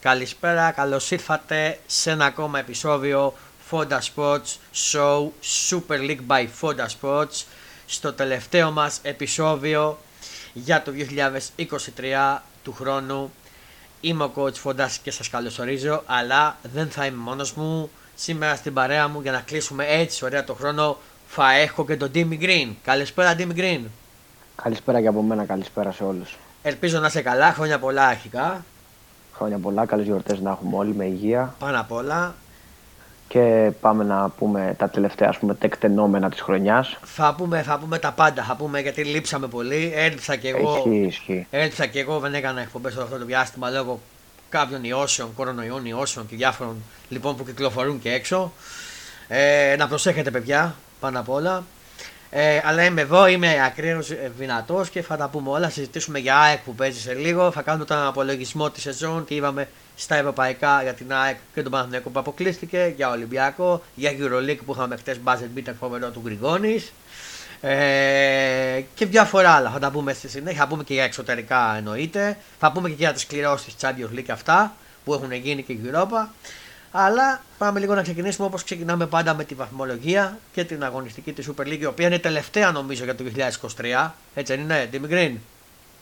Καλησπέρα, καλώς ήρθατε σε ένα ακόμα επεισόδιο Fonda Sports Show Super League by Fonda Sports στο τελευταίο μας επεισόδιο για το 2023 του χρόνου. Είμαι ο coach Fondas και σας καλωσορίζω, αλλά δεν θα είμαι μόνος μου. Σήμερα στην παρέα μου για να κλείσουμε έτσι ωραία το χρόνο θα έχω και τον Dimmy Green. Καλησπέρα Dimmy Green. Καλησπέρα και από μένα, καλησπέρα σε όλους. Ελπίζω να είσαι καλά, χρόνια πολλά αρχικά. Χρόνια πολλά, καλές γιορτές να έχουμε όλοι με υγεία. Πάνω απ' όλα. Και πάμε να πούμε τα τελευταία ας πούμε, τεκτενόμενα της χρονιάς. Θα πούμε, θα πούμε τα πάντα, θα πούμε γιατί λείψαμε πολύ. Έλειψα και εγώ. Ισχύει, ισχύει. Έλειψα και εγώ, δεν έκανα εκπομπές αυτό το διάστημα λόγω κάποιων ιώσεων, κορονοϊών ιώσεων και διάφορων λοιπόν που κυκλοφορούν και έξω. Ε, να προσέχετε παιδιά, πάνω απ' όλα. Ε, αλλά είμαι εδώ, είμαι ακραίος δυνατός και θα τα πούμε όλα. Θα συζητήσουμε για ΑΕΚ που παίζει σε λίγο. Θα κάνουμε τον απολογισμό της σεζόν. Τι είπαμε στα ευρωπαϊκά για την ΑΕΚ και τον Παναθηναϊκό που αποκλείστηκε. Για Ολυμπιακό, για Euroleague που είχαμε χτες μπάζετ μπίτερ φοβερό του Γκριγόνη. Ε, και διάφορα άλλα θα τα πούμε στη συνέχεια. Θα πούμε και για εξωτερικά εννοείται. Θα πούμε και για τις κληρώσεις της Champions League αυτά που έχουν γίνει και η Europa. Αλλά πάμε λίγο να ξεκινήσουμε όπως ξεκινάμε πάντα με τη βαθμολογία και την αγωνιστική της Super League, η οποία είναι τελευταία νομίζω για το 2023. Έτσι δεν είναι, Dimmy Green;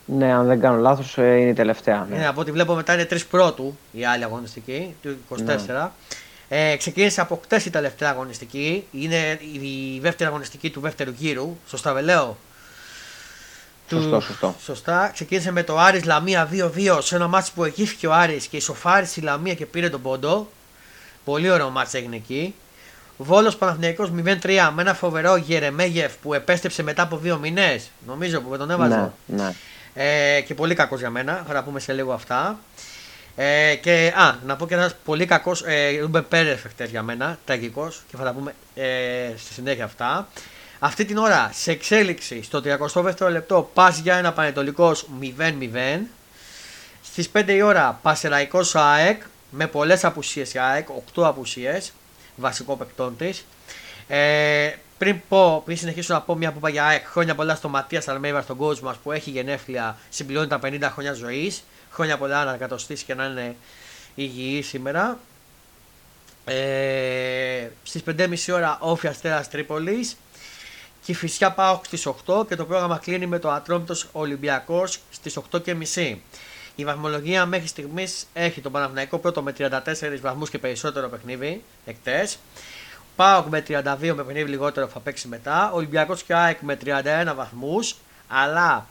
Ναι, αν δεν κάνω λάθος, είναι η τελευταία. Ναι. Ναι, από ό,τι βλέπω μετά είναι τρεις πρώτου η άλλη αγωνιστική, του 24. Ναι. Ε, ξεκίνησε από χτες η τελευταία αγωνιστική. Είναι η δεύτερη αγωνιστική του δεύτερου γύρου. Σωστά, βελέω. Σωστό, σωστό. Σωστά. Ξεκίνησε με το Άρης Λαμία 2-2 σε ένα μάτσο που εγγύθηκε ο Άρης και ισοφάρισε η Λαμία και πήρε τον πόντο. Πολύ ωραίο μάτς έγινε εκεί. Βόλος Παναθηναϊκός 0-3 με ένα φοβερό Γερεμέγεφ που επέστρεψε μετά από δύο μήνες. Νομίζω που με τον έβαζε. Ναι, ναι. Ε, και πολύ κακός για μένα. Θα τα πούμε σε λίγο αυτά. Ε, και α, να πω και ένας πολύ κακός ε, Ρούμπε Πέρεφ χτε για μένα, τραγικός και θα τα πούμε ε, στη συνέχεια αυτά. Αυτή την ώρα σε εξέλιξη στο 32ο λεπτό πας για ένα πανετολικός 0-0. Στις 5 η ώρα Πασεραϊκό ΑΕΚ με πολλές απουσίες η ΑΕΚ, 8 απουσίες βασικό παικτών της. Ε, πριν πω, πριν συνεχίσω να πω μια που είπα για ΑΕΚ, χρόνια πολλά στο Ματίας Αλμέιβα, στον κόσμο μα που έχει γενέθλια, συμπληρώνει τα 50 χρόνια ζωής. Χρόνια πολλά να εκατοστήσει και να είναι υγιής σήμερα. Ε, στις 5.30 ώρα όφια Αστέρας Τρίπολης και η Φυσιά πάω στις 8 και το πρόγραμμα κλείνει με το Ατρόμητος Ολυμπιακός στις 8.30. Η βαθμολογία μέχρι στιγμής έχει τον Παναθηναϊκό πρώτο με 34 βαθμούς και περισσότερο παιχνίδι εκτές. Πάοκ με 32 με παιχνίδι λιγότερο θα παίξει μετά. Ολυμπιακός και ΑΕΚ με 31 βαθμούς. Αλλά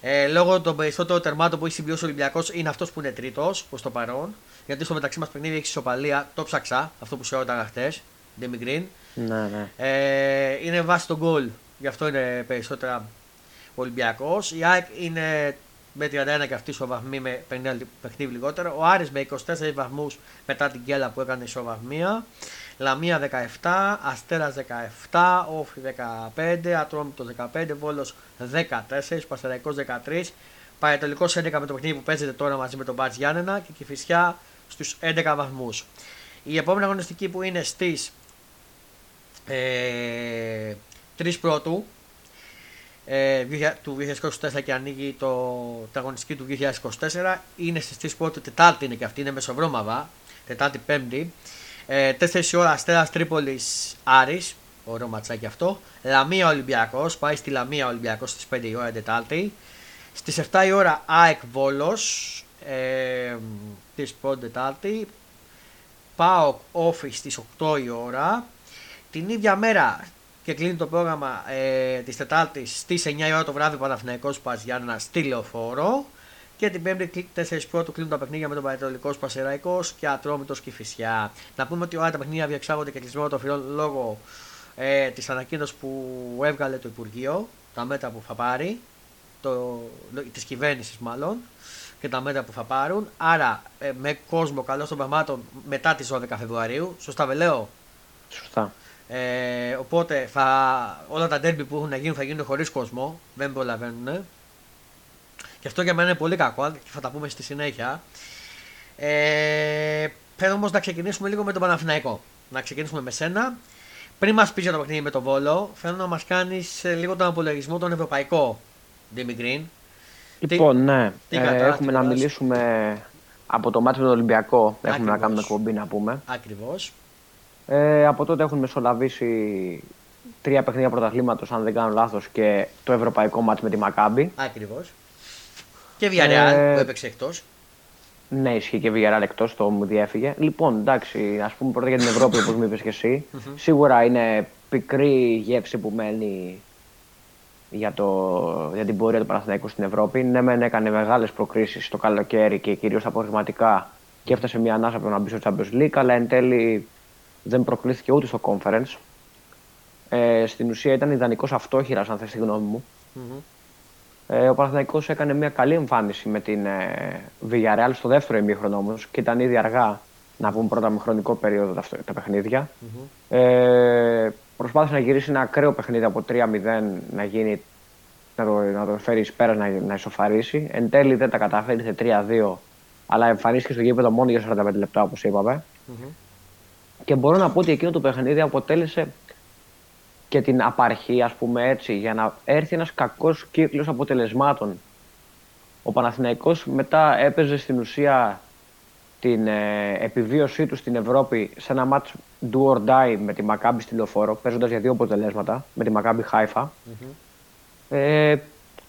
ε, λόγω των περισσότερων τερμάτων που έχει συμπληρώσει ο Ολυμπιακός είναι αυτός που είναι τρίτος προς το παρόν. Γιατί στο μεταξύ μας παιχνίδι έχει ισοπαλία. Το ψάξα αυτό που σε έρωτα χτες. Ντέμι Green. ναι, ναι. Ε, είναι βάση τον γκολ. Γι' αυτό είναι περισσότερα ο Ολυμπιακός. Η ΑΕΚ είναι με 31 και αυτή ισοβαθμή με 50 παιχνίδι λιγότερο. Ο Άρης με 24 βαθμούς μετά την κέλα που έκανε ισοβαθμία. Λαμία 17, Αστέρας 17, Όφη 15, Ατρόμητος 15, Βόλος 14, Παστεραϊκός 13, Παρετολικός 11 με το παιχνίδι που παίζεται τώρα μαζί με τον Μπάτς Γιάννενα και Κηφισιά στους 11 βαθμούς. Η επόμενη αγωνιστική που είναι στις ε, 3 πρώτου ε, του 2024 και ανοίγει το, τα αγωνιστική του 2024 είναι στις 3 πρώτου, Τετάρτη είναι και αυτή, είναι μεσοβρόμαδα, Τετάρτη Πέμπτη. Ε, 4 ώρα Αστέρας Τρίπολης Άρης. Ωραίο ματσάκι αυτό. Λαμία Ολυμπιακός. Πάει στη Λαμία Ολυμπιακός στις 5 η ώρα Τετάρτη. Στις 7 η ώρα ΑΕΚ Βόλος. Ε, τη πρώτη Τετάρτη. ΠΑΟΚ Όφη στις 8 η ώρα. Την ίδια μέρα και κλείνει το πρόγραμμα ε, της Τετάρτης στις 9 η ώρα το βράδυ Παναθυναϊκό Πα Γιάννα στη Λεωφόρο. Και την Πέμπτη 4 πρώτου κλείνουν τα παιχνίδια με τον Πανετολικός Πασεραϊκός και Ατρόμητος και Φυσιά. Να πούμε ότι όλα τα παιχνίδια διεξάγονται και κλεισμένο το φιλό λόγω ε, της ανακοίνωσης που έβγαλε το Υπουργείο, τα μέτρα που θα πάρει, το, της κυβέρνησης μάλλον, και τα μέτρα που θα πάρουν. Άρα ε, με κόσμο καλό των πραγμάτων μετά τις 12 Φεβρουαρίου. Σωστά, βελέω. Σωστά. Ε, οπότε θα, όλα τα ντέρμπι που έχουν να γίνουν θα γίνουν χωρίς κόσμο. Δεν προλαβαίνουν. Και αυτό για μένα είναι πολύ κακό και θα τα πούμε στη συνέχεια. Ε, θέλω όμως να ξεκινήσουμε λίγο με τον Παναθηναϊκό. Να ξεκινήσουμε με σένα. Πριν μας πεις για το παιχνίδι με τον Βόλο, θέλω να μας κάνεις λίγο τον απολογισμό τον ευρωπαϊκό, Ντίμι Green. Λοιπόν, Τι- ναι. τι Ε, κατά, έχουμε τι να βάζει. μιλήσουμε από το μάτι με τον Ολυμπιακό έχουμε να Ακριβώς. κάνουμε εκπομπή να πούμε. Ακριβώς. Ε, από τότε έχουν μεσολαβήσει τρία παιχνίδια πρωταθλήματος, αν δεν κάνω λάθος, και το ευρωπαϊκό μάτι με τη Μακάμπη. Ακριβώς. Και Villarreal Ε, που έπαιξε εκτός. Ναι, ισχύει και Villarreal εκτός, το μου διέφυγε. Λοιπόν, εντάξει, ας πούμε πρώτα για την Ευρώπη, όπως μου είπες και εσύ. Σίγουρα είναι πικρή γεύση που μένει για, το, για την πορεία του Παναθηναϊκού στην Ευρώπη. Ναι, μεν έκανε μεγάλες προκρίσεις το καλοκαίρι και κυρίως απορρισματικά και έφτασε μια ανάσα από το να μπει στο Champions League, αλλά εν τέλει δεν προκλήθηκε ούτε στο Conference. Ε, στην ουσία ήταν ιδανικός αυτόχειρας, αν θες τη γνώμη μου. Μμμ. Ε, ο Παναθηναϊκός έκανε μια καλή εμφάνιση με την ε, Villarreal στο δεύτερο ημίχρονο όμως και ήταν ήδη αργά να πούμε πρώτα με χρονικό περίοδο τα, τα παιχνίδια. Ε, προσπάθησε να γυρίσει ένα ακραίο παιχνίδι από 3-0 να, γίνει, να, το, να το φέρει εις πέρας να, να ισοφαρίσει. Εν τέλει δεν τα καταφέρει, ήρθε 3-2, αλλά εμφανίστηκε στο γήπεδο μόνο για 45 λεπτά όπως είπαμε. Μμμ. Και μπορώ να πω ότι εκείνο το παιχνίδι αποτέλεσε και την απαρχή, ας πούμε έτσι, για να έρθει ένας κακός κύκλος αποτελεσμάτων. Ο Παναθηναϊκός μετά έπαιζε στην ουσία την ε, επιβίωσή του στην Ευρώπη σε ένα match do or die με τη Maccabi στη Λεωφόρο, παίζοντας για δύο αποτελέσματα, με τη Maccabi Haifa. Ε,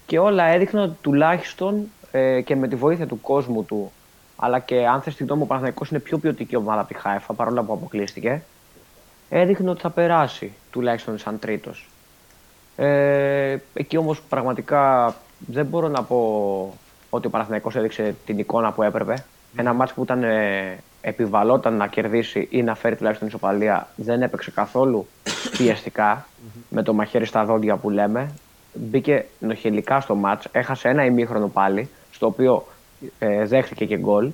και όλα έδειχναν ότι τουλάχιστον ε, και με τη βοήθεια του κόσμου του, αλλά και αν θες τη γνώμη μου, ο Παναθηναϊκός είναι πιο ποιοτική ομάδα από τη Χάιφα, παρόλο που αποκλείστηκε, έδειχνε ότι θα περάσει, τουλάχιστον σαν τρίτος. Ε, εκεί όμως πραγματικά δεν μπορώ να πω ότι ο Παναθηναϊκός έδειξε την εικόνα που έπρεπε. Ένα μάτς που ήταν ε, επιβαλόταν να κερδίσει ή να φέρει τουλάχιστον ισοπαλία δεν έπαιξε καθόλου πιεστικά με το μαχαίρι στα δόντια που λέμε. Μπήκε νοχελικά στο μάτς, έχασε ένα ημίχρονο πάλι, στο οποίο ε, δέχτηκε και γκολ.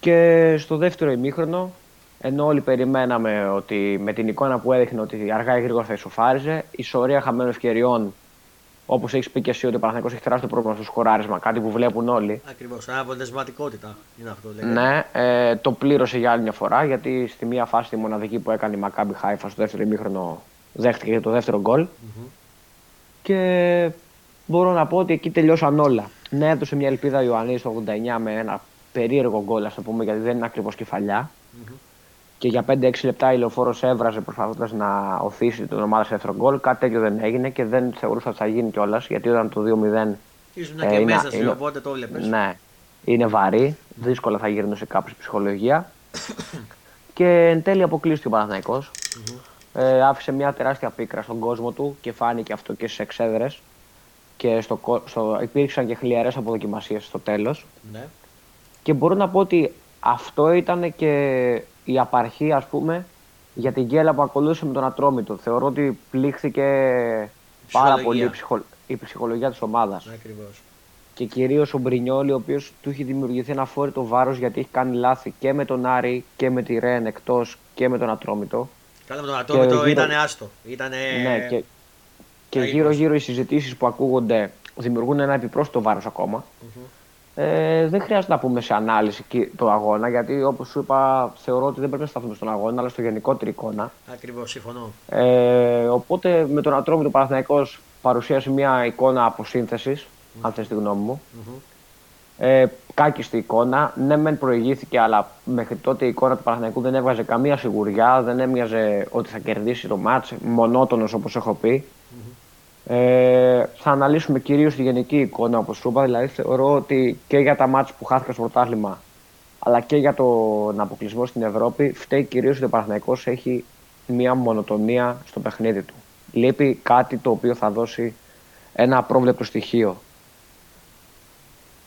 Και στο δεύτερο ημίχρονο, ενώ όλοι περιμέναμε ότι με την εικόνα που έδειχνε ότι αργά ή γρήγορα θα ισοφάριζε, η σωρία χαμένων ευκαιριών, όπως έχεις πει και εσύ, ότι ο Παναθηναϊκός έχει τεράστιο πρόβλημα στο σκοράρισμα, κάτι που βλέπουν όλοι. Ακριβώς. Αποτελεσματικότητα είναι αυτό. λέγεται. Ναι, ε, το πλήρωσε για άλλη μια φορά γιατί στη μία φάση τη μοναδική που έκανε η Μακάμπι Χάιφα στο δεύτερο ημίχρονο δέχτηκε και το δεύτερο γκολ. Και μπορώ να πω ότι εκεί τελειώσαν όλα. Ναι, έδωσε μια ελπίδα ο Ιωαννίδη το 89 με ένα περίεργο γκολ, ας το πούμε, γιατί δεν είναι ακριβώς κεφαλιά. Και για 5-6 λεπτά η λεωφόρος έβραζε προσπαθώντας να οθήσει την ομάδα σε δεύτερο γκολ. Κάτι τέτοιο δεν έγινε και δεν θεωρούσα ότι θα γίνει κιόλας γιατί όταν το 2-0 Ήσουν Ε, και είναι- μέσα σου, είναι- οπότε το έβλεπε. ναι, είναι βαρύ. Δύσκολα θα γυρνούσε κάποιος ψυχολογία. και εν τέλει αποκλείστηκε ο παναθηναικος Ε, άφησε μια τεράστια πίκρα στον κόσμο του και φάνηκε αυτό και στις εξέδρες. Και στο, κο- στο, υπήρξαν και χλιαρές αποδοκιμασίες στο τέλος. Ναι. Και μπορώ να πω ότι αυτό ήταν και η απαρχή, ας πούμε, για την γκέλα που ακολούθησε με τον Ατρόμητο. Θεωρώ ότι πλήχθηκε πάρα Ψυχολογία. πολύ η, ψυχο- η ψυχολογία της ομάδας. Ακριβώς. Και κυρίως ο Μπρινιόλη, ο οποίος του έχει δημιουργηθεί ένα φόρητο βάρος γιατί έχει κάνει λάθη και με τον Άρη και με τη Ρεν εκτός και με τον Ατρόμητο. Καλά με τον Ατόμητο γύρω- ήταν άστο. Ήτανε... ναι, και, και τραγικός. γύρω-γύρω οι συζητήσεις που ακούγονται δημιουργούν ένα επιπρόσθετο βάρος ακόμα. Ε, δεν χρειάζεται να πούμε σε ανάλυση και το αγώνα, γιατί όπως σου είπα, θεωρώ ότι δεν πρέπει να σταθούμε στον αγώνα, αλλά στο γενικότερη εικόνα. Ακριβώς, συμφωνώ. Ε, οπότε με τον Ατρόμητο Παναθηναϊκός παρουσίασε μια εικόνα αποσύνθεσης, αν θες τη γνώμη μου. Ε, κάκιστη εικόνα. Ναι, μεν προηγήθηκε, αλλά μέχρι τότε η εικόνα του Παναθηναϊκού δεν έβγαζε καμία σιγουριά, δεν έμοιαζε ότι θα κερδίσει το μάτς, μονότονος όπως έχω πει. Ε, θα αναλύσουμε κυρίως τη γενική εικόνα όπως σου είπα, δηλαδή θεωρώ ότι και για τα μάτς που χάθηκαν στο πρωτάθλημα αλλά και για τον αποκλεισμό στην Ευρώπη φταίει κυρίως ότι ο Παναθηναϊκός έχει μια μονοτονία στο παιχνίδι του. Λείπει κάτι το οποίο θα δώσει ένα απρόβλεπτο στοιχείο.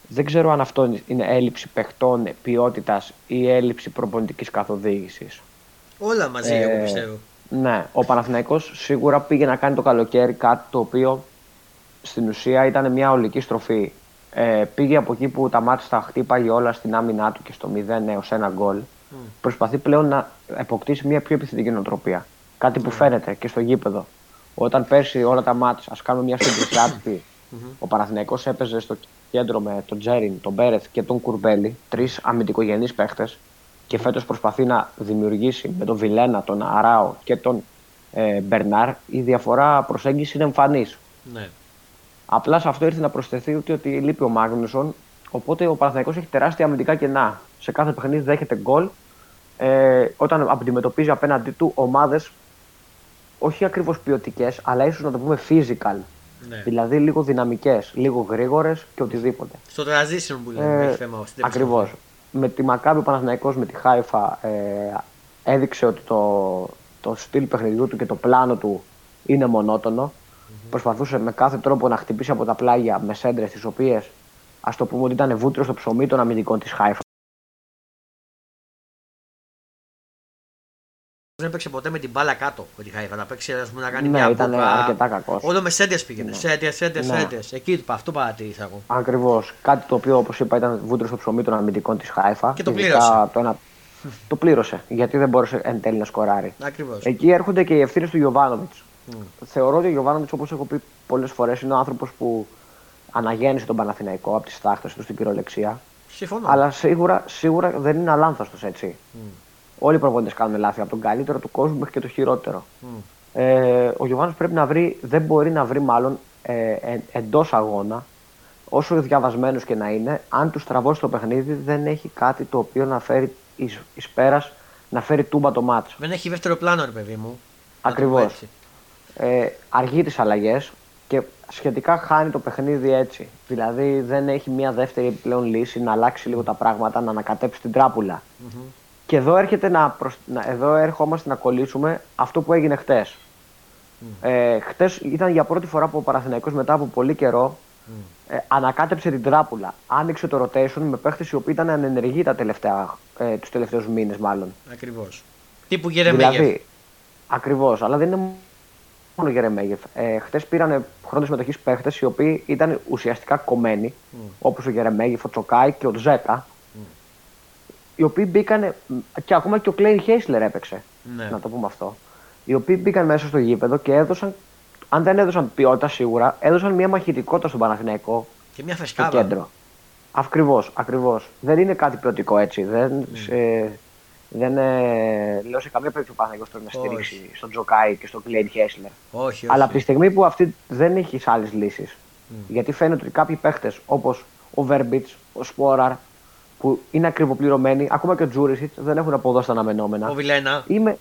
Δεν ξέρω αν αυτό είναι έλλειψη παιχτών ποιότητας ή έλλειψη προπονητικής καθοδήγησης. Όλα μαζί, Ε, εγώ πιστεύω. Ναι, ο Παναθηναϊκός σίγουρα πήγε να κάνει το καλοκαίρι κάτι το οποίο στην ουσία ήταν μια ολική στροφή. Ε, πήγε από εκεί που τα μάτια τα χτύπαγε όλα στην άμυνά του και στο 0 έως 1 γκολ. Προσπαθεί πλέον να αποκτήσει μια πιο επιθετική νοοτροπία. Κάτι που φαίνεται και στο γήπεδο. Όταν πέρσι όλα τα μάτια, ας κάνουμε μια σύγκριση άτυπη, ο Παναθηναϊκός έπαιζε στο κέντρο με τον Τζέριν, τον Μπέρεθ και τον Κουρμπέλη, τρεις αμυντικογενείς παίχτες. Και φέτος προσπαθεί να δημιουργήσει με τον Βιλένα, τον Αράο και τον ε, Μπερνάρ. Η διαφορά προσέγγισης είναι εμφανής. Ναι. Απλά σε αυτό ήρθε να προσθεθεί ότι, ότι λείπει ο Μάγνουσον, Οπότε ο Παναθηναϊκός έχει τεράστια αμυντικά κενά. Σε κάθε παιχνίδι δέχεται γκολ. Ε, όταν αντιμετωπίζει απέναντί του ομάδες όχι ακριβώς ποιοτικές, αλλά ίσως να το πούμε physical. Ναι. Δηλαδή λίγο δυναμικές, λίγο γρήγορες και οτιδήποτε. Στο transition που λέμε, Ε, έχει θέμα. στην Ακριβώς. Με τη Μακάμπη ο Παναθηναϊκός με τη Χάιφα ε, έδειξε ότι το, το στυλ παιχνιδιού του και το πλάνο του είναι μονότονο. Προσπαθούσε με κάθε τρόπο να χτυπήσει από τα πλάγια με σέντρες τις οποίες ας το πούμε ότι ήταν βούτυρο στο ψωμί των αμυντικών της Χάιφας. Δεν έπαιξε ποτέ με την μπάλα κάτω με τη Χάιφα. Να παίξει ας πούμε, να κάνει Ναι, μια ήταν μπουκα. αρκετά κακός. Όλο με σέντε πήγαινε. Σέντε, σέντε, Ναι. σέντε. Εκεί αυτό παρατήρησα εγώ. Ακριβώς. Κάτι το οποίο όπως είπα ήταν βούτυρο στο ψωμί των αμυντικών της Χάιφα. Και το Ειδικά πλήρωσε. Το, ένα... το πλήρωσε γιατί δεν μπόρεσε εν τέλει να σκοράρει. Ακριβώς. Εκεί έρχονται και οι ευθύνες του Γιωβάνοβιτς. Θεωρώ ότι ο Γιωβάνοβιτς, όπως έχω πει πολλές φορές, είναι ο άνθρωπος που αναγέννησε τον Παναθηναϊκό από τις τάχτε του στην κυριολεξία. Συμφωνώ. Αλλά σίγουρα, σίγουρα δεν είναι αλάνθαστος έτσι. Όλοι οι προπονητές κάνουν λάθη, από τον καλύτερο του κόσμου μέχρι και το χειρότερο. Ε, ο Γιωβάνος πρέπει να βρει, δεν μπορεί να βρει μάλλον ε, ε, εντός αγώνα, όσο διαβασμένος και να είναι, αν του τραβώσει το παιχνίδι, δεν έχει κάτι το οποίο να φέρει εις, εις πέρας, να φέρει τούμπα το μάτσο. Δεν έχει δεύτερο πλάνο, ρε παιδί μου. Να το πω Ακριβώς. έτσι. ε, αργεί τις αλλαγές και σχετικά χάνει το παιχνίδι έτσι. Δηλαδή δεν έχει μια δεύτερη επιπλέον λύση να αλλάξει λίγο τα πράγματα, να ανακατέψει την τράπουλα. Και εδώ, έρχεται να προσ... να- εδώ ερχόμαστε να κολλήσουμε αυτό που έγινε χτες. Ε, χτες ήταν για πρώτη φορά που ο Παναθηναϊκός μετά από πολύ καιρό ε, ανακάτεψε την τράπουλα. Άνοιξε το rotation με παίχτες οι οποίοι ήταν ανενεργοί τα τελευταία, ε, τους τελευταίους μήνες μάλλον. Ακριβώς. Τύπου Γερεμέγεφ. Δηλαδή, ακριβώς, αλλά δεν είναι μόνο Γερεμέγεφ. Ε, Χθε πήραν χρόνο συμμετοχής παίχτες οι οποίοι ήταν ουσιαστικά κομμένοι, όπως ο Γερεμέγεφ, ο Τσοκάη και ο Τζέκα. Οι οποίοι μπήκαν. και ακόμα και ο Κλέιν Χέισλερ έπαιξε. Ναι. Να το πούμε αυτό. Οι οποίοι μπήκαν μέσα στο γήπεδο και έδωσαν. Αν δεν έδωσαν ποιότητα σίγουρα, έδωσαν μια μαχητικότητα στον Παναθηναϊκό Και μια στο φεσκάδα. κέντρο. Ακριβώς, ακριβώς. Δεν είναι κάτι ποιοτικό έτσι. Δεν, σε, δεν ε, λέω σε καμία περίπτωση ο Παναθηναϊκός πρέπει να Όχι. στηρίξει στον Τζοκάη και στον Κλαϊνχάισλερ. Όχι, όχι. Αλλά από τη στιγμή που αυτή δεν έχει άλλες λύσεις. Γιατί φαίνεται ότι κάποιοι παίχτες όπως ο Βέρμπιτς, ο Σπόραρ, που είναι ακριβοπληρωμένοι, ακόμα και ο Τζούρισιτς δεν έχουν αποδώσει τα αναμενόμενα. Ο Βιλένα. Είμαι...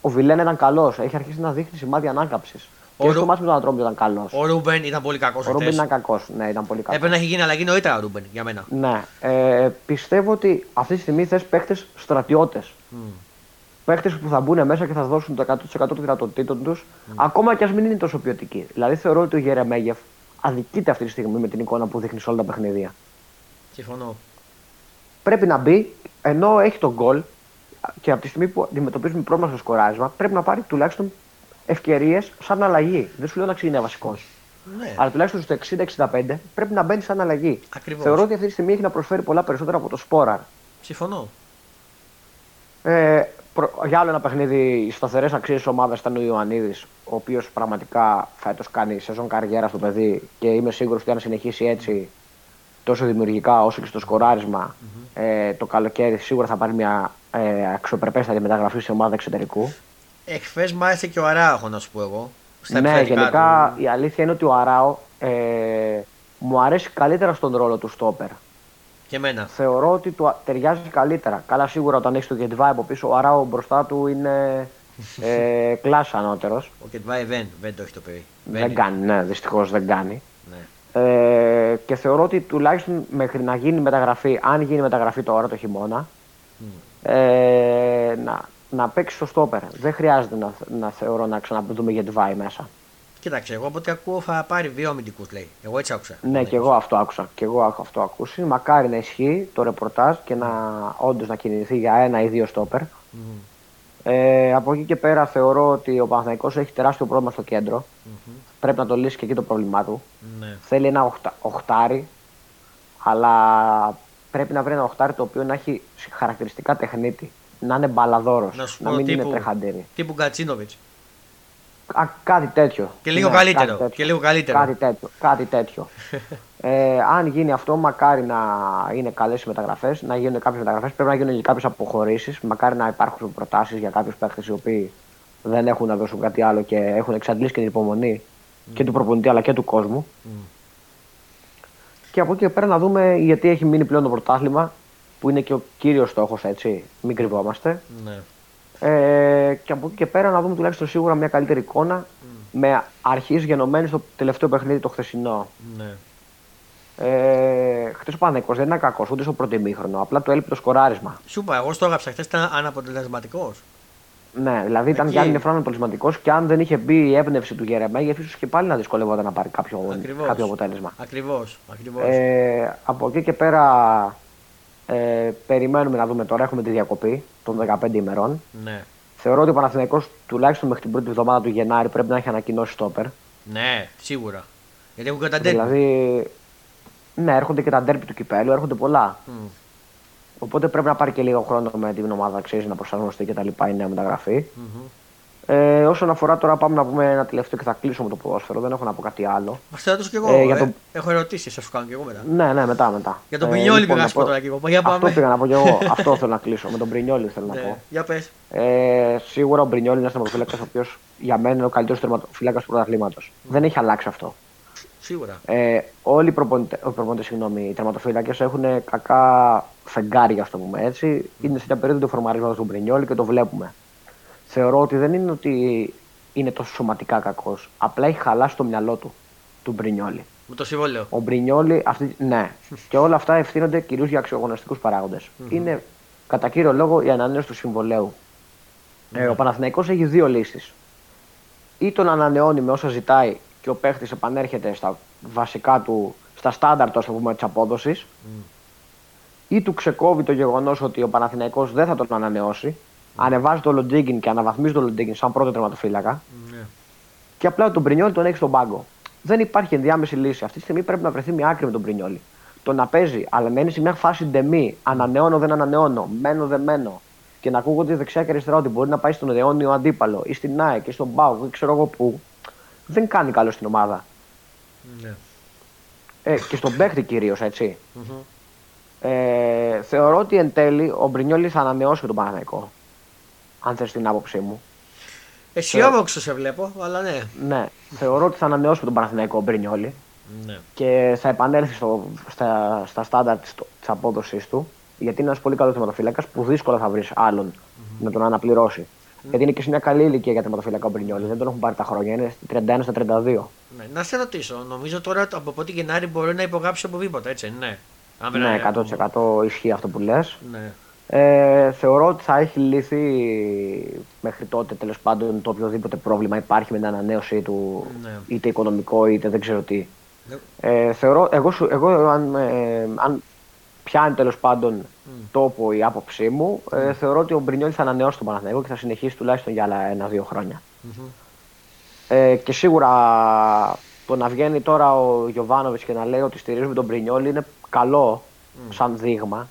Ο Βιλένα ήταν καλός. Έχει αρχίσει να δείχνει σημάδια ανάκαμψης. Ο Και Ρου- στο ματς με τον Ατρόμητο ήταν καλός. Ο Ρούμπεν ήταν πολύ κακός Ο Ρούμπεν χθες. ήταν κακός. Ναι, ήταν πολύ κακός. Έπρεπε να έχει γίνει αλλαγή νωρίτερα ο Ρούμπεν για μένα. Ναι. Ε, πιστεύω ότι αυτή τη στιγμή θες παίχτε στρατιώτες. Mm. Παίχτε που θα μπουν μέσα και θα δώσουν το 100% των δυνατοτήτων τους, ακόμα και ας μην είναι τόσο ποιοτικοί. Δηλαδή θεωρώ ότι ο Γερεμέγεφ αδικείται αυτή τη στιγμή με την εικόνα που δείχνει σε όλα τα παιχνίδια. Συμφωνώ. Πρέπει να μπει, ενώ έχει τον γκολ και από τη στιγμή που αντιμετωπίζουμε πρόβλημα στο σκοράρισμα, πρέπει να πάρει τουλάχιστον ευκαιρίες σαν αλλαγή. Δεν σου λέω να ξεκινάει βασικός. Ναι. Αλλά τουλάχιστον στο 60-65 πρέπει να μπαίνει σαν αλλαγή. Ακριβώς. Θεωρώ ότι αυτή τη στιγμή έχει να προσφέρει πολλά περισσότερα από το Σπόραρ. Συμφωνώ. Ε, προ- για άλλο ένα παιχνίδι, οι σταθερές αξίες της ομάδας ήταν ο Ιωαννίδης, ο οποίος πραγματικά φέτος κάνει σεζόν καριέρα στο παιδί και είμαι σίγουρος ότι αν συνεχίσει έτσι τόσο δημιουργικά όσο και στο σκοραρισμα ε, το καλοκαίρι σίγουρα θα πάρει μια ε, αξιοπρεπέστατη μεταγραφή σε ομάδα εξωτερικού. Εχθές μ' άρεσε και ο Αράχο, να σου πω εγώ. Στα ναι, επιθετικά γενικά του. η αλήθεια είναι ότι ο Αράο ε, μου αρέσει καλύτερα στον ρόλο του στόπερ. Και εμένα. Θεωρώ ότι του α- ταιριάζει καλύτερα. Καλά, σίγουρα όταν έχεις το Γετβάη από πίσω, ο Αράο μπροστά του είναι ε, κλάσσα ανώτερος. Ο Κετβάη δεν, δεν το έχει το παιδί. Δεν κάνει, ναι, δυστυχώς δεν κάνει. Ναι. Ε, και θεωρώ ότι τουλάχιστον μέχρι να γίνει μεταγραφή, αν γίνει μεταγραφή τώρα το χειμώνα, ε, να, να παίξει στο στόπερ. Δεν χρειάζεται να, να θεωρώ να ξαναδούμε Γετβάη μέσα. Κοίταξε, εγώ από ό,τι ακούω θα πάρει δύο αμυντικούς, λέει. Εγώ έτσι άκουσα. Ναι, και εγώ αυτό άκουσα. Και εγώ έχω αυτό ακούσει. Μακάρι να ισχύει το ρεπορτάζ και να όντως να κινηθεί για ένα ή δύο στόπερ. Ε, από εκεί και πέρα θεωρώ ότι ο Παναθηναϊκός έχει τεράστιο πρόβλημα στο κεντρο Πρέπει να το λύσει και εκεί το πρόβλημά του. Ναι. Θέλει ένα οχτα, οχτάρι, αλλά πρέπει να βρει ένα οχτάρι το οποίο να έχει χαρακτηριστικά τεχνίτη. Να είναι μπαλαδόρος. Να σου Να πω μην είναι τύπου, τρεχαντήρι. τύπου Γκατσίνοβιτς. Α, κάτι τέτοιο. Και λίγο Ναι, καλύτερο, κάτι τέτοιο. και λίγο καλύτερο. Κάτι τέτοιο. Κάτι τέτοιο. ε, αν γίνει αυτό, μακάρι να είναι καλές οι μεταγραφές, να γίνουν κάποιες μεταγραφές. Πρέπει να γίνουν και κάποιες αποχωρήσεις. Μακάρι να υπάρχουν προτάσεις για κάποιους παίχτε οι οποίοι δεν έχουν να δώσουν κάτι άλλο και έχουν εξαντλήσει και την υπομονή και του προπονητή αλλά και του κόσμου. Και από εκεί και πέρα να δούμε γιατί έχει μείνει πλέον το πρωτάθλημα, που είναι και ο κύριος στόχος, έτσι. Μην κρυβόμαστε. Ναι. Ε, και από εκεί και πέρα να δούμε τουλάχιστον σίγουρα μια καλύτερη εικόνα με αρχής γενομένη στο τελευταίο παιχνίδι το χθεσινό. ναι. Ε, Χθες ο Πανέκο δεν ήταν κακός ούτε στο πρώτο ημίχρονο. Απλά του έλειπε το σκοράρισμα. Σου είπα, εγώ στο έγραψα χθες ήταν αναποτελεσματικός. Ναι, δηλαδή ήταν Εκεί. για άλλη μια φορά αποτελεσματικό και αν δεν είχε μπει η έμπνευση του Γερεμέγεφ, ίσω και πάλι να δυσκολεύονταν να πάρει κάποιο, Ακριβώς. κάποιο αποτέλεσμα. Ακριβώς. Ακριβώς. Ε, από εκεί και πέρα ε, περιμένουμε να δούμε τώρα. Έχουμε τη διακοπή των 15 ημερών. Ναι. Θεωρώ ότι ο Παναθηναϊκός τουλάχιστον μέχρι την πρώτη εβδομάδα του Γενάρη πρέπει να έχει ανακοινώσει στόπερ. Ναι, σίγουρα. Γιατί έχουν καταντέλει. Δηλαδή, ναι, έρχονται και τα ντέρπι του κυπέλου, έρχονται πολλά. Μμ. Οπότε πρέπει να πάρει και λίγο χρόνο με την ομάδα, ξέρεις, να προσαρμοστεί και τα λοιπά η νέα μεταγραφή. Μμμ. Ε, όσον αφορά τώρα, πάμε να πούμε ένα τελευταίο και θα κλείσω με το ποδόσφαιρο. Δεν έχω να πω κάτι άλλο. Μα θα ρωτήσω κι εγώ. Ε, Ε, για το- Έχω ερωτήσεις, σα σου κάνω κι εγώ μετά. Ναι, ναι, μετά, μετά. Για τον Ε, Πρινιόλι λοιπόν, πήγα να να σου πω πω- τώρα κι εγώ. Για πάμε. Αυτό πήγα να πω κι εγώ. Αυτό θέλω να κλείσω. Με τον Πρινιόλι θέλω να Ναι. πω. Για πες. Ε, σίγουρα ο Μπρινιόλ είναι ένας τερματοφύλακα ο οποίος για μένα είναι ο καλύτερος τερματοφύλακα του πρωταθλήματος. Δεν έχει αλλάξει αυτό. Σίγουρα. Ε, όλοι οι προπονητέ, οι, προπονητές, συγγνώμη, οι τερματοφύλακες έχουν κακά φεγγάρια, ας το πούμε έτσι. Είναι σε μια περίοδο του φορμαρίσματο του Μπρινιόλ και το βλέπουμε. Θεωρώ ότι δεν είναι ότι είναι τόσο σωματικά κακός. Απλά έχει χαλάσει το μυαλό του, του Μπρινιόλη. Με το συμβόλαιο. Ο Μπρινιόλη, αυτή, ναι. και όλα αυτά ευθύνονται κυρίως για αξιογωνιστικού παράγοντες. Είναι κατά κύριο λόγο η ανανέωση του συμβολέου. Ε, ο Παναθηναϊκός έχει δύο λύσεις. Ή τον ανανεώνει με όσα ζητάει και ο παίχτης επανέρχεται στα βασικά του, στα στάνταρ του, ας το πούμε, της απόδοσης, ή του ξεκόβει το γεγονός ότι ο Παναθηναϊκός δεν θα τον ανανεώσει, ανεβάζει τον Λοντίγκιν και αναβαθμίζει τον Λοντίγκιν σαν πρώτο τερματοφύλακα, Ναι. και απλά τον Πρινιόλι τον έχει στον πάγκο. Δεν υπάρχει ενδιάμεση λύση. Αυτή τη στιγμή πρέπει να βρεθεί μια άκρη με τον Πρινιόλι. Το να παίζει, αλλά μένει σε μια φάση ντεμή. Ανανεώνω, δεν ανανεώνω. Μένω, δεν μένω. Και να ακούγονται δεξιά και αριστερά ότι μπορεί να πάει στον αιώνιο αντίπαλο ή στην ΑΕΚ ή στον Πάου ή ξέρω εγώ πού. Δεν κάνει καλό στην ομάδα. Ναι. Ε, και στον παίχτη κυρίως, έτσι. Μμμ. Ε, θεωρώ ότι εν τέλει ο Μπρινιόλι θα ανανεώσει και τον Παναγενικό. Αν θες την άποψή μου. Αισιόδοξο σε βλέπω, αλλά ναι. Ναι, θεωρώ ότι θα ανανεώσει και τον Παναθηναϊκό ο Μπρινιόλι. ναι. και θα επανέλθει στο, στα, στα στάνταρ της απόδοση του. Γιατί είναι ένας πολύ καλός θεματοφύλακας που δύσκολα θα βρεις άλλον να τον αναπληρώσει. Γιατί είναι και σε μια καλή ηλικία για θεματοφύλακα ο Μπρινιόλης. Δεν τον έχουν πάρει τα χρόνια. Είναι στα 31 στα 32. ναι. Να σε ρωτήσω, νομίζω τώρα από πότε Γενάρη μπορεί να υπογράψει οπουδήποτε, έτσι, ναι. Αν δεν Ναι, είναι- 100% ισχύει αυτό που λες. Ναι. Ε, θεωρώ ότι θα έχει λυθεί μέχρι τότε τέλος πάντων το οποιοδήποτε πρόβλημα υπάρχει με την ανανέωσή του, Ναι. είτε οικονομικό είτε δεν ξέρω τι. Ναι. Ε, θεωρώ, εγώ, σου- εγώ αν, ε, αν πιάνει τέλος πάντων τόπο η άποψή μου, ε, θεωρώ ότι ο Μπρινιόλη θα ανανεώσει τον Παναθηναϊκό και θα συνεχίσει τουλάχιστον για άλλα ένα-δύο χρόνια. Μμμ. Ε, και σίγουρα το να βγαίνει τώρα ο Γιωβάνοβιτς και να λέει ότι στηρίζουμε τον Μπρινιόλη είναι καλό σαν δείγμα.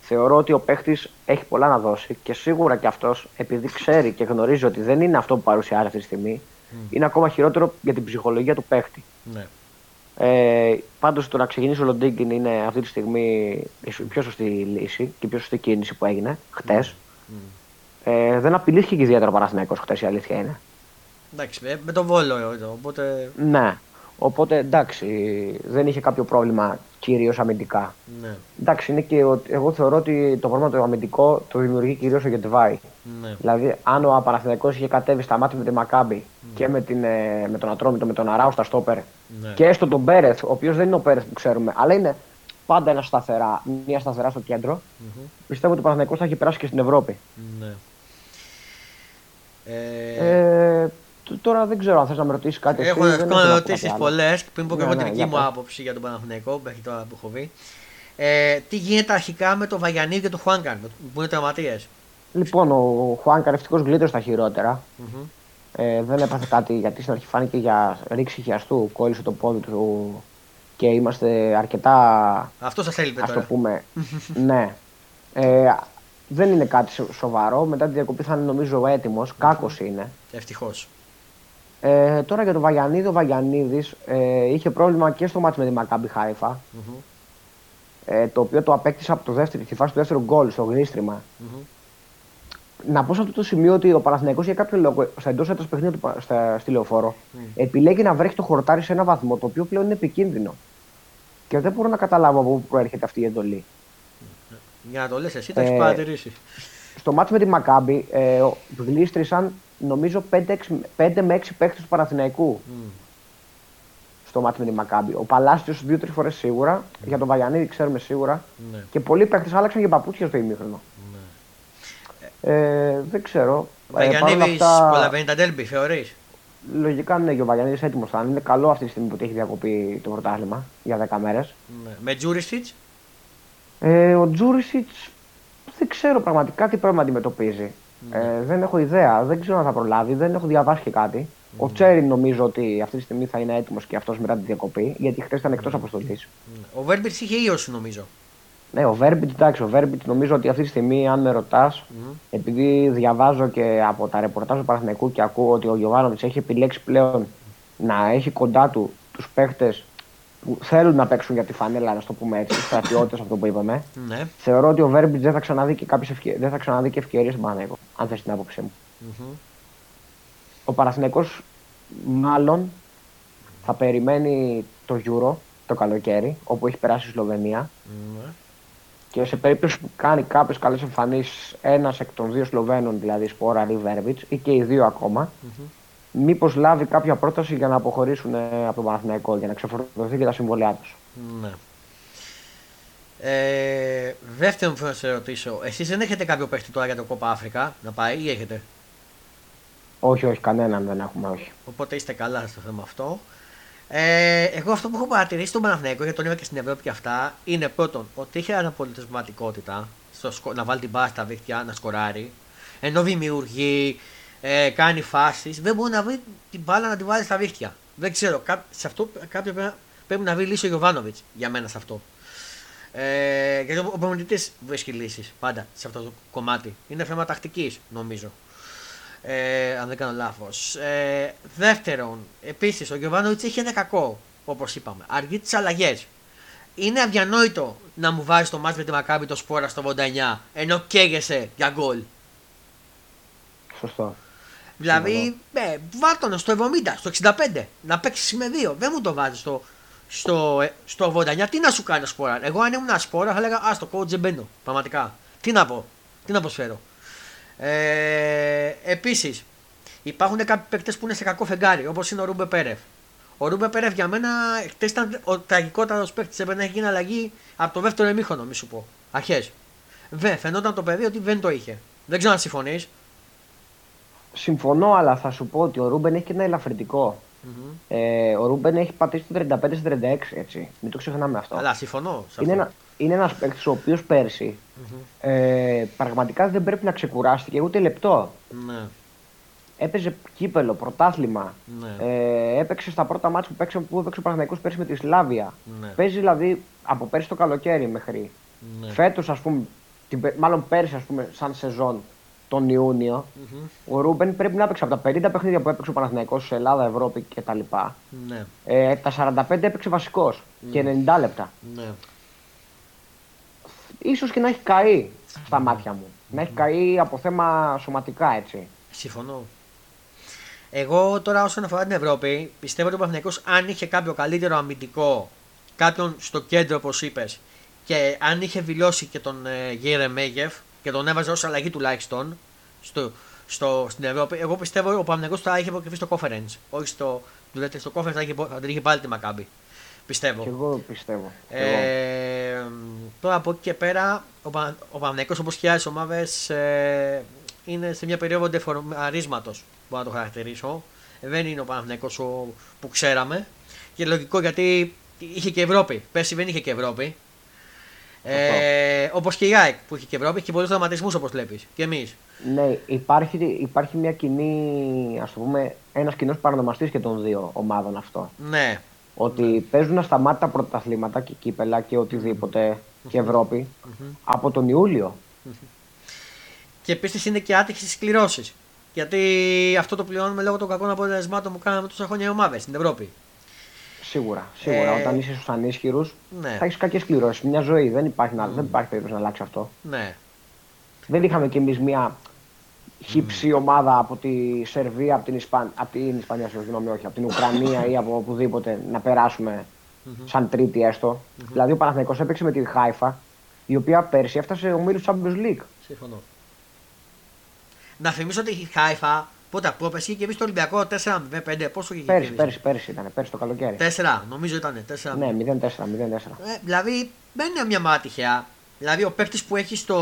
Θεωρώ ότι ο παίχτης έχει πολλά να δώσει και σίγουρα και αυτός, επειδή ξέρει και γνωρίζει ότι δεν είναι αυτό που παρουσιάζει αυτή τη στιγμή, είναι ακόμα χειρότερο για την ψυχολογία του παίχτη. Ναι. Ε, Πάντως το να ξεκινήσει ο Λοντίγκιν είναι αυτή τη στιγμή η σω- πιο σωστή λύση και η πιο σωστή κίνηση που έγινε χτες. Ε, δεν απειλήθηκε και ιδιαίτερα ο Παναθηναϊκός χτες, η αλήθεια είναι. Εντάξει, με, με τον Βόλο εδώ, οπότε. Ναι. Οπότε εντάξει, δεν είχε κάποιο πρόβλημα κυρίως αμυντικά. Ναι. Εντάξει, είναι και ο- εγώ θεωρώ ότι το πρόβλημα το αμυντικό το δημιουργεί κυρίως ο Γετβάη. Ναι. Δηλαδή, αν ο Παναθηναϊκός είχε κατέβει στα μάτια με τη Μακάμπη και με, την, ε, με τον Ατρόμητο, με τον Αράου στα στόπερ Ναι. και έστω τον Πέρεθ, ο οποίος δεν είναι ο Πέρεθ που ξέρουμε, αλλά είναι πάντα ένα σταθερά, μια σταθερά στο κεντρο πιστεύω ότι ο Παναθηναϊκός θα έχει περάσει και στην Ευρώπη. ναι. Ε, Ε, τ- τώρα δεν ξέρω αν θες να με ρωτήσεις κάτι. έχω εσύ, δεν να έχω να πω ερωτήσει κάτι άλλο. πολλές πριν πω και Ναι, εγώ τη ναι, δική για μου πες. άποψη για τον Παναθηναϊκό μέχρι τώρα που έχω δει. Ε, τι γίνεται αρχικά με τον Βαγιανίδη και τον Χουάνκαν που είναι τραυματίες; Λοιπόν, ο Χουάνκα ευτυχώς γλίτωσε τα χειρότερα. Ε, δεν έπαθε κάτι γιατί στην αρχή φάνηκε για ρήξη χιαστού. Κόλλησε το πόδι του και είμαστε αρκετά, Αυτό σας έλειπε ας το τώρα. πούμε, ναι. Ε, δεν είναι κάτι σο- σοβαρό. Μετά τη διακοπή θα είναι νομίζω έτοιμος. Κάκος είναι. Ευτυχώς. Ε, τώρα για τον Βαγιανίδη, ο Βαγιανίδης ε, είχε πρόβλημα και στο μάτι με τη Μακάμπι Χάιφα. Ε, το οποίο το απέκτησε από το δεύτερο, τη φάση του δεύτερου γκολ στο γλίστριμα. Να πω σε αυτό το σημείο ότι ο Παναθηναϊκός για κάποιο λόγο στα εντός έδρα παιχνίδια του Πα- στα, στη λεωφόρο επιλέγει να βρέχει το χορτάρι σε ένα βαθμό το οποίο πλέον είναι επικίνδυνο. Και δεν μπορώ να καταλάβω από πού προέρχεται αυτή η εντολή. Για να το λες εσύ, το έχεις παρατηρήσει. Στο μάτι με τη Μακάμπη ε, γλίστρησαν νομίζω 5, 5 με 6 παίχτες του Παναθηναϊκού. Mm. Στο μάτι με τη Μακάμπη. Ο Παλάστιο δύο-τρεις φορές σίγουρα. Mm. Για τον Βαγιανίδη ξέρουμε σίγουρα. Ναι. Και πολλοί παίχτες άλλαξαν και παπούτσια στο ημίχρονο. Ναι. Ε, δεν ξέρω. Ο Βαγιανίδης αυτά... προλαβαίνει τα τέλμπι, θεωρείς; Λογικά ναι, και ο Βαγιανίδης έτοιμος θα είναι. Είναι καλό αυτή τη στιγμή που έχει διακοπεί το πρωτάθλημα για 10 μέρες. Ναι. Με Τζούρισιτς; Ε, ο Τζούρισιτς δεν ξέρω πραγματικά τι πρόβλημα αντιμετωπίζει. Ναι. Ε, δεν έχω ιδέα, δεν ξέρω αν θα προλάβει, δεν έχω διαβάσει και κάτι. Ο ναι. Τσέρι νομίζω ότι αυτή τη στιγμή θα είναι έτοιμος και αυτός μετά τη διακοπή, γιατί χθες ήταν εκτός αποστολής. Ο Βέρμπιτς είχε ίωση νομίζω. Ναι, ο Βέρμπιτς, εντάξει, ο Βέρμπιτς νομίζω ότι αυτή τη στιγμή, αν με ρωτάς, επειδή διαβάζω και από τα ρεπορτάζ του Παναθηναϊκού και ακούω ότι ο Γιωβάνοβιτς έχει επιλέξει πλέον να έχει κοντά του τους παίχτε που θέλουν να παίξουν για τη φανέλα, να το πούμε έτσι, στρατιώτες αυτό που είπαμε. Ναι. Θεωρώ ότι ο Βέρμπιτς δεν θα ξαναδεί και, ευκαι... δεν θα ξαναδεί και ευκαιρίες στον Παναθηναϊκό, αν θες την άποψή μου. Mm-hmm. Ο Παναθηναϊκός μάλλον θα περιμένει το Euro το καλοκαίρι, όπου έχει περάσει η Σλοβενία. Mm-hmm. Και σε περίπτωση που κάνει κάποιες καλές εμφανίσεις, ένας εκ των δύο Σλοβαίνων, δηλαδή Σπόρα ή Βέρμπιτς, ή και οι δύο ακόμα, mm-hmm μήπως λάβει κάποια πρόταση για να αποχωρήσουν ε, από τον Παναθηναϊκό, για να ξεφορτωθεί και τα συμβολιά τους. Ναι. Ε, δεύτερον, θέλω να σε ρωτήσω, εσείς δεν έχετε κάποιο παίχτη τώρα για το Κόπα Αφρικα να πάει ή έχετε; Όχι, όχι, κανέναν δεν έχουμε, όχι. Οπότε είστε καλά στο θέμα αυτό. Ε, εγώ αυτό που έχω παρατηρήσει στον Παναθηναϊκό, γιατί τον είπα και στην Ευρώπη και αυτά, είναι πρώτον ότι έχει αναπολιτευματικότητα στο, να βάλει την μπάρα στα δίχτυα, να σκοράρει, ενώ δημιουργεί, ε, κάνει φάσεις, δεν μπορεί να βρει την μπάλα να τη βάλει στα δίχτυα. Δεν ξέρω. Κά, σε αυτό κάποιο πρέπει, πρέπει να βρει λύση ο Γιωβάνοβιτς για μένα σε αυτό. Ε, γιατί ο προμηθευτή βρίσκει λύσεις πάντα σε αυτό το κομμάτι. Είναι θέμα τακτικής, νομίζω. Ε, αν δεν κάνω λάθος. Ε, δεύτερον, επίσης ο Γιωβάνοβιτς έχει ένα κακό, όπως είπαμε. Αργεί τις αλλαγές. Είναι αδιανόητο να μου βάζει το μάτι με τη Μακάμπη το σπόρα στο 89 ενώ καίγεσαι για γκολ. Σωστό. Δηλαδή, ε, βάλτον στο 70, στο 65, να παίξεις με δύο. Δεν μου το βάζεις στο, στο, στο 89. Τι να σου κάνει σπόρα; Εγώ αν ήμουν σπόρα θα έλεγα Α το κόουτζε μπαίνω. Πραγματικά. Τι να πω. Τι να προσφέρω. Ε, Επίσης, υπάρχουν κάποιοι παίκτες που είναι σε κακό φεγγάρι, όπως είναι ο Ρούμπεν Πέρεθ. Ο Ρούμπεν Πέρεθ για μένα χτες ήταν ο τραγικότατος παίκτης. Έπρεπε να έχει γίνει αλλαγή από το δεύτερο ημίχρονο, μη σου πω. Αρχές. Βε, φαινόταν το παιδί ότι δεν το είχε. Δεν ξέρω αν συμφωνείς. Συμφωνώ, αλλά θα σου πω ότι ο Ρούμπεν έχει και ένα ελαφρυντικό. Mm-hmm. Ε, ο Ρούμπεν έχει πατήσει το 35-36, έτσι. Μην το ξεχνάμε αυτό. Αλλά συμφωνώ. Είναι, ένα, είναι ένας παίκτης ο οποίος πέρσι mm-hmm. ε, πραγματικά δεν πρέπει να ξεκουράστηκε ούτε λεπτό. Ναι. Έπαιζε κύπελο, πρωτάθλημα. Ναι. Ε, έπαιξε στα πρώτα μάτια που, παίξε, που έπαιξε ο Παναγενικό πέρσι με τη Σλάβια. Ναι. Παίζει δηλαδή από πέρσι το καλοκαίρι μέχρι. Ναι. Φέτος, ας πούμε, την, μάλλον πέρσι, ας πούμε, σαν σεζόν, τον Ιούνιο, mm-hmm. ο Ρούμπεν πρέπει να έπαιξε από τα 50 παιχνίδια που έπαιξε ο Παναθηναϊκός σε Ελλάδα, Ευρώπη κτλ. Ναι. Ε, τα 45 έπαιξε βασικός mm. και 90 λεπτά. Ναι. Ίσως και να έχει καεί στα μάτια μου. Να έχει καεί από θέμα σωματικά έτσι. Συμφωνώ. Εγώ τώρα όσον αφορά την Ευρώπη, πιστεύω ότι ο Παναθηναϊκός αν είχε κάποιο καλύτερο αμυντικό, κάποιον στο κέντρο όπως είπες, και αν είχε δηλώσει και τον ε, Γέρε Μέγεφ, και τον έβαζε ως αλλαγή τουλάχιστον στο, στο, στην Ευρώπη. Εγώ πιστεύω ότι ο Παναγιώ θα είχε αποκριθεί στο conference. Όχι στο, στο conference θα, είχε, θα την είχε πάλι τη Μακάμπη. Πιστεύω. Και εγώ πιστεύω. Ε, τώρα από εκεί και πέρα ο, Πα, ο Παναγιώ όπως και άλλες ομάδες ε, είναι σε μια περίοδο δεφορμαρίσματο. Μπορώ να το χαρακτηρίσω. Δεν είναι ο Παναγιώ που ξέραμε. Και λογικό γιατί είχε και Ευρώπη. Πέρσι δεν είχε και Ευρώπη. Ε, Όπως και η ΑΕΚ που έχει και Ευρώπη, έχει και πολλούς δραματισμού όπως βλέπεις. Και εμείς. Ναι, υπάρχει, υπάρχει μια κοινή, ας το πούμε, ένας κοινός παρονομαστή και των δύο ομάδων αυτό. Ναι. Ότι ναι. παίζουν ασταμάτητα πρωταθλήματα και κύπελα και οτιδήποτε και Ευρώπη από τον Ιούλιο. Και επίσης είναι και άτυχε στις κληρώσεις. Γιατί αυτό το πληρώνουμε λόγω των κακών αποτελεσμάτων που κάναμε τόσα χρόνια οι ομάδες στην Ευρώπη. Σίγουρα. σίγουρα. Ε... Όταν είσαι στους ανίσχυρους, ναι. θα έχεις κακές κληρώσεις. Μια ζωή. Δεν υπάρχει, mm. δεν υπάρχει περίπτωση να αλλάξει αυτό. Ναι. Δεν είχαμε κι εμείς μια χύψη mm. ομάδα από τη Σερβία, από την, Ισπαν... από την Ισπανία, συγγνώμη, όχι, από την Ουκρανία ή από οπουδήποτε να περάσουμε σαν τρίτη έστω. Δηλαδή ο Παναθηναϊκός έπαιξε με τη Χάιφα, η οποία πέρσι έφτασε ο Μίλου Champions League. Συμφωνώ. Να θυμίσω ότι η Χάιφα πότε πρόπεση και εμείς το Ολυμπιακό 4-5. Πόσο είχε Πέρσι, πέρσι, πέρσι ήταν, πέρσι το καλοκαίρι. 4, νομίζω ήταν. 4. Ναι, 0-4, 0-4. Ε, δηλαδή δεν είναι μια μάτι τυχαία. Δηλαδή ο παίκτης που έχει στο.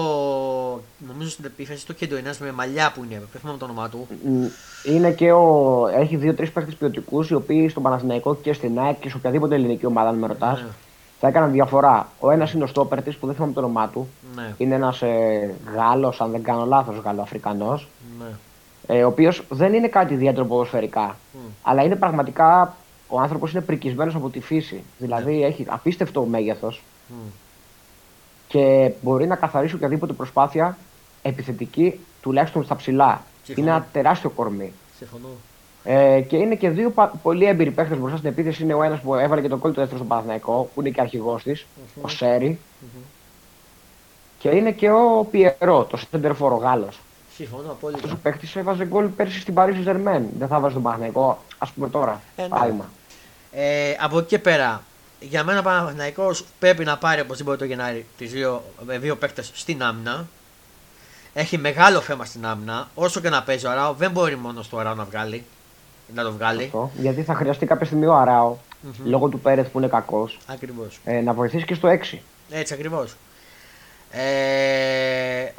Νομίζω στην επίθεση στο κέντρο ένας με μαλλιά που είναι, δεν θυμάμαι το όνομά του. Μ, Είναι και ο... Έχει δύο-τρεις παίχτε ποιοτικούς οι οποίοι στον Παναθηναϊκό και στην ΑΕΚ και σε οποιαδήποτε ελληνική ομάδα, αν με ρωτάς, Ναι. θα έκαναν διαφορά. Ο ένας είναι ο στόπερ της που δεν θυμάμαι το όνομά του. Ναι, Είναι ένας ε, Γάλλος, αν δεν κάνω λάθος, Γαλλοαφρικανό. ναι. Ε, ο οποίος δεν είναι κάτι ιδιαίτερο ποδοσφαιρικά. Μμ. Αλλά είναι πραγματικά. Ο άνθρωπος είναι πρικισμένος από τη φύση. Δηλαδή έχει απίστευτο μέγεθος Μμ. και μπορεί να καθαρίσει οποιαδήποτε προσπάθεια επιθετική, τουλάχιστον στα ψηλά. Συμφωνώ. Είναι ένα τεράστιο κορμί. Συμφωνώ. Ε, και είναι και δύο πα- πολύ έμπειροι παίχτε μπροστά στην επίθεση. Είναι ο ένας που έβαλε και τον κόλλο του δεύτερο στον Παναθηναϊκό, που είναι και αρχηγός της, ο σερι Και είναι και ο Πιερό, το Σέντερφορ ο Γάλλος. Συμφωνώ Αυτό ο απόλυτα. παίχτη έβαζε γκολ πέρσι στην Παρίσι Ζερμέν. Δεν θα βάζει τον Παναθηναϊκό, ας πούμε τώρα. Ε, ναι. Παράδειγμα. Ε, από εκεί και πέρα, για μένα ο Παναθηναϊκός πρέπει να πάρει οπωσδήποτε το Γενάρη τις δύο, με δύο παίκτες στην άμυνα. Έχει μεγάλο θέμα στην άμυνα. Όσο και να παίζει ο Αράο, δεν μπορεί μόνος στο Αράο να βγάλει. Να το βγάλει. Αυτό. Γιατί θα χρειαστεί κάποια στιγμή ο αραο λόγω του Πέρεθ που είναι κακός, Ακριβώς. ε, να βοηθήσει και στο 6. Έτσι ακριβώς. Ε,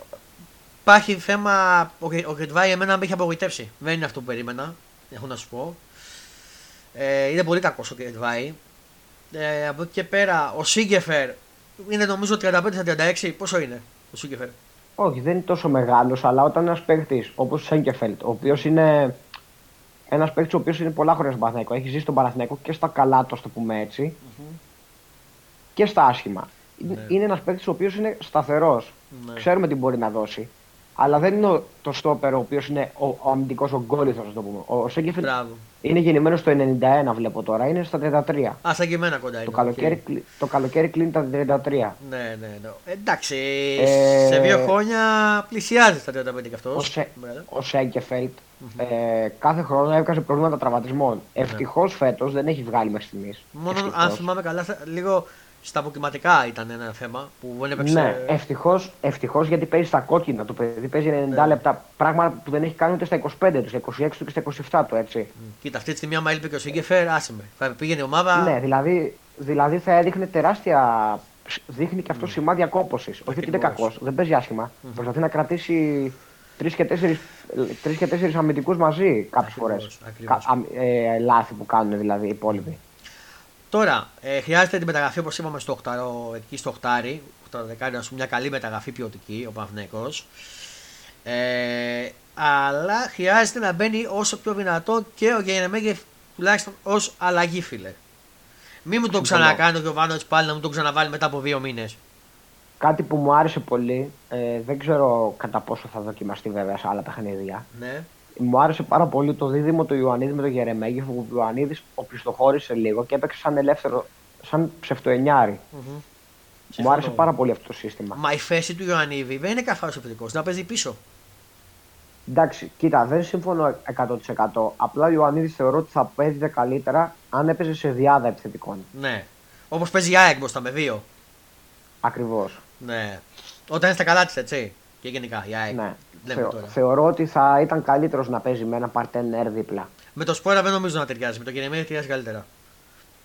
υπάρχει θέμα. Ο, Γε- ο Γετβάη εμένα με έχει απογοητεύσει. Δεν είναι αυτό που περίμενα. Έχω να σου πω. Ε, είναι πολύ κακός ο Γετβάη. Ε, από εκεί και πέρα ο Σίγκεφερ είναι νομίζω 35 στα 36. Πόσο είναι ο Σίγκεφερ; Όχι, δεν είναι τόσο μεγάλος, αλλά όταν ένας παίχτη όπως ο Σέγκεφελτ, ο οποίος είναι ένας παίχτη ο οποίος είναι πολλά χρόνια στον Παναθηναϊκό, έχει ζήσει στον Παναθηναϊκό και στα καλά του, ας το πούμε έτσι, και στα άσχημα. Είναι- Ναι. Είναι ένας παίχτης ο οποίος είναι σταθερός. Ναι. Ξέρουμε τι μπορεί να δώσει. Αλλά δεν είναι ο- το στόπερ ο οποίος είναι ο, ο αμυντικός ογκόλυθο, ας το πούμε. Ο, ο Σένκεφελντ Μπράβο. είναι γεννημένος στο 91, βλέπω τώρα, είναι στα 33. Α, σαν και εμένα κοντά είναι. Το καλοκαίρι, οκ. κλει- το καλοκαίρι κλείνει τα 33. Ναι, ναι, ναι. Εντάξει, Ε, σε δύο χρόνια πλησιάζει στα 35 κι αυτός. Ο, Σε, ο Σένκεφελντ ε, κάθε χρόνο έβγαζε προβλήματα τραυματισμών. Ευτυχώς φέτος δεν έχει βγάλει μέχρι στιγμής. Μόνο αν θυμάμαι καλά, θα- λίγο στα αποκριματικά ήταν ένα θέμα που δεν έπαιξε. Ναι, ευτυχώς ευτυχώς γιατί παίζει στα κόκκινα. Το παιδί παίζει 90 Ναι. λεπτά. Πράγμα που δεν έχει κάνει ούτε στα 25 του, στα 26 του και στα 27 του, έτσι. Κοίτα, αυτή τη στιγμή, άμα έλειπε και ο Σίγκεφερ, άσε με. Θα πήγαινε η ομάδα. Ναι, δηλαδή, δηλαδή θα έδειχνε τεράστια. Δείχνει και αυτό σημάδια κόπωσης. Όχι ότι είναι Ναι. Ακριβώς. κακός, δεν παίζει άσχημα. Προσπαθεί να κρατήσει τρεις και τέσσερι τρεις και τέσσερις αμυντικούς μαζί κάποιες φορές. Ακριβώς, ακριβώς. Ε, λάθη που κάνουν δηλαδή οι υπόλοιποι. Τώρα, ε, χρειάζεται την μεταγραφή όπως είπαμε στο 8, εκεί στο 8, 8 δεκάρι, ας πούμε, μια καλή μεταγραφή ποιοτική, ο Παναθηναϊκός. Ε, αλλά χρειάζεται να μπαίνει όσο πιο δυνατό και ο Γερεμέγεφ τουλάχιστον ως αλλαγή, φίλε. Μην μου τον Συμφωνώ. ξανακάνει ο Γιωβάνοβιτς πάλι να μου τον ξαναβάλει μετά από δύο μήνες. Κάτι που μου άρεσε πολύ, ε, δεν ξέρω κατά πόσο θα δοκιμαστεί βέβαια σε άλλα παιχνίδια. Ναι. Μου άρεσε πάρα πολύ το δίδυμο του Ιωαννίδη με τον Γερεμέγεφ, όπου ο Ιωαννίδης οπισθοχώρησε λίγο και έπαιξε σαν ελεύθερο, σαν ψευτοενιάρη. Μμμ. Μου άρεσε πάρα πολύ αυτό το σύστημα. Μα η θέση του Ιωαννίδη δεν είναι καθαρός επιθετικός, να παίζει πίσω. Εντάξει, κοίτα, δεν συμφωνώ 100%. Απλά ο Ιωαννίδης θεωρώ ότι θα παίζει καλύτερα αν έπαιζε σε διάδα επιθετικών. Ναι. Όπως παίζει η ΑΕΚ μπροστά με δύο. Ακριβώς. Ναι. Όταν είναι στα καλά της, έτσι. Και γενικά η ΑΕΚ. Ναι. Λέμε Θεω- τώρα. θεωρώ ότι θα ήταν καλύτερος να παίζει με ένα παρτενέρ δίπλα. Με το Σπόρα δεν νομίζω να ταιριάζει. Με το Κυρεμέδη ταιριάζει καλύτερα.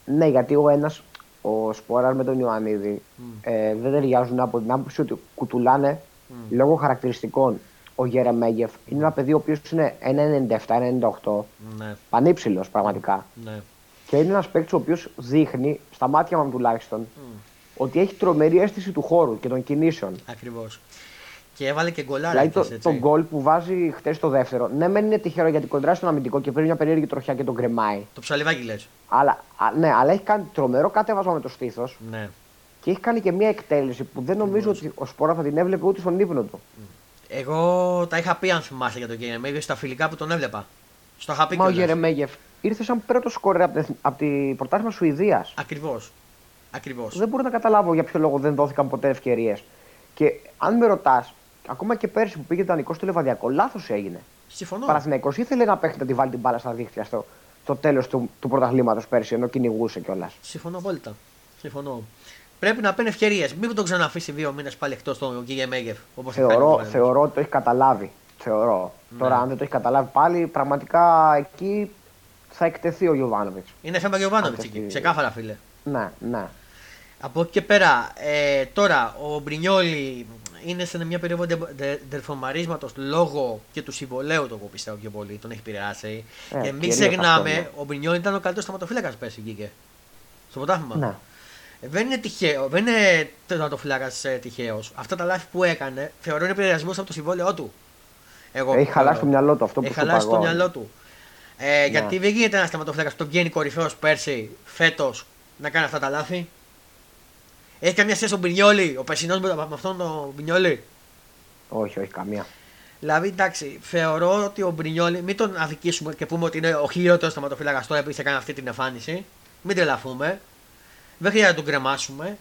Ναι, γιατί ο ένας, ο Σπόραρ με τον Ιωαννίδη, ε, δεν ταιριάζουν από την άποψη ότι κουτουλάνε λόγω χαρακτηριστικών. Ο Γερεμέγεφ είναι ένα παιδί ο οποίος είναι 1,97-1,98, Ναι, πανύψηλος πραγματικά. ναι. Και είναι ένας παίκτης ο οποίος δείχνει, στα μάτια μου τουλάχιστον, ότι έχει τρομερή αίσθηση του χώρου και των κινήσεων. Ακριβώς. Και έβαλε και γκολάρα. Δηλαδή το, χθες, το έτσι. γκολ που βάζει χτε το δεύτερο, ναι, μεν είναι τυχερό γιατί κοντράει στον αμυντικό και παίρνει μια περίεργη τροχιά και τον κρεμάει. Το ψαλιβάκι λες. Αλλά, α, ναι, αλλά έχει κάνει τρομερό κατέβασμα με το στήθος Ναι. και έχει κάνει και μια εκτέλεση που δεν νομίζω ότι ο Σπόρα θα την έβλεπε ούτε στον ύπνο του. Εγώ τα είχα πει αν θυμάσαι για τον Κυρεμέδη στα φιλικά που τον έβλεπα. Στο είχα πει Μα ο κιόλας. Γερεμέγεφ ήρθε σαν πρώτος σκόρερ από, τη- από την πρωτάθλημα Σουηδίας. Ακριβώς. Ακριβώς. Δεν μπορώ να καταλάβω για ποιο λόγο δεν δόθηκαν ποτέ ευκαιρίες. Και αν με ρωτάς, ακόμα και πέρσι που πήγε το δανεικό στο Λεβαδιακό, λάθος έγινε. Ο Συμφωνώ. Παναθηναϊκός ήθελε να παίξει να τη βάλει την μπάλα στα δίχτυα στο, στο τέλος του, του πρωταθλήματος πέρσι, ενώ κυνηγούσε κιόλας. Συμφωνώ απόλυτα. Συμφωνώ. Πρέπει να παίρνει ευκαιρίες. Μην τον ξαναφήσει δύο μήνες πάλι εκτός τον Γκίγε Μέγεφ. Όπως έχει κάνει Θεωρώ, τώρα. θεωρώ ότι το έχει καταλάβει. Θεωρώ. Ναι. Τώρα, αν δεν το έχει καταλάβει πάλι, πραγματικά εκεί θα εκτεθεί ο Γιωβάνοβιτς. Είναι θέμα Γιωβάνοβιτς Αν εκεί. θες τη- Ξεκάθαρα, φίλε. Ναι, ναι. Από εκεί και πέρα, ε, τώρα ο Μπρινιόλι είναι σε μια περίοδο τερφομαρίσματο λόγω και του συμβολέου του, εγώ πιστεύω πιο πολύ. Τον έχει επηρεάσει. Ε, και μην κυρίως ξεχνάμε, αυτό, ναι. ο Μπρινιόλι ήταν ο καλύτερος σταματοφύλακας πέρσι βγήκε. Στο ποτάθλημα. ναι. Ε, Δεν είναι τυχαίο, δεν είναι τερματοφύλακα ε, τυχαίος. Αυτά τα λάθη που έκανε θεωρώ είναι επηρεασμός από το συμβόλαιό του. Εγώ Έχει θεωρώ. χαλάσει το μυαλό του αυτό που Έχει σου είπα χαλάσει το εγώ. μυαλό του. Ε, Γιατί δεν γίνεται ένας τερματοφύλακα που τον βγαίνει κορυφαίος πέρσι, φέτος, να κάνει αυτά τα λάθη. Έχεις καμιά σχέση ο Μπινιόλι, ο περσινός με με αυτόν τον Μπινιόλι. Όχι, όχι, καμία. Δηλαδή, εντάξει, θεωρώ ότι ο Μπρινιόλι, μην τον αδικήσουμε και πούμε ότι είναι ο χειρότερος σταματοφύλακα τώρα επειδή έκανε αυτή την εμφάνιση. Μην τρελαθούμε. Δεν χρειάζεται να τον κρεμάσουμε.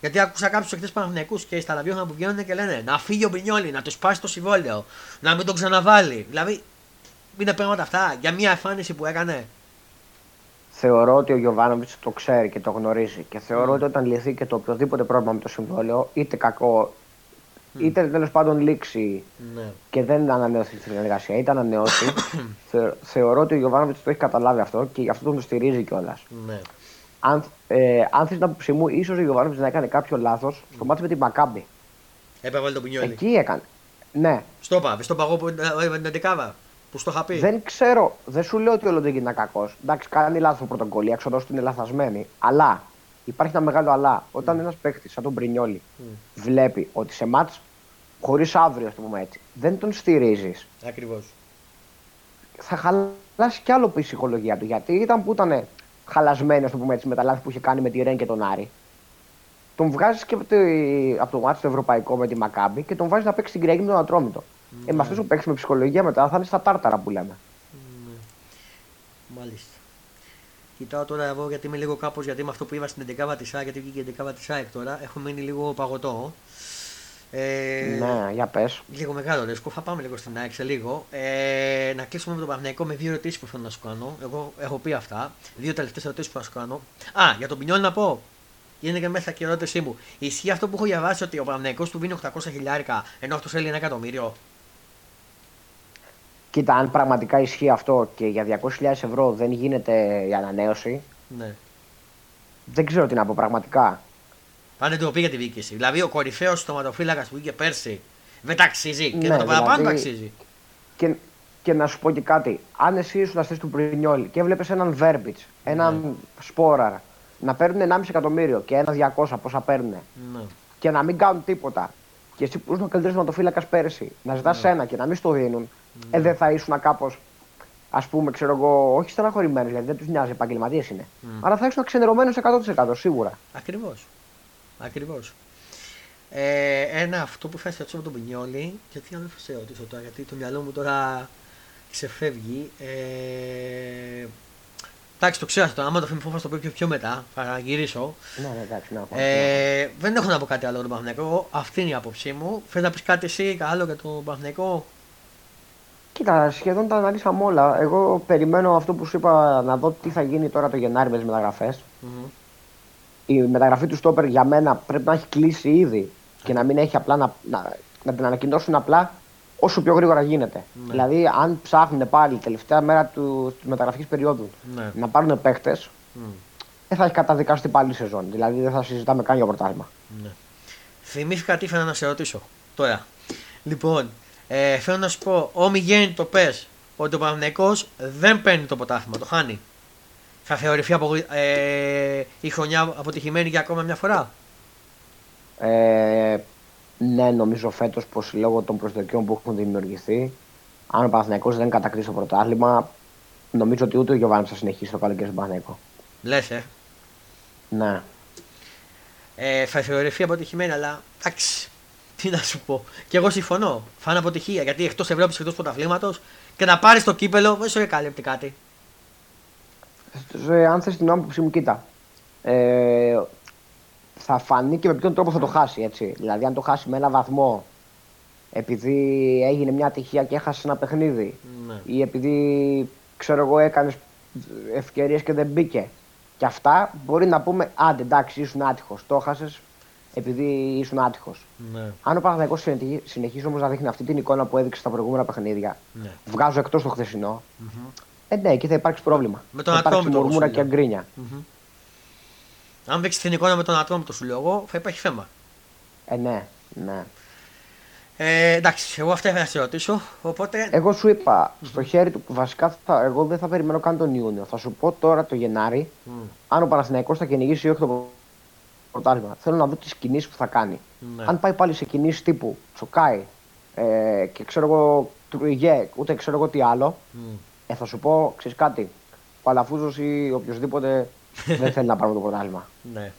Γιατί άκουσα κάποιους εκτέ Παναθυνιακού και στα λαβιόχανα που βγαίνουν και λένε να φύγει ο Μπρινιόλι, να τους σπάσει το συμβόλαιο, να μην τον ξαναβάλει. Δηλαδή, είναι πράγματα αυτά για μια εμφάνιση που έκανε. Θεωρώ ότι ο Γιωβάνοβιτ το ξέρει και το γνωρίζει. Και θεωρώ ότι όταν λυθεί και το οποιοδήποτε πρόβλημα με το συμβόλαιο, είτε κακό, είτε τέλο πάντων λήξει Ναι. και δεν ανανεώσει τη συνεργασία, είτε ανανεώσει, θε, θεωρώ ότι ο Γιωβάνοβιτ το έχει καταλάβει αυτό και γι' αυτό τον στηρίζει κιόλα. ναι. Αν, ε, αν θε την άποψή μου, ίσω ο Γιωβάνοβιτ να έκανε κάποιο λάθο στο μάτι με την Μακάμπη. Έπαβαλε τον Μπρινιόλι. Εκεί έκανε. Ναι, Στο είπα, στο παγό που ε, με την Εντεκάβα. Που στο είχα πει. δεν ξέρω, δεν σου λέω ότι ο Λοντέγκη είναι κακός. Εντάξει, κάνει λάθος το πρωτοκόλλη, η έξοδο του είναι λαθασμένη. Αλλά υπάρχει ένα μεγάλο αλλά. Όταν ένας παίχτη σαν τον Μπρινιόλι βλέπει ότι σε μάτς χωρίς αύριο, ας το πούμε έτσι, δεν τον στηρίζεις, Ακριβώς. θα χαλάσει κι άλλο η ψυχολογία του. Γιατί ήταν που ήταν χαλασμένο, ας το πούμε έτσι, με τα λάθη που είχε κάνει με τη Ρεν και τον Άρη. Τον βγάζεις και από το, από το μάτι το ευρωπαϊκό με τη Μακάμπη και τον βάζεις να παίξει την Κυριακή με τον Ατρόμητο. Ε, με αυτό που παίξει με ψυχολογία μετά θα είναι στα τάρταρα που λέμε. Μάλιστα. Κοιτάω τώρα εγώ γιατί είμαι λίγο κάπως γιατί με αυτό που είπα στην 11 της ΑΕΚ, γιατί βγήκε η 11 της ΑΕΚ τώρα, έχω μείνει λίγο παγωτό. Ε, Ναι, για πες. Λίγο μεγάλο ρίσκο, θα πάμε λίγο στην ΑΕΚ σε λίγο. Ε, να κλείσουμε με τον Παναγενικό με δύο ερωτήσεις που θέλω να σου κάνω. Εγώ έχω πει αυτά. Δύο τελευταίες ερωτήσεις που θα σου κάνω. Α, για τον Πινιόλ να πω. Είναι και μέσα και η ερώτησή μου. Ισχύει αυτό που έχω διαβάσει ότι ο Παναγενικό του δίνει 800 χιλιάρικα ενώ αυτός θέλει ένα εκατομμύριο; Κοίτα, αν πραγματικά ισχύει αυτό και για 200.000 ευρώ δεν γίνεται η ανανέωση, Ναι. δεν ξέρω τι να πω πραγματικά. Πάνε ντροπή για τη διοίκηση. Δηλαδή ο κορυφαίος στοματοφύλακας που βγήκε πέρσι δεν ταξίζει και Ναι, με το παραπάνω δηλαδή- ταξίζει. Και, και να σου πω και κάτι. Αν εσύ ήσουν στη του Πρινιόλ και έβλεπες έναν Βέρμπιτς, έναν Ναι. Σπόραρα να παίρνουν 1,5 εκατομμύριο και ένα 200 πόσα παίρνουν Ναι. και να μην κάνουν τίποτα. Και εσύ που ήσουν ο καλύτερος ματοφύλακα πέρσι, να ζητάς Ναι. ένα και να μην στο δίνουν, ε, δεν θα ήσουν κάπως, ας πούμε, ξέρω εγώ, όχι στεναχωρημένος, γιατί δεν τους νοιάζει, επαγγελματίες είναι. Μμ. Αλλά θα ήσουν ξενερωμένος 100% σίγουρα. Ακριβώς. Ακριβώς. Ε, ένα αυτό που θα σε ρωτήσω με τον Πινιόλη, γιατί άλλο θα σε ρωτήσω τώρα, γιατί το μυαλό μου τώρα ξεφεύγει. Ε, εντάξει, το ξέρω αυτό. Άμα το θυμηθώ, θα το πω πιο, πιο μετά. Θα γυρίσω. Ναι, ναι, εντάξει, να πω. Ε, δεν έχω να πω κάτι άλλο για τον Παναθηναϊκό. Αυτή είναι η άποψή μου. Θες να πεις κάτι εσύ άλλο για τον Παναθηναϊκό; Κοίτα, σχεδόν τα αναλύσαμε όλα. Εγώ περιμένω αυτό που σου είπα να δω τι θα γίνει τώρα το Γενάρη με τις μεταγραφές. Μμμ. Η μεταγραφή του Στόπερ για μένα πρέπει να έχει κλείσει ήδη και να μην έχει απλά να, να, να την ανακοινώσουν απλά όσο πιο γρήγορα γίνεται. Ναι. Δηλαδή, αν ψάχνουν πάλι τελευταία μέρα του της μεταγραφικής περίοδου Ναι. να πάρουν παίχτε, Μμ. δεν θα έχει καταδικάσει πάλι η σεζόν. Δηλαδή, δεν θα συζητάμε καν για πρωτάθλημα. Ναι. Θυμήθηκα τι ήθελα να σε ρωτήσω τώρα. Λοιπόν, ε, θέλω να σου πω, όμοι γίνει το πες ότι ο Παναθηναϊκός δεν παίρνει το ποτάθλημα, το χάνει. Θα θεωρηθεί απο, ε, η χρονιά αποτυχημένη για ακόμα μια φορά; Ε, ναι, νομίζω φέτος πως λόγω των προσδοκιών που έχουν δημιουργηθεί, αν ο Παναθηναϊκός δεν κατακτήσει το πρωτάθλημα, νομίζω ότι ούτε ο Γιωβάνη θα συνεχίσει το καλοκαίρι στον Παναθηναϊκό. Λες, ε; Ναι. ε. Θα θεωρηθεί αποτυχημένη, αλλά εντάξει. Τι να σου πω. Και εγώ συμφωνώ. Θα είναι αποτυχία γιατί εκτός Ευρώπης, εκτός πρωταθλήματος και να πάρεις το κύπελο δεν σου καλύπτει κάτι. Ε, αν θες την άποψή μου, κοίτα. Ε, θα φανεί και με ποιον τρόπο θα το χάσει, έτσι. Δηλαδή, αν το χάσει με ένα βαθμό, επειδή έγινε μια ατυχία και έχασες ένα παιχνίδι, Ναι. ή επειδή, ξέρω εγώ, έκανες ευκαιρίες και δεν μπήκε. Και αυτά μπορεί να πούμε, άντε εντάξει, ήσουν άτυχος. Το έχασες επειδή ήσουν άτυχος. Ναι. Αν ο Παναθηναϊκός συνεχίζει, συνεχίζει όμως να δείχνει αυτή την εικόνα που έδειξε στα προηγούμενα παιχνίδια, Ναι. βγάζω εκτός το χθεσινό, ε, ναι, εκεί θα υπάρξει πρόβλημα. Με τον θα υπάρξει Ατρόμητο, μουρμούρα σου και λέω. αγκρίνια. Αν δείξει την εικόνα με τον Ατρόμητο σου λέω εγώ, θα υπάρχει θέμα. Ε, ναι, ναι. Ε, εντάξει, εγώ αυτά ήθελα να σε ρωτήσω. Οπότε. Εγώ σου είπα στο χέρι του που βασικά θα, εγώ δεν θα περιμένω καν τον Ιούνιο. Θα σου πω τώρα το Γενάρη, αν ο Παναθηναϊκός θα κυνηγήσει ή όχι το πρωτάθλημα. Θέλω να δω τις κινήσεις που θα κάνει. Ναι. Αν πάει πάλι σε κινήσεις τύπου Τσοκάι ε, και ξέρω εγώ Τρουγέ, ούτε ξέρω εγώ τι άλλο, Μμ. ε, θα σου πω, ξέρεις κάτι. Ο Αλαφούζος ή οποιοδήποτε δεν θέλει να πάρουμε το πρωτάθλημα. Ναι.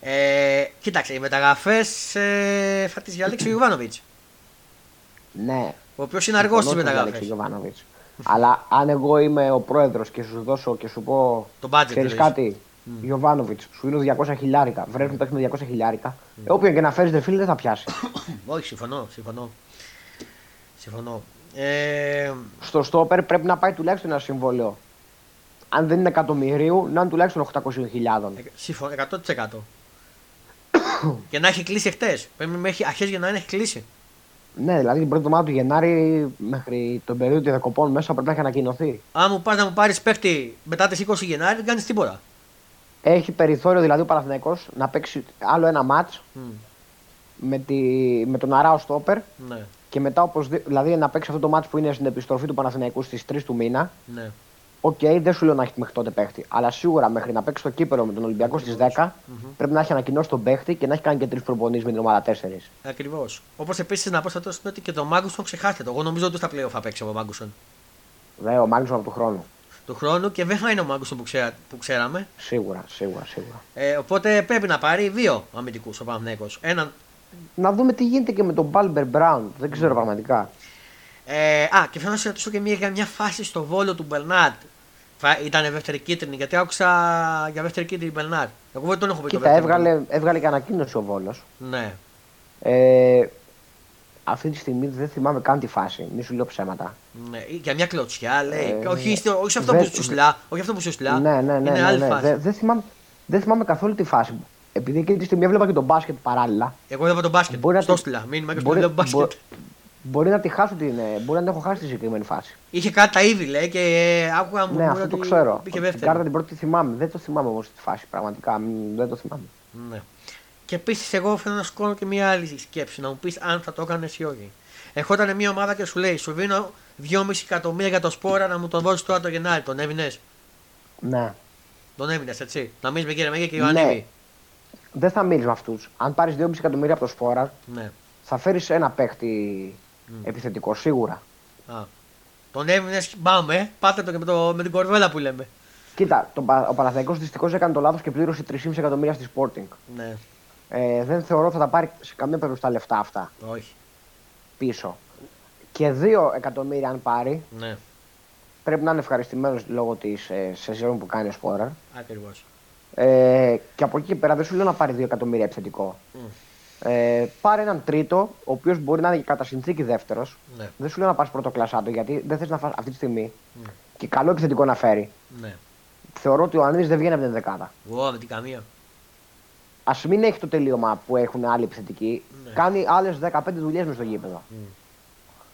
Ε, κοίταξε, οι μεταγραφές ε, θα τις διαλέξει ο Ιωβάνοβιτ. Ναι. Ο οποίος είναι αργός στις συμφωνώ ότι θα μεταγραφές. διαλέξει ο Γιωβάνοβιτς. Αλλά αν εγώ είμαι ο πρόεδρος και σου δώσω και σου πω. Το budget Ξέρεις λες. Κάτι, Γιωβάνοβιτ, σου είναι 200 χιλιάρικα. Βρέχουν παίξει με 200 χιλιάρικα. Ε, όποιον και να φέρεις δεν φίλε δεν θα πιάσει. Όχι, συμφωνώ. συμφωνώ. συμφωνώ. Ε, Στο στόπερ πρέπει να πάει τουλάχιστον ένα συμβόλαιο. Αν δεν είναι εκατομμυρίου, να είναι τουλάχιστον 800 χιλιάδων. συμφωνώ 100%. και να έχει κλείσει χτε. Πρέπει να έχει αρχές για να έχει κλείσει. Ναι, δηλαδή την πρώτη εβδομάδα του Γενάρη μέχρι τον περίοδο των διακοπών μέσα πρέπει να έχει ανακοινωθεί. Αν μου πας να μου πάρεις παίχτη μετά τις 20 Γενάρη, δεν κάνεις τίποτα. Έχει περιθώριο δηλαδή ο Παναθηναϊκός να παίξει άλλο ένα ματς Μμ, με, τη, με τον Αράο Στόπερ Ναι, και μετά όπως, δι- δηλαδή να παίξει αυτό το ματς που είναι στην επιστροφή του Παναθηναϊκού στις 3 του μήνα. ναι. Οκ, δεν σου λέω να έχει μέχρι τότε παίχτη. Αλλά σίγουρα μέχρι να παίξει το κύπελο με τον Ολυμπιακό στις 10 πρέπει να έχει ανακοινώσει τον παίχτη και να έχει κάνει και τρεις προπονήσεις με την ομάδα 4. Ακριβώς. Όπως επίσης να πω στο τέλος ότι και τον Μάγκνουσον ξεχάστε το. Εγώ νομίζω ότι στα playoff θα παίξει ο Μάγκνουσον Βέβαια, ο Μάγνουσον από του χρόνου. Του χρόνου και δεν θα είναι ο Μάγκουσον που, ξέρα, που ξέραμε. Σίγουρα, σίγουρα, σίγουρα. Ε, οπότε πρέπει να πάρει δύο αμυντικούς ο Παναθηναίκος. Έναν. Να δούμε τι γίνεται και με τον Μπάλμπερ Μπράουν. Δεν ξέρω πραγματικά. Ε, α, και θέλω να σε ρωτήσω και μια, για μια φάση στο βόλο του Μπερνάρτ. Ήταν δεύτερη κίτρινη, γιατί άκουσα για δεύτερη κίτρινη Μπερνάρτ. Εγώ δεν τον έχω πει το Κοίτα, δεύτερο. έβγαλε, έβγαλε και ανακοίνωση ο Βόλο. Ναι. Ε, αυτή τη στιγμή δεν θυμάμαι καν τη φάση. Μη σου λέω ψέματα. ναι. Για μια κλωτσιά λέει. Ε, όχι, στο- όχι σε αυτό δεν- που σου στυλά. Όχι αυτό που σου στυλά. Ναι, ναι, ναι. Είναι ναι, άλλη ναι. φάση. Δεν, δεν θυμάμαι, δεν θυμάμαι καθόλου τη φάση. Επειδή εκείνη τη στιγμή έβλεπα και τον μπάσκετ παράλληλα. Εγώ είδα τον μπάσκετ. Μπορεί να Στο τη- στυλά. Μήνυμα και στο μπορεί, λέω μπάσκετ. μπο- μπορεί να τη χάσω την. ε, Μπορεί να την έχω χάσει τη συγκεκριμένη φάση. Είχε κάτι τα ήδη λέει και ε, άκουγα μου ναι, αυτό ότι το ξέρω. Πήγε Την δεύτερη. κάρτα την πρώτη τη θυμάμαι. Δεν το θυμάμαι όμως τη φάση. Πραγματικά μ, δεν το θυμάμαι. Ναι. Και επίσης, εγώ θέλω να σου κάνω και μια άλλη σκέψη, να μου πεις αν θα το έκανες ή όχι. Ερχόταν μια ομάδα και σου λέει: Σου δίνω 2,5 εκατομμύρια για το σπόρα να μου τον δώσεις τώρα το Γενάρη. Τον έβινε. Ναι. Τον έβινε, έτσι; Να μην με κύριε Μέγε και Ναι. Ιωαννίδη. Δεν θα μείνει με αυτούς. Αν πάρεις 2,5 εκατομμύρια από το Σφόρα, Ναι. θα φέρεις ένα παίχτη επιθετικό σίγουρα. Α. Τον έβινε, πάμε. Πάτε το και με, το, με την κορδέλα που λέμε. Κοίτα, το, Πα- ο Παναθηναϊκός δυστυχώς έκανε το λάθος και πλήρωσε 3,5 εκατομμύρια στη Sporting. Ναι. Ε, δεν θεωρώ θα τα πάρει σε καμία περίπτωση τα λεφτά αυτά Όχι. πίσω. Και 2 εκατομμύρια αν πάρει, Ναι. πρέπει να είναι ευχαριστημένος λόγω της ε, σεζόν που κάνει ο Σπόρα. Ακριβώς. Ε, και από εκεί και πέρα δεν σου λέω να πάρει 2 εκατομμύρια επιθετικό. Ε, πάρε έναν τρίτο, ο οποίος μπορεί να είναι και κατά συνθήκη δεύτερος. Ναι. Δεν σου λέω να πα πρώτο κλασάτο γιατί δεν θες να φας αυτή τη στιγμή. Και καλό επιθετικό να φέρει. Ναι. Θεωρώ ότι ο Ανδρής δεν βγαίνει από την δεκάδα. Εγώ με την καμία. Α μην έχει το τελείωμα που έχουν άλλοι επιθετικοί. Ναι. Κάνει άλλες 15 δουλειές μες στο γήπεδο.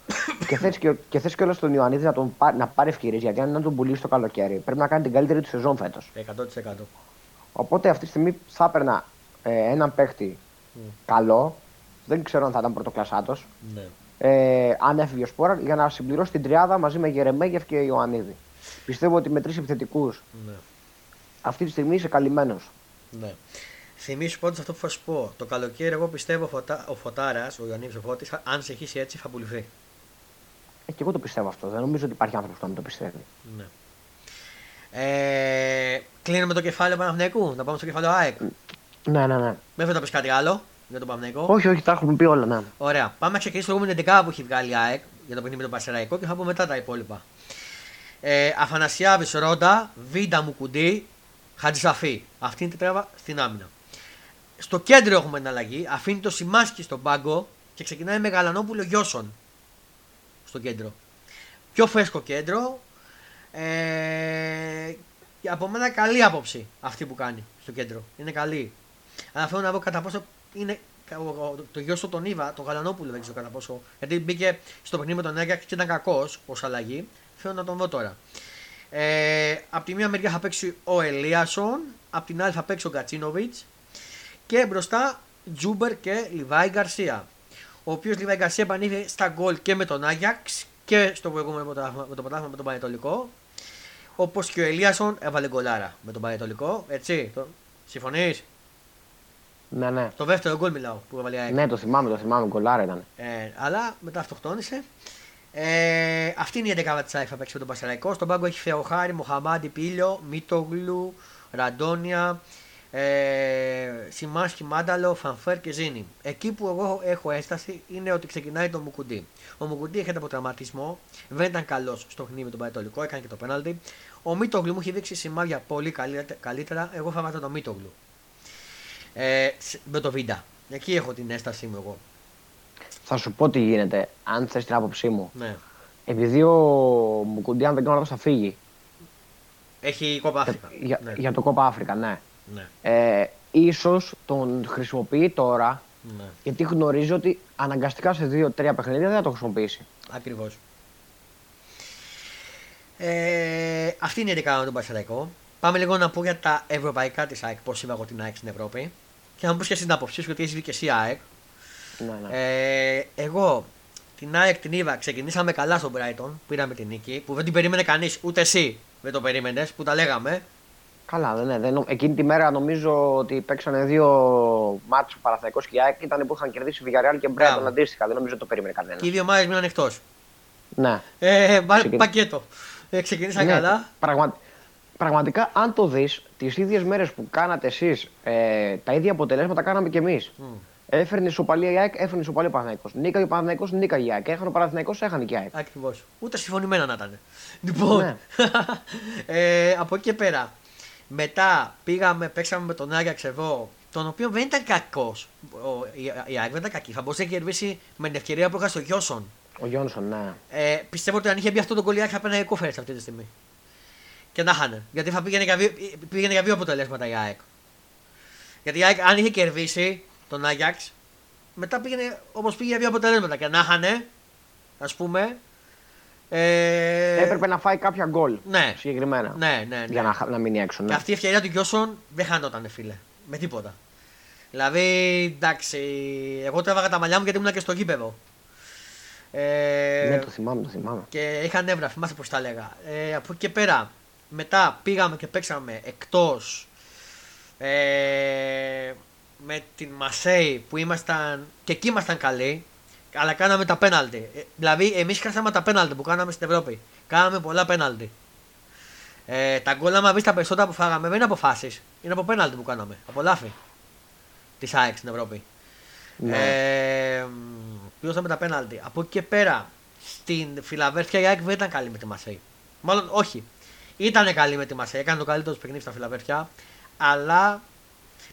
και θες και, και θες και όλος τον Ιωαννίδης να, τον, πά- να πάρει ευκαιρίες γιατί αν να τον πουλήσει το καλοκαίρι πρέπει να κάνει την καλύτερη του σεζόν φέτος. 100%. Οπότε αυτή τη στιγμή θα έπαιρνα ε, έναν παίχτη καλό. Δεν ξέρω αν θα ήταν πρωτοκλασάτο. Ναι. Ε, αν έφυγε ο Σπόρα για να συμπληρώσει την τριάδα μαζί με Γερεμέγεφ και Ιωαννίδη. Πιστεύω ότι με τρεις επιθετικούς Ναι. αυτή τη στιγμή είσαι καλυμμένος. Ναι. Θυμήσου πάντως αυτό που θα σου πω. Το καλοκαίρι, εγώ πιστεύω ο, Φωτα... ο Φωτάρας, ο Ιωαννίδης ο Φώτης, αν συνεχίσει έτσι, θα πουληθεί. Ε, και εγώ το πιστεύω αυτό. Δεν νομίζω ότι υπάρχει άνθρωπος που να μην το πιστεύει. Ναι. Ε, κλείνουμε το κεφάλαιο Παναθηναϊκού. Να πάμε στο κεφάλαιο ΑΕΚ. Ναι, ναι, ναι. Μέχρι να πεις κάτι άλλο για τον Παναθηναϊκό. Όχι, όχι, τα έχουμε πει όλα, ναι. Ωραία. Πάμε να ξεκινήσουμε με την 11 που έχει βγάλει η ΑΕΚ για το παιχνίδι με τον Πασεραϊκό και θα πούμε μετά τα υπόλοιπα. Ε, Αφανασιάβη Ρόντα, Βίντα Μουκουντή, Χατζησαφή. Αυτή είναι η τετράβα στην άμυνα. Στο κέντρο έχουμε την αλλαγή. Αφήνει το Σιμάσκι στον πάγκο και ξεκινάει με Γαλανόπουλο Γιώσον στο κέντρο. Πιο φρέσκο κέντρο. Ε, και από μένα καλή άποψη αυτή που κάνει στο κέντρο. Είναι καλή. Αλλά θέλω να δω κατά πόσο είναι ο- ο- το γιο του τον Ήβα, τον Γαλανόπουλο δεν ξέρω κατά πόσο. Γιατί μπήκε στο παιχνίδι με τον Άγιαξ και ήταν κακός ως αλλαγή. Θέλω να τον δω τώρα. Ε, απ' τη μία μεριά θα παίξει ο Ελίασον, απ' την άλλη θα παίξει ο Γκατσίνοβιτς και μπροστά Τζούμπερ και Λιβάη Γκαρσία. Ο οποίος Λιβάη Γκαρσία επανήλθε στα γκολ και με τον Άγιαξ και στο προηγούμενο πρωτάθλημα- με το πρωτάθλημα με τον Πανετολικό. Όπως και ο Ελίασον έβαλε γκολάρα με τον Πανετολικό. Έτσι, το... συμφωνείς; Ναι, ναι. Το δεύτερο γκολ μιλάω που έβαλε η ΑΕΚ. Ναι, το θυμάμαι, το θυμάμαι. Γκολάρα ήταν. Ε, αλλά μετά αυτοκτόνησε. Ε, αυτή είναι η 11 της ΑΕΚ θα παίξει με τον Πασαραϊκό. Στον πάγκο έχει Θεοχάρη, Μοχαμάντι, Πίλιο, Μίτογλου, Ραντόνια, ε, Σιμάσχη, Μάνταλο, Φανφέρ και Ζήνη. Εκεί που εγώ έχω έσταση είναι ότι ξεκινάει το Μουκουντή. Ο Μουκουντή έρχεται από τραυματισμό, δεν ήταν καλός στο παιχνίδι με τον Πανετολικό, έκανε και το πέναλτι. Ο Μίτογλου μου έχει δείξει σημάδια πολύ καλύτε- καλύτερα. Εγώ θα βάζω το Μίτογλου. Ε, σ- με το Βίντα. Εκεί έχω την έστασή μου εγώ. Θα σου πω τι γίνεται, αν θες την άποψή μου. Ναι. Επειδή ο Μουκουντή, αν δεν κάνω λάθος, θα φύγει Έχει κόπα Αφρικα. για, ναι. για το κόπα Αφρικα, ναι. Ναι. Ε, ίσως τον χρησιμοποιεί τώρα ναι. γιατί γνωρίζει ότι αναγκαστικά σε δύο-τρία παιχνίδια δεν θα το χρησιμοποιήσει. Ακριβώς. Ε, αυτή είναι η δεκάδα με τον Πασαραϊκό. Πάμε λίγο να πω για τα ευρωπαϊκά της ΑΕΚ, πώς είδα εγώ την ΑΕΚ στην Ευρώπη. Και να μου πεις και εσύ την άποψή σου, γιατί έχεις δει και εσύ ΑΕΚ. Ναι, ναι. Ε, εγώ την ΑΕΚ την είδα, ξεκινήσαμε καλά στον Brighton, πήραμε την νίκη, που δεν την περίμενε κανείς, ούτε εσύ δεν το περίμενες, που τα λέγαμε. Καλά, δεν, ναι, δεν, νο- εκείνη τη μέρα νομίζω ότι παίξανε δύο μάτς ο Παναθηναϊκός και η ΑΕΚ ήταν που είχαν κερδίσει η Villarreal και Μπράβο. Brighton αντίστοιχα. Δεν νομίζω ότι το περίμενε κανένας. Και οι δύο ομάδε μείναν εκτός. Ναι. Ε, μπα- Ξεκινή- πακέτο. Ε, ξεκινήσαμε Ναι, καλά. Πραγμα... Πραγματικά, αν το δεις, τις ίδιες μέρες που κάνατε εσείς ε, τα ίδια αποτελέσματα κάναμε κι εμείς. Μμ. Έφερνε ισοπαλία η ΑΕΚ, έφερνε ισοπαλία ο Παναθηναϊκός. Νίκα ο Παναθηναϊκός, νίκα η ΑΕΚ. Έχανε ο Παναθηναϊκός, έχανε και η ΑΕΚ. Ακριβώς. Ούτε συμφωνημένα να ήταν. Λοιπόν, Ναι. ε, από εκεί και πέρα. Μετά πήγαμε, παίξαμε με τον Άγιαξ εδώ, τον οποίο δεν ήταν κακός. Η, η ΑΕΚ δεν ήταν κακή. Θα μπορούσε να κερδίσει με την ευκαιρία που είχα στο Γιώσον. Ο Γιόνσον, ναι. Ε, πιστεύω ότι αν είχε μπει αυτό το κολλή, η ΑΕΚ θα παίρνει κόφερε αυτή τη στιγμή. Και να χάνε. Γιατί θα πήγαινε για δύο, πήγαινε για δύο αποτελέσματα η ΑΕΚ. Γιατί η ΑΕΚ, αν είχε κερδίσει τον Άγιαξ, μετά πήγαινε όπως πήγε για δύο αποτελέσματα. Και να χάνε, ας πούμε. Ε, Έπρεπε να φάει κάποια γκολ. Ναι. Συγκεκριμένα. Ναι, ναι, ναι. Για να, χα- να μείνει έξω. Και Ναι. αυτή η ευκαιρία του Γιώσον δεν χανόταν, φίλε. Με τίποτα. Δηλαδή, εντάξει, εγώ το έβαγα τα μαλλιά μου γιατί ήμουν και στο γήπεδο. Ε, Ναι, το θυμάμαι, το θυμάμαι. και είχα νεύρα, θυμάσαι πώς τα έλεγα. Ε, από εκεί και πέρα, μετά πήγαμε και παίξαμε εκτός ε, με την Μασέη που ήμασταν και εκεί ήμασταν καλοί, αλλά κάναμε τα πέναλτι. Ε, δηλαδή, εμείς χάσαμε τα πέναλτι που κάναμε στην Ευρώπη. Κάναμε πολλά πέναλτι. Ε, τα γκολ, άμα δει τα περισσότερα που φάγαμε, δεν είναι αποφάσει. Είναι από πέναλτι που κάναμε. Από λάθη της ΑΕΚ στην Ευρώπη. Ναι. Ε, μ, πληρώσαμε τα πέναλτι. Από εκεί και πέρα, στην Φιλαβέρφια η ΑΕΚ δεν ήταν καλή με τη Μασέη. Μάλλον όχι. Ήταν καλή με τη Μασέη. Έκανε το καλύτερο του παιχνίδι στα Φιλαβέρφια. Αλλά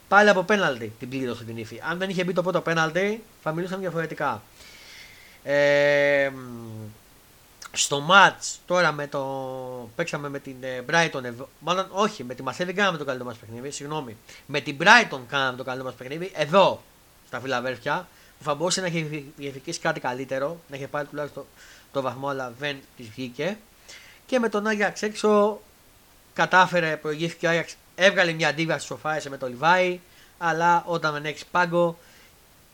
πάλι από πέναλτι την πλήρωσε την ύφη. Αν δεν είχε μπει το πρώτο πέναλτι, θα μιλούσαν διαφορετικά. Ε, μ, στο match τώρα με το. Παίξαμε με την ε, Brighton. εδώ- Μάλλον όχι, με τη Μασέ δεν κάναμε το καλύτερο μας παιχνίδι. Συγγνώμη. Με την Brighton κάναμε το καλύτερο μας παιχνίδι. Εδώ, στα Φιλαβέρφια. Που θα μπορούσε να έχει διεκδικήσει κάτι καλύτερο. Να είχε πάρει τουλάχιστον το βαθμό, αλλά δεν της βγήκε. Και με τον Άγιαξ έξω κατάφερε, προηγήθηκε ο Άγιαξ. Έβγαλε μια αντίβαση, σοφάρισε με το Λιβάη. Αλλά όταν δεν έχεις πάγκο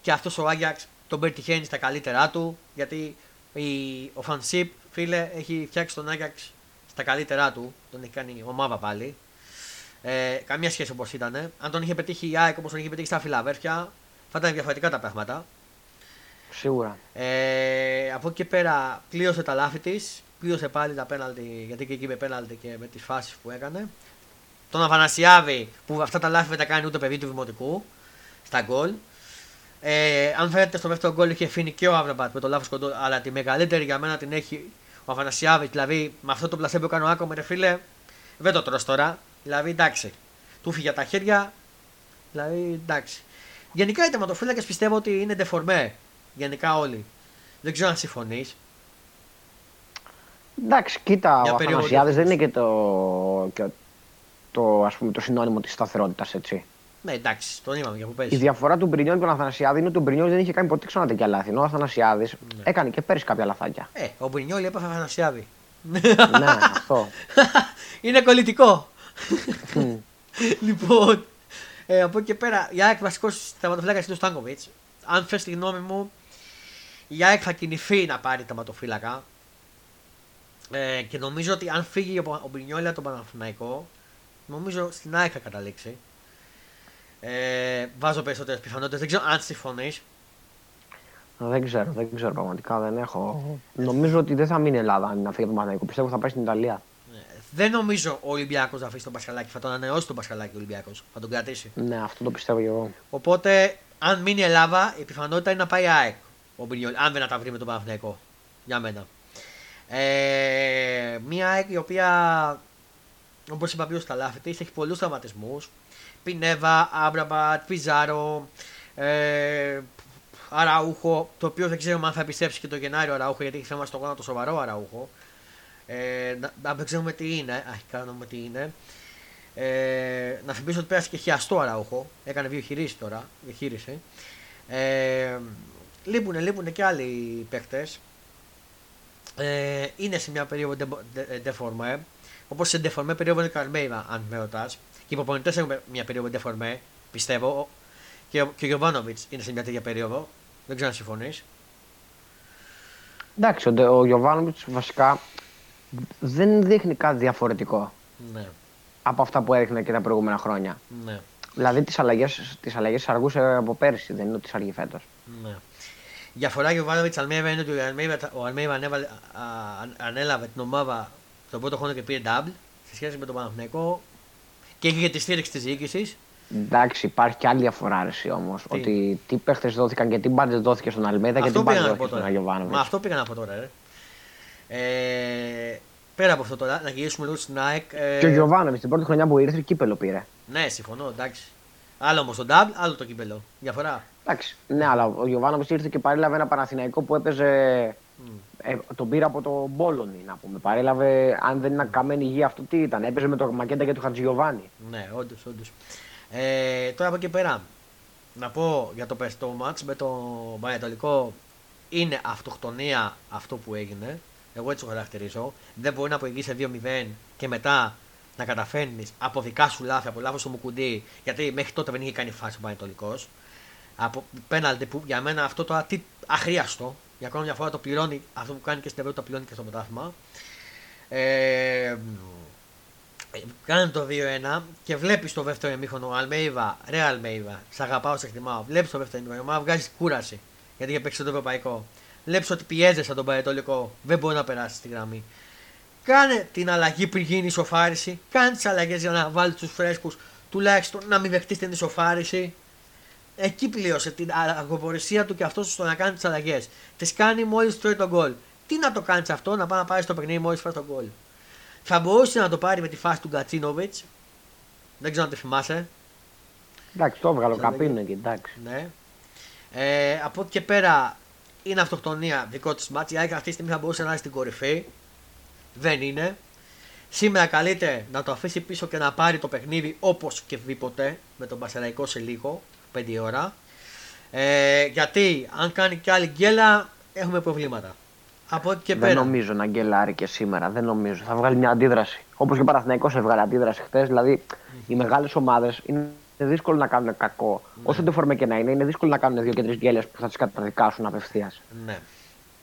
και αυτός ο Άγιαξ τον πετυχαίνει στα καλύτερά του. Γιατί η, ο Φανσίπ, φίλε, έχει φτιάξει τον Άγιαξ στα καλύτερά του. Τον έχει κάνει ομάδα πάλι. Ε, καμία σχέση όπως ήταν. Αν τον είχε πετύχει η ΑΕΚ όπως τον είχε πετύχει στα Φιλαβέρφια, θα ήταν διαφορετικά τα πράγματα. Σίγουρα. Ε, από εκεί και πέρα πλήρωσε τα λάθη της. Πλήρωσε πάλι τα πέναλτι, γιατί και εκεί με πέναλτι και με τις φάσεις που έκανε. Τον Αφανασιάβη που αυτά τα λάθη δεν τα κάνει ούτε παιδί του δημοτικού στα γκολ. Ε, αν φαίνεται στο δεύτερο γκολ είχε φύγει και ο Αβραμπάτ με το λάθος κοντό, αλλά τη μεγαλύτερη για μένα την έχει ο Αφανασιάβη. Δηλαδή με αυτό το πλασέ που έκανε ο Άκο με ρε φίλε, δεν το τρως τώρα. Δηλαδή εντάξει. Του φύγε τα χέρια. Δηλαδή εντάξει. Γενικά οι τερματοφύλακες πιστεύω ότι είναι ντεφορμέ. Γενικά όλοι. Δεν ξέρω αν συμφωνείς. Εντάξει, κοίτα, Μια ο περίοδο Αθανασιάδης δεν είναι διαφορετική. και το, και το, ας πούμε, το συνώνυμο της σταθερότητας, έτσι. Ναι, εντάξει, τον είπαμε για που Η παίζει. διαφορά του Μπρινιόλ και του Αθανασιάδη είναι ότι ο Μπρινιόλ δεν είχε κάνει ποτέ ξανά τέτοια λάθη. Ενώ ο Αθανασιάδης Ναι. έκανε και πέρυσι κάποια λαθάκια. Ε, ο Μπρινιόλη έπαθε Αθανασιάδη. ναι, αυτό. Είναι κολλητικό. λοιπόν, ε, από εκεί και πέρα, η ΑΕΚ βασικός τερματοφύλακα είναι ο Στάνκοβιτς. Αν θες τη γνώμη μου, η ΑΕΚ θα κινηθεί να πάρει τερματοφύλακα. Ε, και νομίζω ότι αν φύγει ο, ο Μπρινιόλη από τον Παναθηναϊκό, νομίζω στην ΑΕΚ θα καταλήξει. Ε, βάζω περισσότερες πιθανότητες. Δεν ξέρω αν συμφωνείς. δεν ξέρω, δεν ξέρω πραγματικά. Δεν έχω. Νομίζω ότι δεν θα μείνει η Ελλάδα αν είναι να φύγει από τον Παναγικό. Πιστεύω ότι θα πάει στην Ιταλία. Δεν νομίζω ο Ολυμπιακός να αφήσει τον Πασχαλάκη. Θα τον ανανεώσει τον Πασχαλάκη ο Ολυμπιακός. Θα τον κρατήσει. Ναι, αυτό το πιστεύω και εγώ. Οπότε, αν μείνει η Ελλάδα, η πιθανότητα είναι να πάει η ΑΕΚ. Ο Μπρινιόλ, αν δεν τα βρει με τον Παναθηναϊκό. Για μένα. Ε, μια ΑΕΚ η οποία, όπως είπα πριν στα λάθη της, έχει πολλούς τραυματισμούς. Πινέβα, Άμπραμπατ, Πιζάρο, ε, Αραούχο. Το οποίο δεν ξέρουμε αν θα επιστρέψει και το Γενάριο Αραούχο γιατί έχει θέμα στο γόνατο σοβαρό Αραούχο. Ε, να, να δεν ξέρουμε τι είναι. Αρχικά να δούμε τι είναι. Ε, να θυμίσω ότι πέρασε και χιαστό Αραούχο. Έκανε δύο χειρίσει τώρα. Διαχείρισε. Ε, λείπουνε, λείπουνε και άλλοι παίκτες. Ε, είναι σε μια περίοδο ντεφορμέ. Όπως σε ντεφορμέ περίοδο είναι Καρμέιβα, αν με ρωτάς. Και οι προπονητέ έχουν μια περίοδο ντεφορμέ, πιστεύω. Και, ο- και ο Γιωβάνοβιτς είναι σε μια τέτοια περίοδο. Δεν ξέρω αν συμφωνείς. Εντάξει, ο, Ντε- ο Γιωβάνοβιτς βασικά δεν δείχνει κάτι διαφορετικό Ναι, από αυτά που έδειχνε και τα προηγούμενα χρόνια. ναι, Δηλαδή τις αλλαγέ τις αλλαγές αργούσε από πέρυσι, δεν είναι ότι τις αργεί φέτος. ναι. Η διαφορά Γιωβάνοβιτς Αλμέιβα είναι ότι ο Αλμέιβα, ο Αλμέιβα ανέβαλε, α, α, ανέλαβε την ομάδα τον πρώτο χρόνο και πήρε double σε σχέση με τον Παναθηναϊκό και είχε και τη στήριξη της διοίκησης. Εντάξει, υπάρχει και άλλη διαφορά αρέσει όμως. Τι; Ότι τι παίχτες δόθηκαν και τι μπάντζε δόθηκε στον Αλμέδα και τι Αυτό μπάντζε πήγα να δόθηκε πω στον τώρα. Αγιοβάνοβιτς. Μα αυτό πήγα να πω τώρα, ρε. Ε, πέρα από αυτό τώρα, να γυρίσουμε λίγο στην ΑΕΚ. Ε, Και ο Γιωβάνοβιτς την πρώτη χρονιά που ήρθε κύπελο πήρε. Ναι, συμφωνώ, εντάξει. Άλλο όμως το double, άλλο το κύπελο. Διαφορά. Εντάξει, ναι, αλλά ο Γιωβάνοβιτς ήρθε και παρέλαβε ένα Παναθηναϊκό που έπαιζε. Ε, τον πήρε από το Μπόλονι, να πούμε. Παρέλαβε, αν δεν ήταν καμένη υγεία, αυτό τι ήταν. Έπαιζε με το Μακέντα και το Χατζιωβάνι. Ναι, όντως, όντως. Ε, τώρα από εκεί πέρα, να πω για το, πες- το μάτς με το Πανετολικό είναι αυτοκτονία αυτό που έγινε. Εγώ έτσι το χαρακτηρίζω. Δεν μπορεί να προηγήσει 2-0 και μετά να καταφέρνεις από δικά σου λάθη, από λάθος του Μουκουντή, γιατί μέχρι τότε δεν είχε κάνει φάση ο Πανετολικός. Από πέναλτι που για μένα αυτό τώρα τι αχρίαστο. Για ακόμα μια φορά το πληρώνει αυτό που κάνει και στην Ευρώπη, το πληρώνει και στο πρωτάθλημα. Ε, ε, Κάνει το 2-1 και βλέπεις το δεύτερο ημίχρονο Αλμέιβα, ρε Αλμέιβα, σε αγαπάω, σε εκτιμάω. Βλέπεις το δεύτερο ημίχρονο, μα βγάζεις κούραση γιατί είχε παίξει το ευρωπαϊκό. Βλέπεις ότι πιέζεσαι τον Πανετολικό, δεν μπορεί να περάσεις τη γραμμή. Κάνε την αλλαγή πριν γίνει η ισοφάριση. Κάνε τις αλλαγές για να βάλεις τους φρέσκους, τουλάχιστον να μην δεχτείς την ισοφάριση. Εκεί πλήρωσε την αργοπορησία του και αυτός στο να κάνει τις αλλαγές. Τις κάνει μόλις τρώει τον γκολ. Τι να το κάνεις αυτό, να πάει να πάρει το παιχνίδι μόλις φάει τον γκολ. Θα μπορούσε να το πάρει με τη φάση του Γκατσίνοβιτς. Δεν ξέρω αν τη θυμάσαι. Εντάξει, το έβγαλε ο Σαν Καπίνο εκεί, εντάξει. Ναι. Ε, από εκεί και πέρα είναι αυτοκτονία δικό της μάτια. Η ΑΕΚ αυτή τη στιγμή θα μπορούσε να είναι στην κορυφή. Δεν είναι. Σήμερα καλείται να το αφήσει πίσω και να πάρει το παιχνίδι όπως και δίποτε με τον Πασαραϊκό σε λίγο, 5 ώρα. Ε, γιατί αν κάνει κι άλλη γκέλα έχουμε προβλήματα. Από εκεί και δεν πέρα. νομίζω να γκελάρει και σήμερα. Δεν νομίζω. Θα βγάλει μια αντίδραση. Όπως και ο Παναθηναϊκός έβγαλε αντίδραση χθες. Δηλαδή, οι μεγάλες ομάδες είναι δύσκολο να κάνουν κακό. Όσο το φορμέ και να είναι, είναι δύσκολο να κάνουν δύο και τρεις γκέλες που θα τις καταδικάσουν απευθείας. Ναι.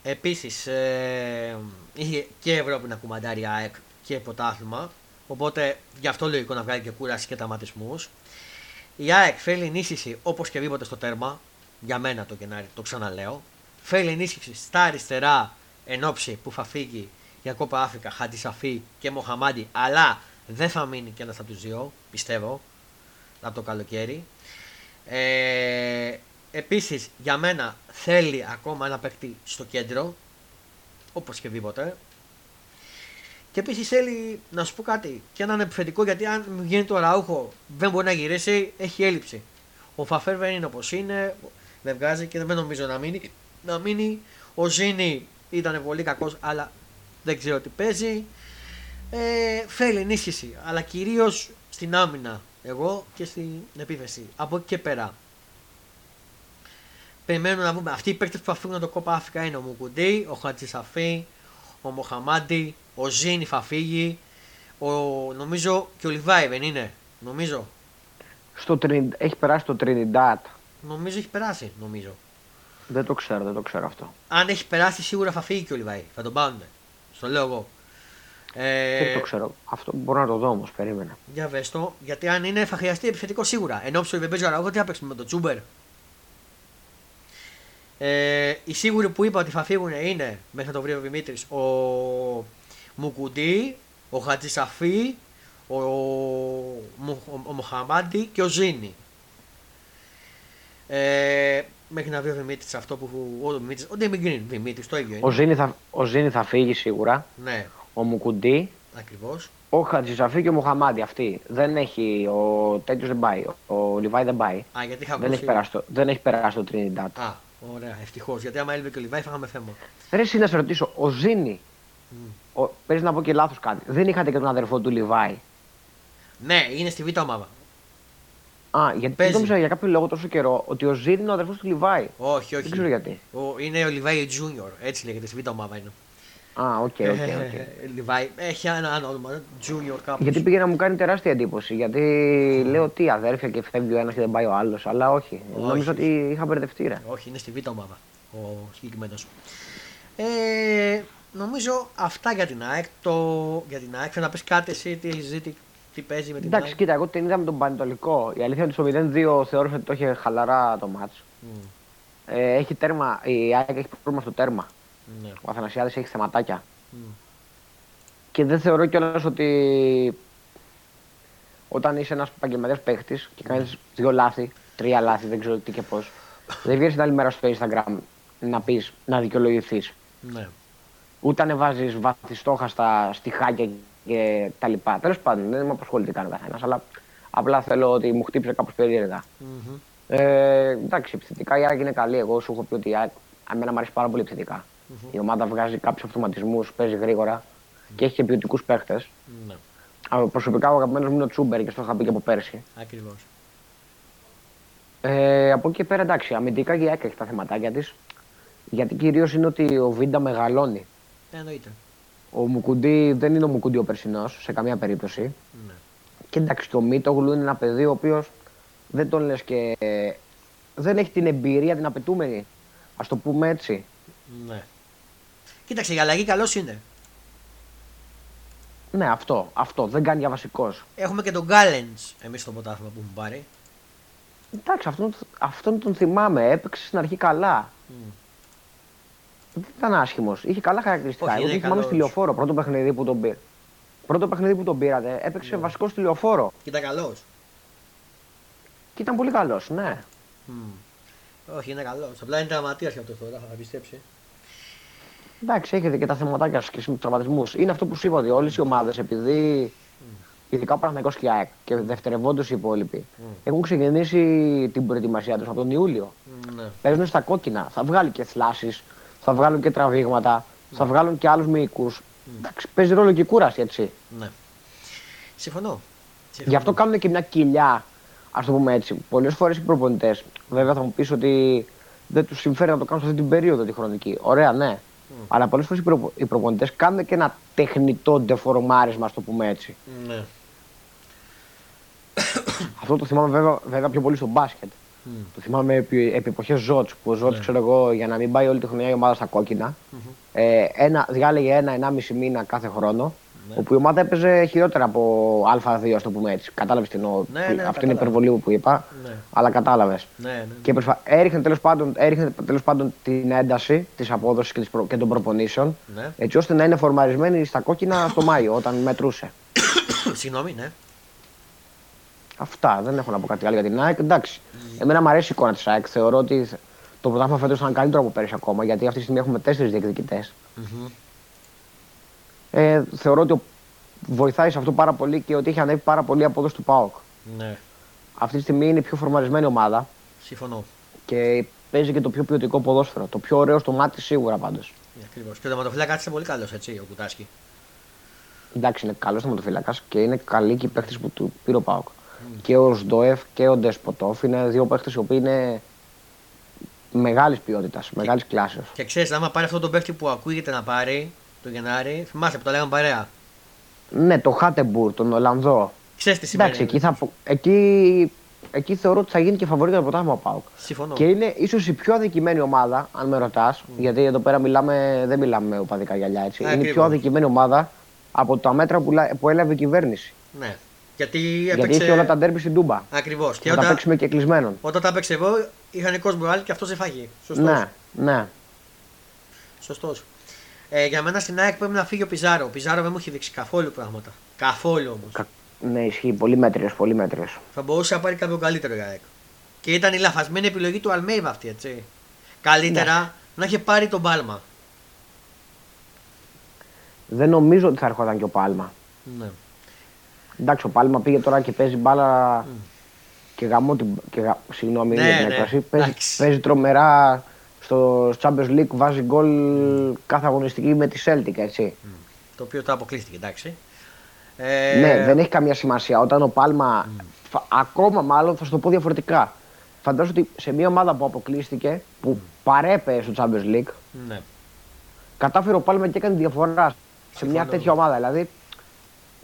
Επίσης, ε, είχε και Ευρώπη να κουμαντάρει η ΑΕΚ και πρωτάθλημα. Οπότε γι' αυτό λογικό να βγάλει και κούραση και τραυματισμούς. Η ΑΕΚ θέλει ενίσχυση όπως και δίποτε στο τέρμα. Για μένα το Γενάρη, το ξαναλέω. Θέλει ενίσχυση στα αριστερά εν ώψη που θα φύγει για κόπα Αφρικα, Χαντισαφή και Μοχαμάντι. Αλλά δεν θα μείνει και ένας από τους δύο, πιστεύω, από το καλοκαίρι. Ε, Επίσης για μένα θέλει ακόμα ένα παίκτη στο κέντρο όπως και δίποτε και επίσης θέλει να σου πω κάτι και έναν επιθετικό γιατί αν γίνει το ραούχο δεν μπορεί να γυρίσει έχει έλλειψη ο Φαφέρ δεν είναι όπως είναι δεν βγάζει και δεν νομίζω να μείνει να μείνει ο Ζήνη ήταν πολύ κακός αλλά δεν ξέρω τι παίζει. Ε, θέλει ενίσχυση, αλλά κυρίως στην άμυνα. Εγώ και στην επίθεση. Από εκεί και πέρα. Περιμένουμε να δούμε. Αυτοί οι παίκτες που θα φύγουν το κόπα Αφρικα είναι ο Μουκουντή, ο Χατζησαφή, ο Μοχαμάντι, ο Ζήνη θα φύγει. Ο, νομίζω και ο Λιβάη δεν είναι. Νομίζω. Στο, έχει περάσει το Trinidad. Νομίζω έχει περάσει. Νομίζω. Δεν το ξέρω, δεν το ξέρω αυτό. Αν έχει περάσει, σίγουρα θα φύγει και ο Λιβάη. Θα τον πάρουν. Στο λέω εγώ. Ε... Δεν το ξέρω. Αυτό μπορώ να το δω όμως, περίμενα. Για βες το, γιατί αν είναι θα χρειαστεί επιθετικό σίγουρα. Ενώ ψω δεν παίζει ο Αραούχο, τι θα παίξουμε με τον Τσούμπερ. Ε, οι σίγουροι που είπα ότι θα φύγουν είναι μέχρι να το βρει ο Δημήτρης ο Μουκουντή, ο Χατζησαφή, ο, ο, ο Μοχαμάντι και ο Ζήνη. Ε, μέχρι να βρει ο Δημήτρης αυτό που. Ο Δημήτρη, ο Δημήτρη, Δημήτρης, το ίδιο είναι. Ο Ζήνη θα, ο Ζήνη θα φύγει σίγουρα. Ναι. Ο Μουκουντή. Ακριβώς. Ο Χατζησαφή και ο Μοχαμάντι. Αυτή. Δεν έχει. Ο τέτοιος δεν πάει. Ο Λιβάη δεν πάει. Α, γιατί είχα δεν, έχει περάσει το, δεν έχει περάσει το Trinidad. Α, ωραία, ευτυχώς. Γιατί άμα έλειπε και ο Λιβάη θα είχαμε θέμα. Ρε, εσύ να σε ρωτήσω, ο Ζίνι. Mm. Ο, παίζει να πω και λάθος κάτι. Δεν είχατε και τον αδερφό του Λιβάη. Ναι, είναι στη β' ομάδα. Α, γιατί Παίζει. νόμιζα για κάποιο λόγο τόσο καιρό ότι ο Ζίνι είναι ο αδερφός του Λιβάη. Όχι, όχι. Δεν ξέρω γιατί. Ο, είναι ο Λιβάη Junior, έτσι λέγεται, στη β' ομάδα είναι. Α, OK, OK. Λιβάη, έχει ένα άλλο όνομα, Junior κάπως. Γιατί πήγε να μου κάνει τεράστια εντύπωση. Γιατί λέω τι αδέρφια και φεύγει ο ένας και δεν πάει ο άλλος. Αλλά όχι. όχι. Νόμιζα ότι είχα μπερδευτεί. Ρε. Όχι, είναι στη β' ομάδα ο συγκεκριμένος. Ε, νομίζω αυτά για την ΑΕΚ. Το... Για την ΑΕΚ, να πεις κάτι εσύ, τι ζήτη, τι παίζει με την Εντάξει, κοίτα, εγώ την είδα με τον Πανετολικό. Η αλήθεια είναι ότι στο 0-2 θεώρησα ότι το είχε χαλαρά το μάτς. Mm. Ε, έχει τέρμα, η ΑΕΚ έχει πρόβλημα στο τέρμα. Ναι. Ο Αθανασιάδης έχει θεματάκια. Mm. Και δεν θεωρώ κιόλας ότι όταν είσαι ένας επαγγελματίας παίχτης και κάνεις δύο λάθη, τρία λάθη, δεν ξέρω τι και πώς, δεν βγαίνεις την άλλη μέρα στο Instagram να πεις, να δικαιολογηθείς. Ναι. Ούτε ανεβάζει βαθιστόχαστα στοιχάκια και τα λοιπά. Τέλος πάντων, δεν με απασχολεί τι κάνει ο καθένας, αλλά απλά θέλω ότι μου χτύπησε κάπως περίεργα. Mm-hmm. Ε, εντάξει, επιθετικά η Άρη είναι καλή. Εγώ σου έχω πει ότι εμένα μου αρέσει πάρα πολύ επιθετικά. Mm-hmm. Η ομάδα βγάζει κάποιους αυτοματισμούς, παίζει γρήγορα mm-hmm. και έχει και ποιοτικούς παίχτες. Ναι. Προσωπικά ο αγαπημένος μου είναι ο Τσούμπερ και αυτό είχα πει και από πέρσι. Ακριβώς. Ε, από εκεί και πέρα εντάξει, αμυντικά και η έχει τα θεματάκια της. Γιατί κυρίως είναι ότι ο Βίντα μεγαλώνει. Εννοείται. Ο Μουκουντή δεν είναι ο Μουκουντή ο περσινός σε καμία περίπτωση. Ναι. Και εντάξει, και ο Μίτογλου είναι ένα παιδί ο οποίος δεν τον λες και. Δεν έχει την εμπειρία την απαιτούμενη. Α το πούμε έτσι. Ναι. Κοίταξε, η αλλαγή καλός είναι. Ναι, αυτό. Αυτό. Δεν κάνει για βασικός. Έχουμε και τον Γκάλεν εμείς στο ποτάθμα που έχουμε πάρει. Εντάξει, αυτόν, αυτόν τον θυμάμαι. Έπαιξε στην αρχή καλά. Mm. Δεν ήταν άσχημος. Είχε καλά χαρακτηριστικά. Όχι, Εγώ θυμάμαι στη λεωφόρο. Πρώτο παιχνίδι που τον πήρε. Πρώτο παιχνίδι που τον πήρατε έπαιξε ναι. βασικό στη λεωφόρο. Και ήταν καλός. Και ήταν πολύ καλός, ναι. Mm. Όχι, είναι καλός. Απλά είναι τραυματίας για αυτός τώρα, θα πιστέψει. Εντάξει, έχετε και τα θεματάκια σας και του τραυματισμούς. Είναι αυτό που σου είπα ότι όλες οι ομάδες, επειδή mm. ειδικά ο Παναγικό και ΑΕΚ και δευτερευόντως οι υπόλοιποι, mm. έχουν ξεκινήσει την προετοιμασία τους από τον Ιούλιο. Mm, ναι. Παίζουν στα κόκκινα. Θα βγάλει και θλάσεις, θα βγάλουν και τραβήγματα, mm. θα βγάλουν και άλλους μυϊκού. Mm. Εντάξει, παίζει ρόλο και κούραση, έτσι. Ναι. Συμφωνώ. Συμφωνώ. Γι' αυτό κάνουν και μια κοιλιά, ας το πούμε έτσι. Πολλές φορές οι προπονητές, βέβαια θα μου πεις ότι δεν τους συμφέρει να το κάνουν σε αυτή την περίοδο τη χρονική. Ωραία, ναι. Αλλά πολλές φορές οι, προ... οι προπονητές κάνουν και ένα τεχνητό ντεφορμάρισμα, ας το πούμε έτσι. Ναι. Αυτό το θυμάμαι βέβαια, βέβαια πιο πολύ στο μπάσκετ. Mm. Το θυμάμαι επί, επί εποχέ Ζότ. Που ο Ζότ, ναι. ξέρω εγώ, για να μην πάει όλη τη χρονιά η ομάδα στα κόκκινα, mm-hmm. ε, ένα, διάλεγε ένα-ενάμιση μήνα κάθε χρόνο ναι. Όπου η ομάδα έπαιζε χειρότερα από Α2, ας το πούμε έτσι. Κατάλαβες την εννοώ. Ναι, ναι, Αυτή είναι η υπερβολή που είπα. Ναι. Αλλά κατάλαβες. Ναι, ναι, Και προσπα... έριχνε τέλος πάντων, τέλος πάντων την ένταση της απόδοσης και, προ... και των προπονήσεων. Ναι. Έτσι ώστε να είναι φορμαρισμένη στα κόκκινα στο Μάιο όταν μετρούσε. Συγγνώμη, ναι. Αυτά. Δεν έχω να πω κάτι άλλο για την ΑΕΚ. Εντάξει. Mm. Εμένα μου αρέσει η εικόνα της ΑΕΚ. Θεωρώ ότι το πρωτάθλημα φέτος ήταν καλύτερο από πέρυσι ακόμα γιατί αυτή τη στιγμή έχουμε τέσσερις διεκδικητές. Mm-hmm. Ε, θεωρώ ότι βοηθάει σε αυτό πάρα πολύ και ότι έχει ανέβει πάρα πολύ η απόδοση του ΠΑΟΚ. Ναι. Αυτή τη στιγμή είναι η πιο φορμαρισμένη ομάδα. Συμφωνώ. Και παίζει και το πιο ποιοτικό ποδόσφαιρο. Το πιο ωραίο στο μάτι σίγουρα πάντως. Ακριβώς. Και ο τερματοφύλακα είναι πολύ καλός, έτσι, ο Κουτάσκι. Εντάξει, είναι καλός θεματοφύλακας και είναι καλή και οι παίχτε που του πήρε ο Πάοκ. Και ο Σντοεφ και ο Ντεσποτόφ είναι δύο παίχτε οι οποίοι είναι μεγάλης ποιότητας, μεγάλης κλάση. Και ξέρεις, άμα πάρει αυτό τον παίχτη που ακούγεται να πάρει το Γενάρη, θυμάσαι που το λέγαμε παρέα; Ναι, το Χάτεμπουρ, τον Ολλανδό. Ξέρεις τι σημαίνει. Εντάξει, εκεί, θα, πω- εκεί, εκεί θεωρώ ότι θα γίνει και φαβορή για το πρωτάθλημα ο Πάοκ. Συμφωνώ. Και είναι ίσως η πιο αδικημένη ομάδα, αν με ρωτάς, γιατί εδώ πέρα μιλάμε, δεν μιλάμε με οπαδικά γυαλιά έτσι. Είναι η Ακριβώς. πιο αδικημένη ομάδα από τα μέτρα που, λα- που έλαβε η κυβέρνηση. Ναι. Γιατί Γιατί έπαιξε. είχε όλα τα ντέρμπι στην Τούμπα. Ακριβώς. Και Να τα όταν, παίξουμε και κλεισμένων. όταν τα έπαιξε εγώ, είχαν κόσμο άλλοι και αυτός σε φάγει. Σωστός. Ναι, ναι. Σωστός. Ε, για μένα στην ΑΕΚ πρέπει να φύγει ο Πιζάρο. Ο Πιζάρο δεν μου έχει δείξει καθόλου πράγματα. Καθόλου όμως. Κα- Ναι, ισχύει. Πολύ μέτριος, πολύ μέτριος. Θα μπορούσε να πάρει κάποιο καλύτερο για ΑΕΚ. Και ήταν η λαθασμένη επιλογή του Αλμέιβα αυτή, έτσι. Καλύτερα Ναι. να είχε πάρει τον Πάλμα. Δεν νομίζω ότι θα ερχόταν και ο Πάλμα. Ναι. Εντάξει, ο Πάλμα πήγε τώρα και παίζει μπάλα. Και γαμώ την. Και γα... Συγγνώμη Ναι, για την ναι, έκφραση. Παίζει, εντάξει. παίζει τρομερά στο Champions League, βάζει γκολ κάθε αγωνιστική με τη Celtic, έτσι. Το οποίο το αποκλείστηκε, εντάξει. Ε, Ναι, δεν έχει καμία σημασία. Όταν ο Πάλμα. φα- Ακόμα μάλλον θα σου το πω διαφορετικά. Φαντάζομαι ότι σε μια ομάδα που αποκλείστηκε, που παρέπεε στο Champions League, ναι. κατάφερε ο Πάλμα και έκανε διαφορά σε μια Συμφωνώ. τέτοια ομάδα. Δηλαδή,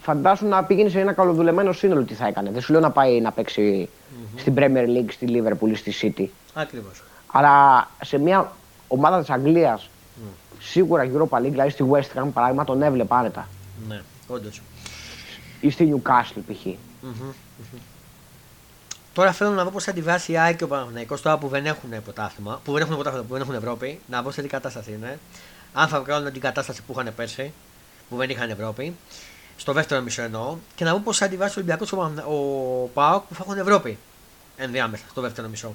φαντάσου να πήγαινε σε ένα καλοδουλεμένο σύνολο τι θα έκανε. Δεν σου λέω να πάει να παιξει στην Premier League, στη Liverpool ή στη City. Ακριβώς. Αλλά σε μια ομάδα της Αγγλίας, σίγουρα Europa League, δηλαδή στη West Ham παράδειγμα, τον έβλεπα άνετα. Ναι, όντως. Ή στη Newcastle π.χ. Τώρα θέλω να δω πώς θα αντιδράσει η ΑΕΚ και ο Παναθηναϊκός τώρα που δεν έχουν πρωτάθλημα, που δεν έχουν πρωτάθλημα, που δεν έχουν Ευρώπη, να δω σε τι κατάσταση είναι. Αν θα βγάλουν την κατάσταση που είχαν πέρσι, που δεν είχαν Ευρώπη, στο δεύτερο μισό εννοώ, και να δω πώ θα αντιδράσει ο Ολυμπιακό ο, Παναθηνα- ο ΠΑΟΚ που θα έχουν Ευρώπη ενδιάμεσα, στο δεύτερο μισό.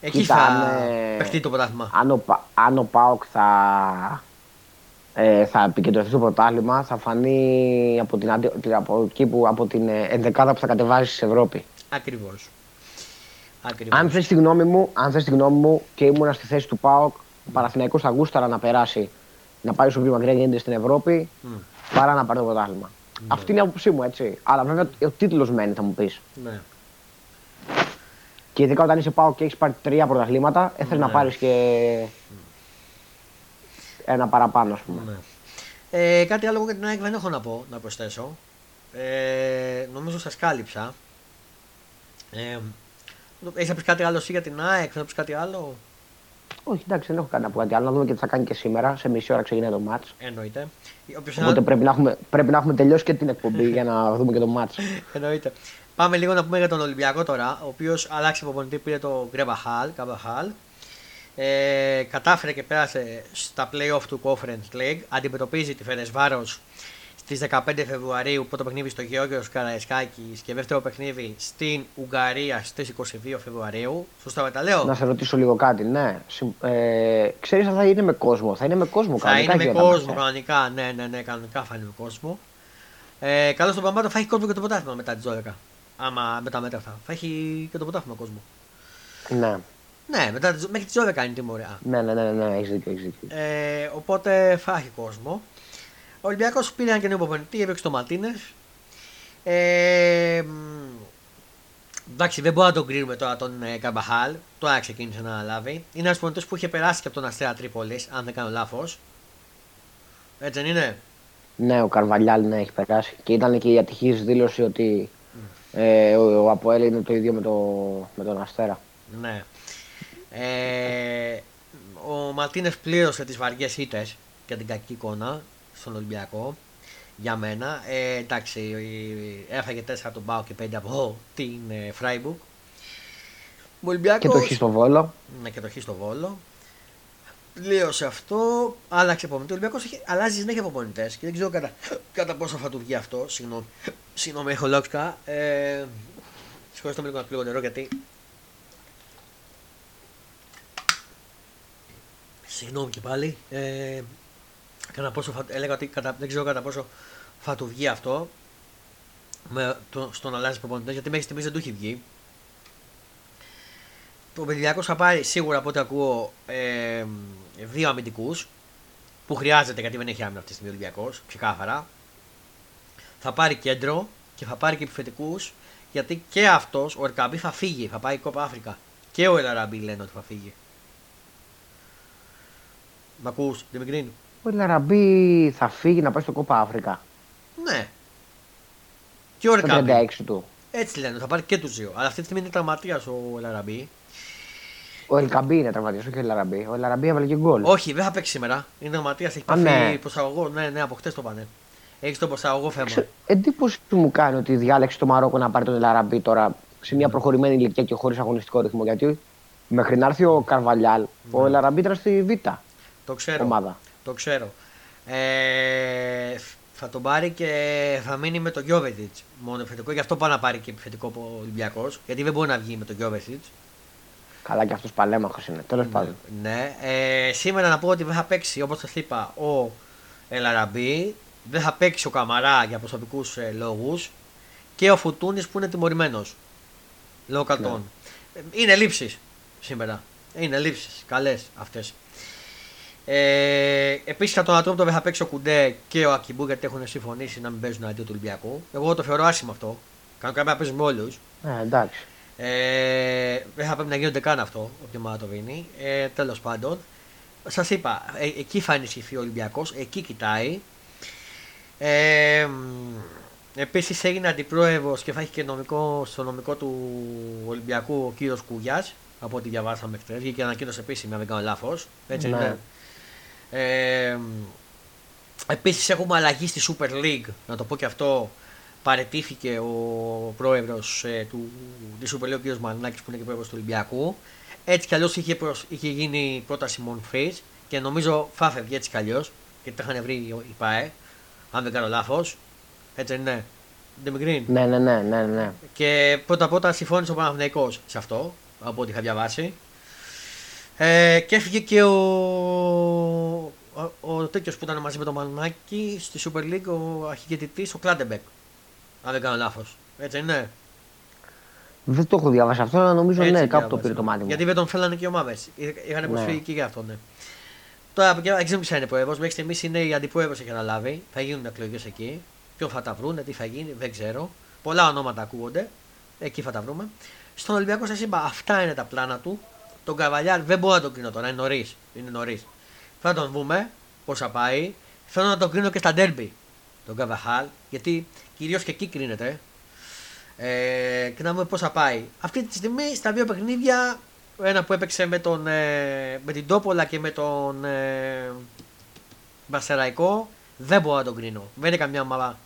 Εκεί Κοίτα, θα αν, ε, παιχτεί το πρωτάθλημα. Αν ο, Πα- αν ο Πάοκ θα, ε, θα επικεντρωθεί στο πρωτάθλημα, θα φανεί από, την, αντι- από, εκεί που, από την ε, ενδεκάδα που θα κατεβάσει στην Ευρώπη. Ακριβώς. Ακριβώς. Αν θες τη γνώμη μου, αν θες τη γνώμη μου και ήμουν στη θέση του ΠΑΟΚ, ο Παναθηναϊκός θα γούσταρα να περάσει, να πάει στο πιο μακριά γίνεται στην Ευρώπη, παρά να πάρει το πρωτάθλημα. Αυτή είναι η άποψή μου, έτσι. Αλλά βέβαια ο τίτλος μένει, θα μου πεις. Ναι. Και ειδικά όταν είσαι ΠΑΟΚ και έχεις πάρει τρία πρωταθλήματα, ε, θες να πάρεις και ένα παραπάνω, ας πούμε. Ναι. Ε, κάτι άλλο για την ΑΕΚ δεν έχω να πω, να προσθέσω. Ε, νομίζω σας κάλυψα. Ε, έχεις να πεις κάτι άλλο εσύ για την ΑΕΚ, θες να πεις κάτι άλλο; Όχι, εντάξει, δεν έχω κάνει να πω κάτι άλλο. Να δούμε και τι θα κάνει και σήμερα. Σε μισή ώρα ξεκινάει το μάτς. Εννοείται. Όποιος Οπότε είναι... πρέπει να, έχουμε, πρέπει να έχουμε τελειώσει και την εκπομπή για να δούμε και το μάτς. Εννοείται. Πάμε λίγο να πούμε για τον Ολυμπιακό τώρα, ο οποίος αλλάξει προπονητή, πήρε το Γκρέμπαχαλ, Καμπαχάλ. Ε, κατάφερε και πέρασε στα play-off του Conference League. Αντιμετωπίζει τη Φερεσβάρο στις 15 Φεβρουαρίου. Πρώτο παιχνίδι στο Γεώργιος Καραϊσκάκη και δεύτερο παιχνίδι στην Ουγγαρία στις 22 Φεβρουαρίου. Σωστά με τα λέω; Να σε ρωτήσω λίγο κάτι, ναι. Συμ- Ε, ξέρεις αν θα είναι με κόσμο. Θα είναι με κόσμο Θα κανονικά είναι με και τα μάτς, κόσμο ε. κανονικά. Ναι, ναι, ναι, κανονικά θα είναι με κόσμο. Ε, Καλώ στον Παμπάτο θα έχει κόσμο και το πρωτάθλημα μετά τις 12. Άμα με τα μέτρα αυτά. Θα έχει και το πρωτάθλημα κόσμο. Ναι. Ναι, μετά, τις- μέχρι τις 12 είναι η τιμωρία. Ναι, ναι, ναι, ναι, ναι, έχεις δίκιο, έχεις δίκιο. Ε, οπότε θα έχει κόσμο. Ο Ολυμπιακός πήρε ένα καινούριο προπονητή, έπαιξε το Μαρτίνες. Ε, μ, εντάξει, δεν μπορούμε να τον κρίνουμε τώρα τον ε, Καμπαχάλ. Τώρα ξεκίνησε να αναλάβει. Είναι ένας προπονητής που είχε περάσει και από τον Αστέρα Τρίπολης, αν δεν κάνω λάθος. Έτσι δεν είναι; Ναι, ο Καρβαλιάλ ναι, έχει περάσει. Και ήταν και η ατυχής δήλωση ότι ε, ο, ο Αποέλ είναι το ίδιο με, το, με τον Αστέρα. Ναι. Ε, ο Μαρτίνες πλήρωσε τις βαριές ήττες και την κακή εικόνα στον Ολυμπιακό. Για μένα. Ε, εντάξει, ε, έφαγε 4 από τον Πάο και 5 από την ε, Φράιμπουργκ. Ο Ολυμπιακός, Και το έχει στο Βόλο. Ναι, και το έχει στο Βόλο. Πλήρωσε αυτό, άλλαξε προπονητή. Ο Ολυμπιακός αλλάζει συνέχεια προπονητέ και δεν ξέρω κατά, κατά πόσο θα του βγει αυτό. Συγγνώμη, Συγγνώμη έχω λόξκα. Ε, Συγχωρέστε με λίγο να πιω λίγο νερό γιατί Συγγνώμη και πάλι. Ε, κατά πόσο θα, έλεγα ότι κατά, δεν ξέρω κατά πόσο θα του βγει αυτό. Με, το, στο να αλλάζει προπονητές γιατί μέχρι στιγμής δεν του έχει βγει. Ο Ολυμπιακό θα πάρει σίγουρα από ό,τι ακούω ε, δύο αμυντικούς. που χρειάζεται γιατί δεν έχει άμυνα αυτή τη στιγμή ο Ολυμπιακός, ξεκάθαρα. Θα πάρει κέντρο και θα πάρει και επιθετικούς γιατί και αυτός ο Ερκαμπή θα φύγει, θα πάει κόπα Αφρικα. Και ο Ελαραμπή λένε ότι θα φύγει. Μ' ακούς, Δημικρήν. Ο Ελαραμπή θα φύγει να πάει στο Κόπα Αφρικα. Ναι. Και ο Το Ερκαμπή. 36 του. Έτσι λένε, θα πάρει και τους δύο. Αλλά αυτή τη στιγμή είναι τραυματίας ο Ελαραμπή. Ο Ελκαμπή είναι τραυματίας, όχι ο Ελαραμπή. Ο Ελαραμπή έβαλε και γκολ. Όχι, δεν θα παίξει σήμερα. Είναι τραυματίας, έχει Α, πάθει ναι. προσαγωγό. Ναι, ναι, από χτες το πάνε. Έχεις τον προσαγωγό θέμα. Ξε- Εντύπωση του μου κάνει ότι διάλεξε το Μαρόκο να πάρει τον Ελαραμπή τώρα σε Ναι. μια προχωρημένη ηλικία και χωρίς αγωνιστικό ρυθμό. Γιατί μέχρι να έρθει ο Καρβαλιάλ, Ναι. ο Ελαραμπή ήταν στη Β' Το ξέρω. ομάδα. Το ξέρω. Ε, θα τον πάρει και θα μείνει με τον Γιώβετιτς μόνο επιθετικό. Γι' αυτό πάει να πάρει και επιθετικό ο Ολυμπιακός. Γιατί δεν μπορεί να βγει με τον Γιώβετιτς. Καλά και αυτός παλέμαχος είναι. Τέλος πάντων. Ναι. Ε, σήμερα να πω ότι δεν θα παίξει όπως σας είπα ο Ελαραμπή. Δεν θα παίξει ο Καμαρά για προσωπικούς ε, λόγους. Και ο Φουτούνης που είναι τιμωρημένος. Λόγω καρτών. Ε, Είναι λήψεις σήμερα. Είναι λήψεις. Καλές αυτές. Ε, Επίσης για τον Ατρόμητο δεν θα παίξει ο Κουντέ και ο Ακιμπού γιατί έχουν συμφωνήσει να μην παίζουν αντί του Ολυμπιακού. Εγώ το θεωρώ άσχημο αυτό. Κάνω πρέπει να παίζουν με όλους. Ε, εντάξει. Ε, δεν θα πρέπει να γίνονται καν αυτό, όποια ομάδα το δίνει. Ε, Τέλος πάντων, σας είπα, ε, εκεί θα ενισχυθεί ο Ολυμπιακός, εκεί κοιτάει. Ε, Επίσης έγινε αντιπρόεδρος και θα έχει και νομικό, στο νομικό του Ολυμπιακού ο κύριος Κούγια. Από ό,τι διαβάσαμε χθες. Βγήκε ανακοίνωση επίσημη, αν δεν κάνω λάθος. Έτσι Ναι. είναι. Ε, Επίσης έχουμε αλλαγή στη Super League. Να το πω και αυτό. Παρετήθηκε ο πρόεδρος ε, του της Super League, ο κ. Μανάκη, που είναι και πρόεδρος του Ολυμπιακού. Έτσι κι αλλιώς είχε, προσ- είχε γίνει πρόταση μορφή και νομίζω θα φεύγει έτσι κι αλλιώς. Γιατί τα είχαν βρει η ΠΑΕ. Αν δεν κάνω λάθος. Έτσι δεν είναι. Δεν με κρίνει. Ναι, ναι, ναι, ναι, ναι. Και πρώτα πρώτα συμφώνησε ο Παναθηναϊκός σε αυτό, από ό,τι είχα διαβάσει. Ε, και έφυγε και ο, ο, ο τέτοιος που ήταν μαζί με τον Μανάκη στη Super League, ο αρχηγητητή, ο Κλάντεμπεκ. Αν δεν κάνω λάθος. Έτσι δεν είναι; Δεν το έχω διαβάσει αυτό, αλλά νομίζω Έτσι ναι, κάπου το διάβασα. πήρε το μάτι μου. Γιατί δεν τον θέλανε και οι ομάδες. Είχαν Ναι. προσφύγει και για αυτό, ναι. Τώρα δεν ξέρω ποιο είναι πρόεδρο. Μέχρι στιγμής είναι η αντιπρόεδρο έχει αναλάβει. Θα γίνουν εκλογές εκεί. Ποιο θα τα βρούνε, τι θα γίνει, δεν ξέρω. Πολλά ονόματα ακούγονται. Εκεί θα τα βρούμε. Στον Ολυμπιακό σας είπα, αυτά είναι τα πλάνα του. Τον Καβαλιάρ δεν μπορώ να τον κρίνω τώρα, είναι νωρίς. Είναι νωρίς. Θα τον δούμε πώς θα πάει. Θέλω να τον κρίνω και στα ντέρμπι. Τον Καβαχάλ, γιατί κυρίως και εκεί κρίνεται. Ε, και να δούμε πώς θα πάει. Αυτή τη στιγμή στα δύο παιχνίδια, ένα που έπαιξε με, τον, ε, με την Τόπολα και με τον ε, Μπασεραϊκό, δεν μπορώ να τον κρίνω. Δεν είναι καμιά ομάδα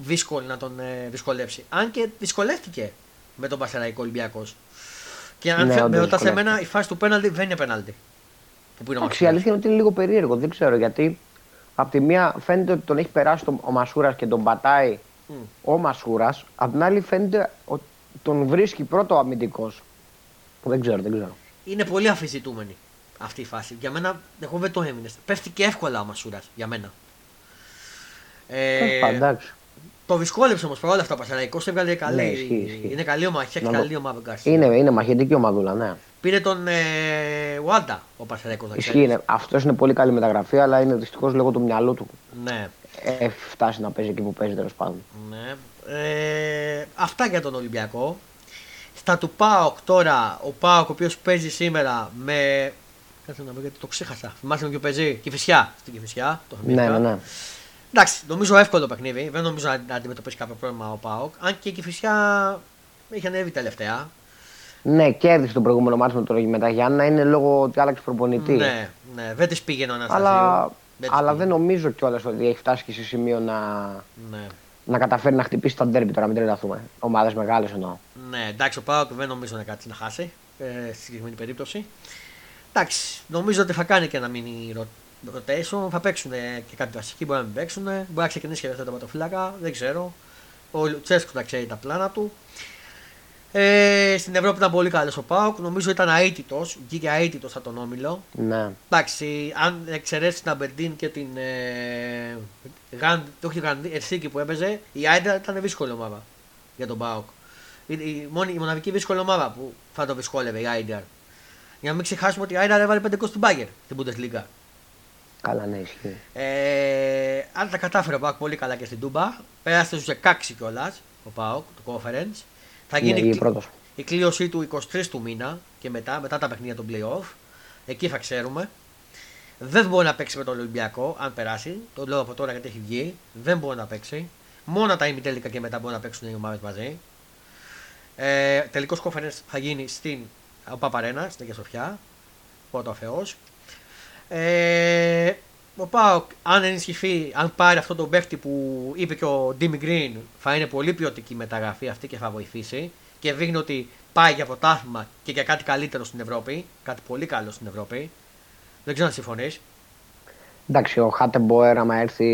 δύσκολη να τον ε, δυσκολεύσει. Αν και δυσκολεύτηκε με τον Μπασεραϊκό Ολυμπιακός. Και αν Ναι, θε- όντως με ρωτάς δυσκολεύτηκε. εμένα, η φάση του πέναλτι δεν είναι πέναλτι. Που πήρε ο Εντάξει, η Μαξιμάς. αλήθεια είναι ότι είναι λίγο περίεργο. Δεν ξέρω γιατί. Απ' τη μία φαίνεται ότι τον έχει περάσει τον, ο Μασούρας και τον πατάει Μμ. ο Μασούρας. Απ' την άλλη φαίνεται ότι τον βρίσκει πρώτο αμυντικός. Δεν ξέρω, δεν ξέρω. Είναι πολύ αμφισβητούμενη αυτή η φάση. Για μένα, εγώ δεν το έμεινες. Πέφτει και εύκολα ο Μασούρας για μένα. Τέλος Ε, πάντων, εντάξει. Το δυσκόλεψε όμως παρόλα αυτά ο Πασαραϊκός. Έβγαλε καλή. Ναι, ισχύει, ισχύει. Είναι καλή ομάδα. Έχει Να το- καλή ομάδα ο Γκάρσια. Είναι, είναι μαχητική ομαδούλα, ναι. Πήρε τον ε, Βάντα ο Πασαραϊκός. Ισχύει, είναι. Αυτός είναι πολύ καλή μεταγραφή, αλλά είναι δυστυχώς λόγω του μυαλού του. Ναι. Έχει φτάσει να παίζει εκεί που παίζει τέλος πάντων. ναι. Ε, αυτά για τον Ολυμπιακό. Στα του Πάοκ τώρα, ο Πάοκ ο οποίος παίζει σήμερα με. Κάτσε να πω γιατί το ξέχασα. Θυμάσαι με ποιο παίζει; Κυφυσιά. Στην Κυφυσιά. Το Ναι, θυμήθηκα. ναι, ναι. Εντάξει, νομίζω εύκολο παιχνίδι. Δεν νομίζω να να αντιμετωπίσει κάποιο πρόβλημα ο Πάοκ. Αν και η Κυφυσιά έχει ανέβει τελευταία. Ναι, κέρδισε το προηγούμενο μάτι με τον Μεταγιάννα. Είναι λόγω ότι άλλαξε προπονητή. Ναι, ναι, δεν της πήγαινε ο Αναστασίου. αλλά της αλλά πήγαινε. δεν νομίζω κιόλας ότι έχει φτάσει και σε σημείο να, Ναι. να καταφέρει να χτυπήσει τα ντέρμπι τώρα, μην τρελαθούμε. Ομάδες μεγάλες εννοώ. ναι, εντάξει, ο Πάοκ δεν νομίζω να κάτσει να χάσει ε, στη συγκεκριμένη περίπτωση. Εντάξει, νομίζω ότι θα κάνει και ένα mini ρο- rotation. Θα παίξουν και κάποιοι βασικοί, μπορεί να μην παίξουν. Μπορεί να ξεκινήσει και δεύτερο τερματοφύλακα, δεν ξέρω. Ο Λουτσέσκου τα ξέρει τα πλάνα του. Ε, στην Ευρώπη ήταν πολύ καλός ο Πάοκ. Νομίζω ήταν αίτητος. Βγήκε αίτητος από τον Όμιλο. Ναι. Εντάξει, αν εξαιρέσεις την Αμπερντίν και την. Ε, Γαν, το όχι την Γαν- Ερσίκη που έπαιζε, η Άιντα ήταν δύσκολη ομάδα για τον Πάοκ. Η, η, μόνη, η μοναδική δύσκολη ομάδα που θα το δυσκόλευε η Άιντα. Για να μην ξεχάσουμε ότι η Άιντα έβαλε 5 στην Μπάγκερ στην Bundesliga. Καλά, ναι, ισχύει. Ε, αν τα κατάφερε ο Πάοκ πολύ καλά και στην Τούμπα, πέρασε στους 16 κιόλας ο Πάοκ, το conference. Θα Ναι, γίνει βγήκε η, πρώτος. η κλήρωσή του 23 του μήνα και μετά, μετά τα παιχνίδια των playoff. Εκεί θα ξέρουμε. Δεν μπορεί να παίξει με τον Ολυμπιακό, αν περάσει. Το λέω από τώρα γιατί έχει βγει. Δεν μπορεί να παίξει. Μόνο τα ημιτέλικα και μετά μπορεί να παίξουν οι ομάδες μαζί. Ε, Τελικός conference θα γίνει στην Παπαρένα, στην Αγία Σοφιά. Πρώτο ο Θεός. Ε, ο Πάοκ, αν ενισχυθεί, αν πάρει αυτό το παίχτη που είπε και ο Ντίμι Γκριν, θα είναι πολύ ποιοτική μεταγραφή αυτή και θα βοηθήσει. Και δείχνει ότι πάει για πρωτάθλημα και για κάτι καλύτερο στην Ευρώπη. Κάτι πολύ καλό στην Ευρώπη. Δεν ξέρω αν συμφωνείς. Εντάξει, ο Χάτεμποερ, άμα έρθει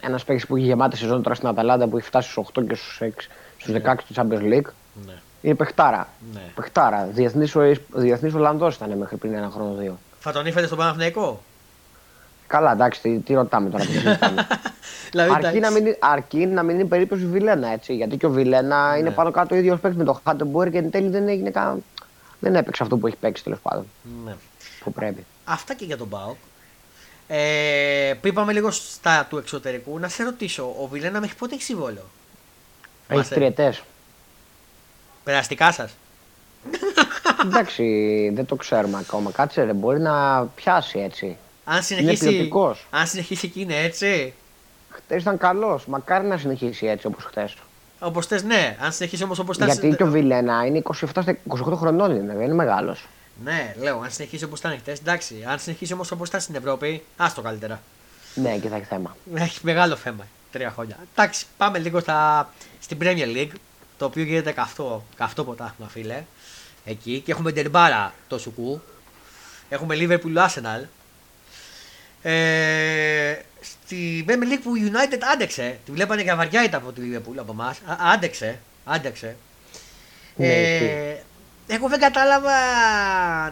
ένας παίκτης που έχει γεμάτη σεζόν τώρα στην Αταλάντα που έχει φτάσει στους 8 και στους 6, στους 16 του Champions League, Ναι. είναι παιχτάρα. ναι. Παιχτάρα. Διεθνής διεθνής Ολλανδός ήταν μέχρι πριν ένα χρόνο δύο. Θα τον ήθελες στον Παναθηναϊκό; Καλά, εντάξει, τι, τι ρωτάμε τώρα. τι συζητάμε. δηλαδή, αρκεί, εντάξει. να μην, αρκεί να μην είναι περίπτωση Βιλένα, έτσι. Γιατί και ο Βιλένα είναι πάνω κάτω ο ίδιος παίκτης με τον Χάτεμποερ και εν τέλει δεν, έγινε κα... δεν έπαιξε αυτό που έχει παίξει τέλος πάντων. Ναι. Που πρέπει. Αυτά και για τον Πάοκ. Ε, πριν πάμε λίγο στα του εξωτερικού, να σε ρωτήσω, ο Βιλένα μέχρι πότε έχει συμβόλαιο; Έχει Μάστε. τριετές. Περαστικά σας. Εντάξει, δεν το ξέρουμε ακόμα. Κάτσε, ρε, μπορεί να πιάσει έτσι. Αν συνεχίσει, ποιοτικός. αν συνεχίσει και είναι έτσι, Χθε ήταν καλός. Μακάρι να συνεχίσει έτσι όπως χθε. όπως θες, ναι. Αν συνεχίσει όμως όπως θες. Γιατί και ο Βιλένα είναι 27, στα- 28 χρονών, είναι, δεν είναι μεγάλος. Ναι, λέω, αν συνεχίσει όπως ήταν χτες, εντάξει. Αν συνεχίσει όμως όπως ήταν στην Ευρώπη, άστο καλύτερα. Ναι, και θα έχει θέμα. Έχει μεγάλο θέμα. Τρία χρόνια. Εντάξει, πάμε λίγο στα, στην Premier League. Το οποίο γίνεται καυτό, καυτό ποτάθμα, φίλε. Εκεί. Και έχουμε Ντερμπάρα το Σουκού. Έχουμε Liverpool Arsenal. Ε, στη Premier League που η United άντεξε. Τη βλέπανε για βαριά ήταν από τη Liverpool από εμάς. Άντεξε. Άντεξε. Ναι, ε, εγώ δεν κατάλαβα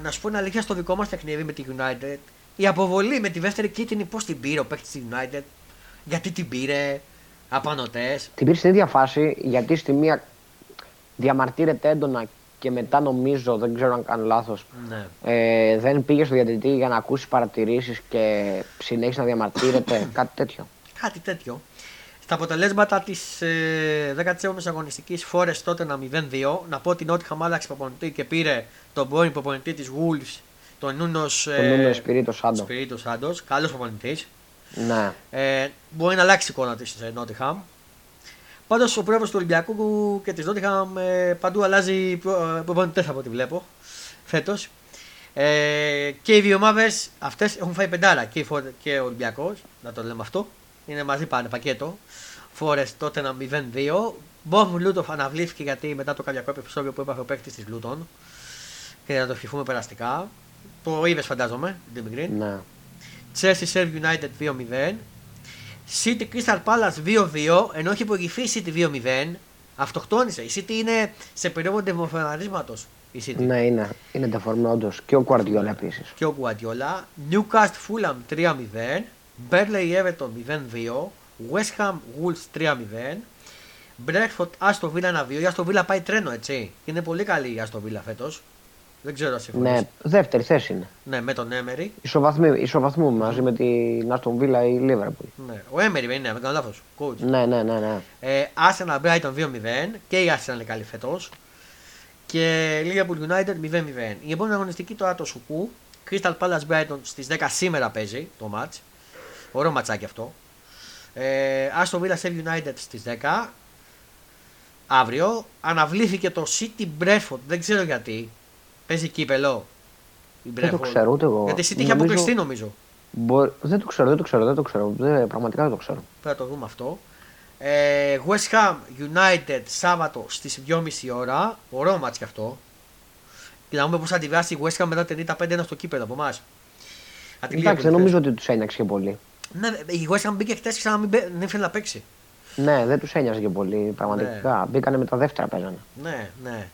να σου πω την αλήθεια στο δικό μας παιχνίδι με τη United. Η αποβολή με τη δεύτερη κίτρινη πώς την πήρε ο παίκτης της United. Γιατί την πήρε. Απανοτές. Την πήρε στην ίδια φάση γιατί στη μία διαμαρτύρεται έντονα και μετά νομίζω, δεν ξέρω αν κάνω λάθος, Ναι. ε, δεν πήγε στο διαιτητή για να ακούσει παρατηρήσεις και συνέχισε να διαμαρτύρεται. κάτι τέτοιο. Κάτι τέτοιο. Στα αποτελέσματα της ε, 17η αγωνιστικής φορέ τότε να 0-2, να πω ότι η Νότιχαμ άλλαξε προπονητή και πήρε τον πρώην προπονητή της Wolves, τον Νούνος Το Νούνο Σπυρίτο Σάντο. Σπυρίτο Σάντο. Καλός προπονητής. Ναι. Ε, μπορεί να αλλάξει η εικόνα της Νότιχαμ. Πάντως ο πρόεδρος του Ολυμπιακού και της Νότιχαμ ε, παντού αλλάζει προπονητές από ό,τι βλέπω φέτος. Ε, και οι δύο ομάδες αυτές έχουν φάει πεντάρα. Και, η Φόρ- και ο Ολυμπιακός, να το λέμε αυτό. Είναι μαζί πάνε πακέτο. Φόρες τότε ένα 0-2. Μπόμ Λούτοφ αναβλήθηκε γιατί μετά το καρδιακό επεισόδιο που έπαθε ο παίκτης της Λούτων. Και να το ευχηθούμε περαστικά. Το είδες φαντάζομαι, την Green. ναι. Chelsea Serve United 2-0. City Crystal Palace 2-2. Ενώ έχει προηγηθεί η City 2-0. Αυτοκτόνησε. Η City είναι σε περίοδο δεμοφαναρίσματος. Η City. Ναι, είναι. Είναι ντεφορμέ όντως. Και ο Κουαρτιόλα επίσης. Και ο Guardiola. Newcastle Fulham 3-0. Burnley Everton 0-2. West Ham Wolves 3-0. Brentford Aston Villa 1-2. Η Aston Villa πάει τρένο έτσι. Είναι πολύ καλή η Aston Villa φέτος. Δεν ξέρω αν συμφωνείς. Ναι, δεύτερη θέση είναι. ναι, με τον Emery. Ισοβαθμού, ισοβαθμού μαζί με την Άστον Βίλα ή Λίβερπουλ. Ναι. Ο Emery δεν είναι, δεν κάνω λάθος. Coach. Ναι, ναι, ναι, ναι. Ε, Arsenal Brighton 2-0 και η Arsenal είναι καλή φέτος. Και Liverpool United 0-0. Η επόμενη αγωνιστική τώρα το Σουκού. Crystal Palace Brighton στις 10 σήμερα παίζει το match. Ωραίο ματσάκι αυτό. Ε, Aston Villa Sheffield United στις 10. Αύριο αναβλήθηκε το City Brentford. Δεν ξέρω γιατί. Παίζει κύπελο. Η Δεν το Brentford. ξέρω ούτε εγώ. Γιατί η City είχε Νομίζω- αποκλειστεί νομίζω. Μπο- Δεν το ξέρω, δεν το ξέρω, δεν το ξέρω. Δεν, πραγματικά δεν το ξέρω. Πρέπει να το δούμε αυτό. Ε, West Ham United Σάββατο στις 2.30 ώρα. Ωραίο μάτς και αυτό. Και να δούμε πώς θα τη βγάσει η West Ham μετά την ήττα 5-1 στο κήπεδο από εμάς. Από τη Εντάξει, Liverpool δεν νομίζω χθες. ότι τους ένιωξε και πολύ. Ναι, η West Ham μπήκε χτες και σαν να μην, μπαι- δεν ήθελε να παίξει. Ναι, δεν τους ένοιαζε και πολύ. Πραγματικά. Μπήκανε με τα δεύτερα παίζανε. Ναι, ναι.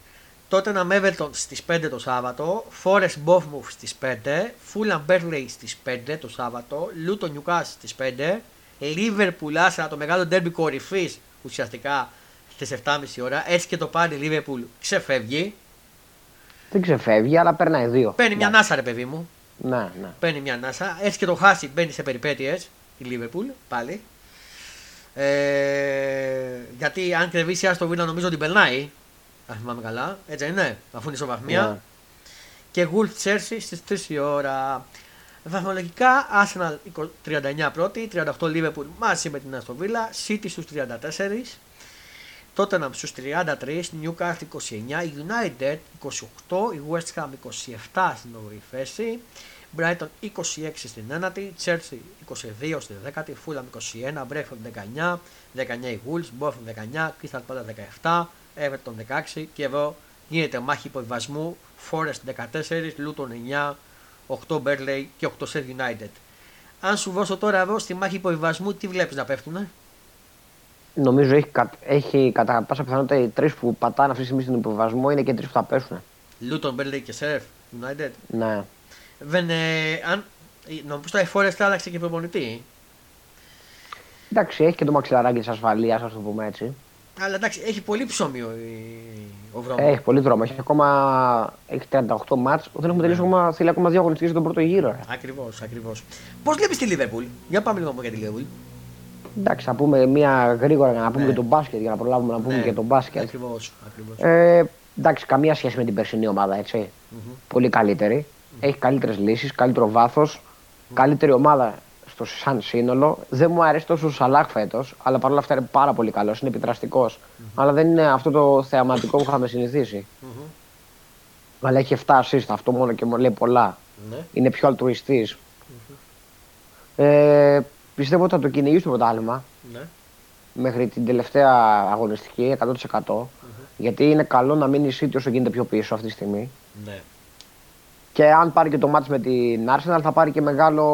Τότε να Everton στις 5 το Σάββατο, Forest Bournemouth στις 5, Fulham Burnley στις 5 το Σάββατο, Luton Newcastle στις 5, Liverpool Arsenal το μεγάλο derby κορυφής ουσιαστικά στις 7.30 ώρα, έτσι και το πάρει Liverpool ξεφεύγει, Δεν ξεφεύγει, αλλά περνάει δύο. παίρνει μια ανάσα ρε παιδί μου, Ναι, ναι. Παίρνει μια ανάσα. Έτσι και το χάσει, μπαίνει σε περιπέτειες η Λίβερπουλ πάλι. Ε, γιατί αν κρεβήσει άστο Βίλα νομίζω ότι περνάει. Αν θυμάμαι καλά. Έτσι, ναι, αφού είναι στο Yeah. Ναι. Και Γουλτ Τσέρσι στις 3 η ώρα. Βαθμολογικά, Arsenal 39 πρώτη, 38 Liverpool μαζί με την Αστοβίλα, Σίτι στους 34, Tottenham στους 33, Newcastle 29, United 28, η West Ham 27 στην όγδοη θέση, Brighton 26 στην ένατη, Chelsea 22 στην δέκατη, Fulham 21, Brentford 19, 19 η Wolves, Bournemouth 19, Crystal 17. Everton 16 και εδώ γίνεται μάχη υποβιβασμού, Forest 14, Luton 9, 8 Burnley και 8 Sheffield United. Αν σου δώσω τώρα εδώ στη μάχη υποβιβασμού, τι βλέπεις να πέφτουνε; Νομίζω έχει, κα- έχει κατά πάσα πιθανότητα οι τρεις που πατάνε αυτή τη στιγμή στον υποβασμό είναι και οι τρεις που θα πέσουν. Luton, Burnley και Sheffield United; Ναι. Δεν, ε, αν, ε, νομίζω ότι η Forest άλλαξε και προπονητή. Εντάξει, έχει και το μαξιλαράκι της ασφαλείας, ας το πούμε έτσι. Αλλά εντάξει, έχει πολύ ψωμί ο, η- ο Βρώμο. Έχει πολύ δρόμο. Έχει ακόμα έχει 38 μάτς. Δεν έχουμε τελειώσει ακόμα, θέλει ακόμα δύο αγωνιστικές για τον πρώτο γύρο. ρε. Ακριβώς, ακριβώς. Πώς βλέπεις τη Liverpool, για πάμε λίγο για τη Liverpool. Εντάξει, να πούμε μία γρήγορα για να πούμε Ναι. και τον μπάσκετ, για να προλάβουμε να πούμε και τον μπάσκετ. Ακριβώς. Ακριβώς. Ε, εντάξει, καμία σχέση με την περσινή ομάδα, έτσι. Πολύ καλύτερη. Έχει καλύτερες λύσεις, καλύτερο βάθος, καλύτερη ομάδα στο σαν σύνολο. Δεν μου αρέσει τόσο ο Σαλάχ φέτος, αλλά παρόλα αυτά είναι πάρα πολύ καλός, είναι επιτραστικός. Αλλά δεν είναι αυτό το θεαματικό που είχαμε συνηθίσει. Μμμ. Αλλά έχει 7 assist, αυτό μόνο και μου λέει πολλά. Ναι. Είναι πιο αλτρουιστής. Ε, πιστεύω ότι θα το κυνηγήσει το πρωτάθλημα ναι. μέχρι την τελευταία αγωνιστική 100%. Γιατί είναι καλό να μείνει η City όσο γίνεται πιο πίσω αυτή τη στιγμή. ναι. Και αν πάρει και το μάτς με την Arsenal θα πάρει και μεγάλο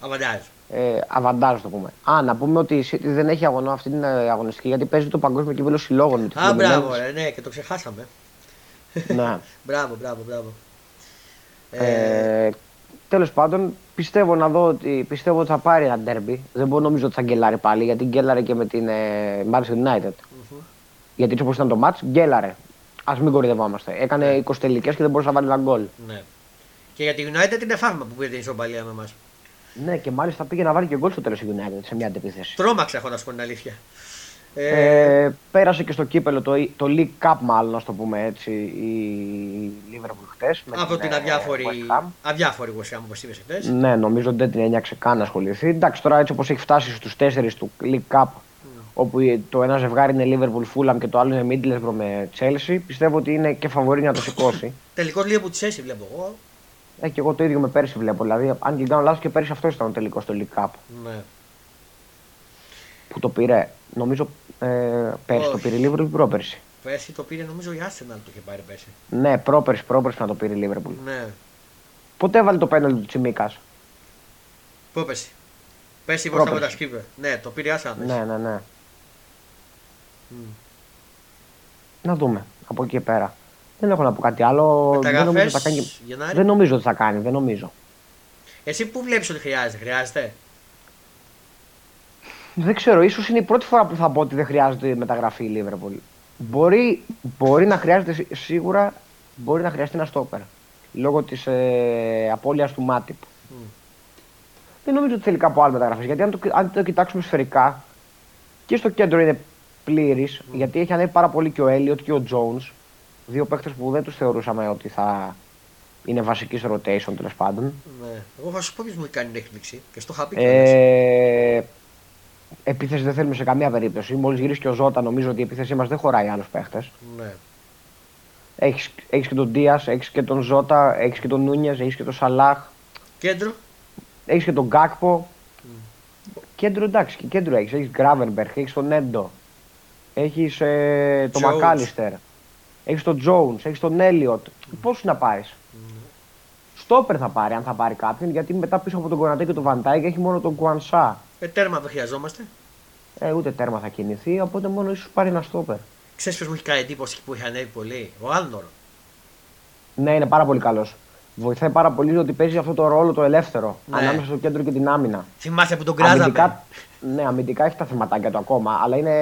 Αβαντάζ. ε, αβαντάζ το πούμε. Α, να πούμε ότι η City δεν έχει αγωνό αυτή την ε, αγωνιστική γιατί παίζει το παγκόσμιο κύπελο συλλόγων. με τη Α, μπράβο, Fluminense. ρε, ναι, και το ξεχάσαμε. ναι. Μπράβο, μπράβο, μπράβο. Ε, Ε, Τέλος πάντων, πιστεύω να δω ότι, πιστεύω ότι θα πάρει ένα ντέρμπι. Δεν μπορώ νομίζω ότι θα γκέλαρε πάλι γιατί γκέλαρε και με την ε, Manchester United. Γιατί έτσι όπως ήταν το match, γκέλαρε. Α μην κορυδευόμαστε. Έκανε 20 τελικές και δεν μπορούσε να βάλει ένα γκολ. ναι. Και για τη United είναι φάρμα που πήρε την ισοπαλία με εμάς. Ναι, και μάλιστα πήγε να βάλει και γκολ στο τέλος η United σε μια αντεπίθεση. Τρόμαξα, έχω να σου πω την αλήθεια. Ε, Ε, πέρασε και στο κύπελο το, το League Cup, μάλλον να το πούμε έτσι, η Liverpool χτες. από την αδιάφορη, αδιάφορη West Ham, όπως είπες χθες. Ναι, νομίζω ότι δεν την ένιωξε καν να ασχοληθεί. Εντάξει, τώρα έτσι όπως έχει φτάσει στους 4 του League Cup, όπου το ένα ζευγάρι είναι Liverpool Fulham και το άλλο είναι Middlesbrough με Chelsea, πιστεύω ότι είναι και φαβορή να το σηκώσει. Τελικώ λίγο που τη βλέπω εγώ. Ε, και εγώ το ίδιο με πέρσι βλέπω. Δηλαδή, αν και κάνω λάθος και πέρσι αυτό ήταν ο τελικός στο League Cup Ναι. που το πήρε. Νομίζω ε, πέρσι το Όχι. πήρε η Liverpool ή πρόπερσι; Πέρσι το πήρε νομίζω η Arsenal το είχε πάρει πέρσι. Ναι, πρόπερσι, πρόπερσι να το πήρε η Liverpool. Ναι. Πότε έβαλε το πέναλ του Τσιμίκας; Πού πέρσι. Πέρσι μπροστά από τα Πρόπερσι. σκύπε. Ναι, το πήρε η Arsenal. πέρσι. Ναι, ναι, ναι. Μμ. Να δούμε από εκεί και πέρα. Δεν έχω να πω κάτι άλλο. Δεν Μεταγραφές, νομίζω, ότι θα κάνει... Γενάρη. δεν νομίζω ότι θα κάνει. Δεν νομίζω. Εσύ που βλέπεις ότι χρειάζεται, χρειάζεται; Δεν ξέρω, ίσως είναι η πρώτη φορά που θα πω ότι δεν χρειάζεται μεταγραφή η Λίβερπουλ. Μπορεί, μπορεί να χρειάζεται σί- σίγουρα μπορεί να χρειαστεί ένα στόπερ. Λόγω της ε, απώλειας του Μάτιπ. Μμ. Δεν νομίζω ότι θέλει κάπου άλλο μεταγραφή. Γιατί αν το, αν το κοιτάξουμε σφαιρικά και στο κέντρο είναι πλήρης. Γιατί έχει ανέβει πάρα πολύ και ο Έλιοτ και ο Τζόουν. Δύο παίχτε που δεν τους θεωρούσαμε ότι θα είναι βασικοί στο rotation τέλος πάντων. Ναι. Εγώ θα σου πω ποιος μου κάνει την έκπληξη και στο είχα πει κιόλας. Ε, επίθεση δεν θέλουμε σε καμία περίπτωση. Μόλις γυρίσει και ο Ζώτα, νομίζω ότι η επίθεσή μας δεν χωράει άλλους παίχτες. Ναι. Έχεις έχεις και τον Δίας, έχεις και τον Ζώτα, έχεις και τον Νούνιε, έχεις και τον Σαλάχ, Κέντρο. έχεις και τον Γκάκπο. Κέντρο εντάξει, και κέντρο έχεις. Έχεις Γκράβενμπεργκ, έχεις τον Νέντο, έχεις ε, τον Jones. Μακάλιστερ, έχεις τον Τζόουνς, έχεις τον Έλιοτ. Πόσου να πάρεις; Στόπερ θα πάρει, αν θα πάρει κάποιον, γιατί μετά πίσω από τον Κονατέ και τον Βαντάικ έχει μόνο τον Κουανσά. Ε, τέρμα δεν χρειαζόμαστε. Ε, ούτε τέρμα θα κινηθεί, οπότε μόνο ίσως πάρει ένα στόπερ. Ξέρεις ποιος μου έχει κάνει εντύπωση που είχε ανέβει πολύ. Ο Άρνολντ. Ναι, είναι πάρα πολύ καλός. Βοηθάει πάρα πολύ ότι παίζει αυτό το ρόλο το ελεύθερο Ναι. ανάμεσα στο κέντρο και την άμυνα. Θυμάσαι που τον κράζαμε. Αμυντικά, ναι, αμυντικά έχει τα θεματάκια του ακόμα, αλλά είναι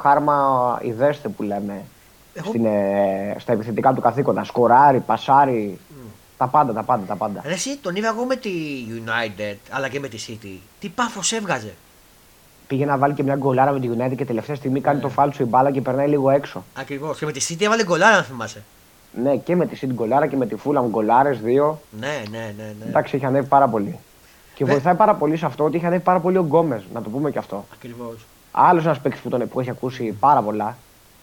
χάρμα ιδέστε που λέμε Εγώ- στην, ε, στα επιθετικά του καθήκοντα. Σκοράρει, πασάρει. Τα πάντα, τα πάντα, τα πάντα. Ρε, εσύ τον είδα εγώ με τη United αλλά και με τη City. Τι πάφο έβγαζε. Πήγε να βάλει και μια γκολάρα με τη United και τελευταία στιγμή κάνει το φάλτσο η μπάλα και περνάει λίγο έξω. Ακριβώς. Και με τη City έβαλε γκολάρα, αν θυμάσαι. Ναι, και με τη City γκολάρα και με τη Fulham γκολάρες δύο. Ναι, ναι, ναι. ναι. Εντάξει, έχει ανέβει πάρα πολύ. Και Ναι. βοηθάει πάρα πολύ σε αυτό ότι έχει ανέβει πάρα πολύ ο Γκόμες, να το πούμε και αυτό. Ακριβώς. Άλλος ένας παίκτης που, τον, που έχει ακούσει πάρα πολλά.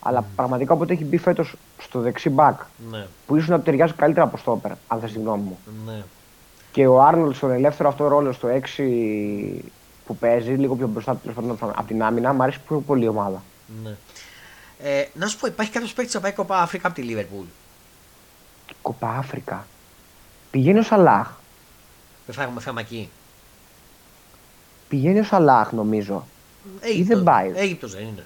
Αλλά πραγματικά όποτε έχει μπει φέτος στο δεξί μπακ, Ναι, που ίσως να του ταιριάζει καλύτερα από στόπερ, αν θες τη γνώμη μου. ναι. Και ο Άρνολτ στον ελεύθερο αυτό ρόλο στο 6 που παίζει, λίγο πιο μπροστά τέλος πάντων, από την άμυνα, μου αρέσει πιο πολύ η ομάδα. ναι. Ε, να σου πω, υπάρχει κάποιος παίκτης που θα πάει κοπά Αφρικα από τη Λίβερπουλ; Κοπά Αφρικα. Πηγαίνει ο Σαλάχ. Δεν θα έχουμε θέμα εκεί. Πηγαίνει ο Σαλάχ, νομίζω. Ή δεν πάει. Αίγυπτος δεν είναι.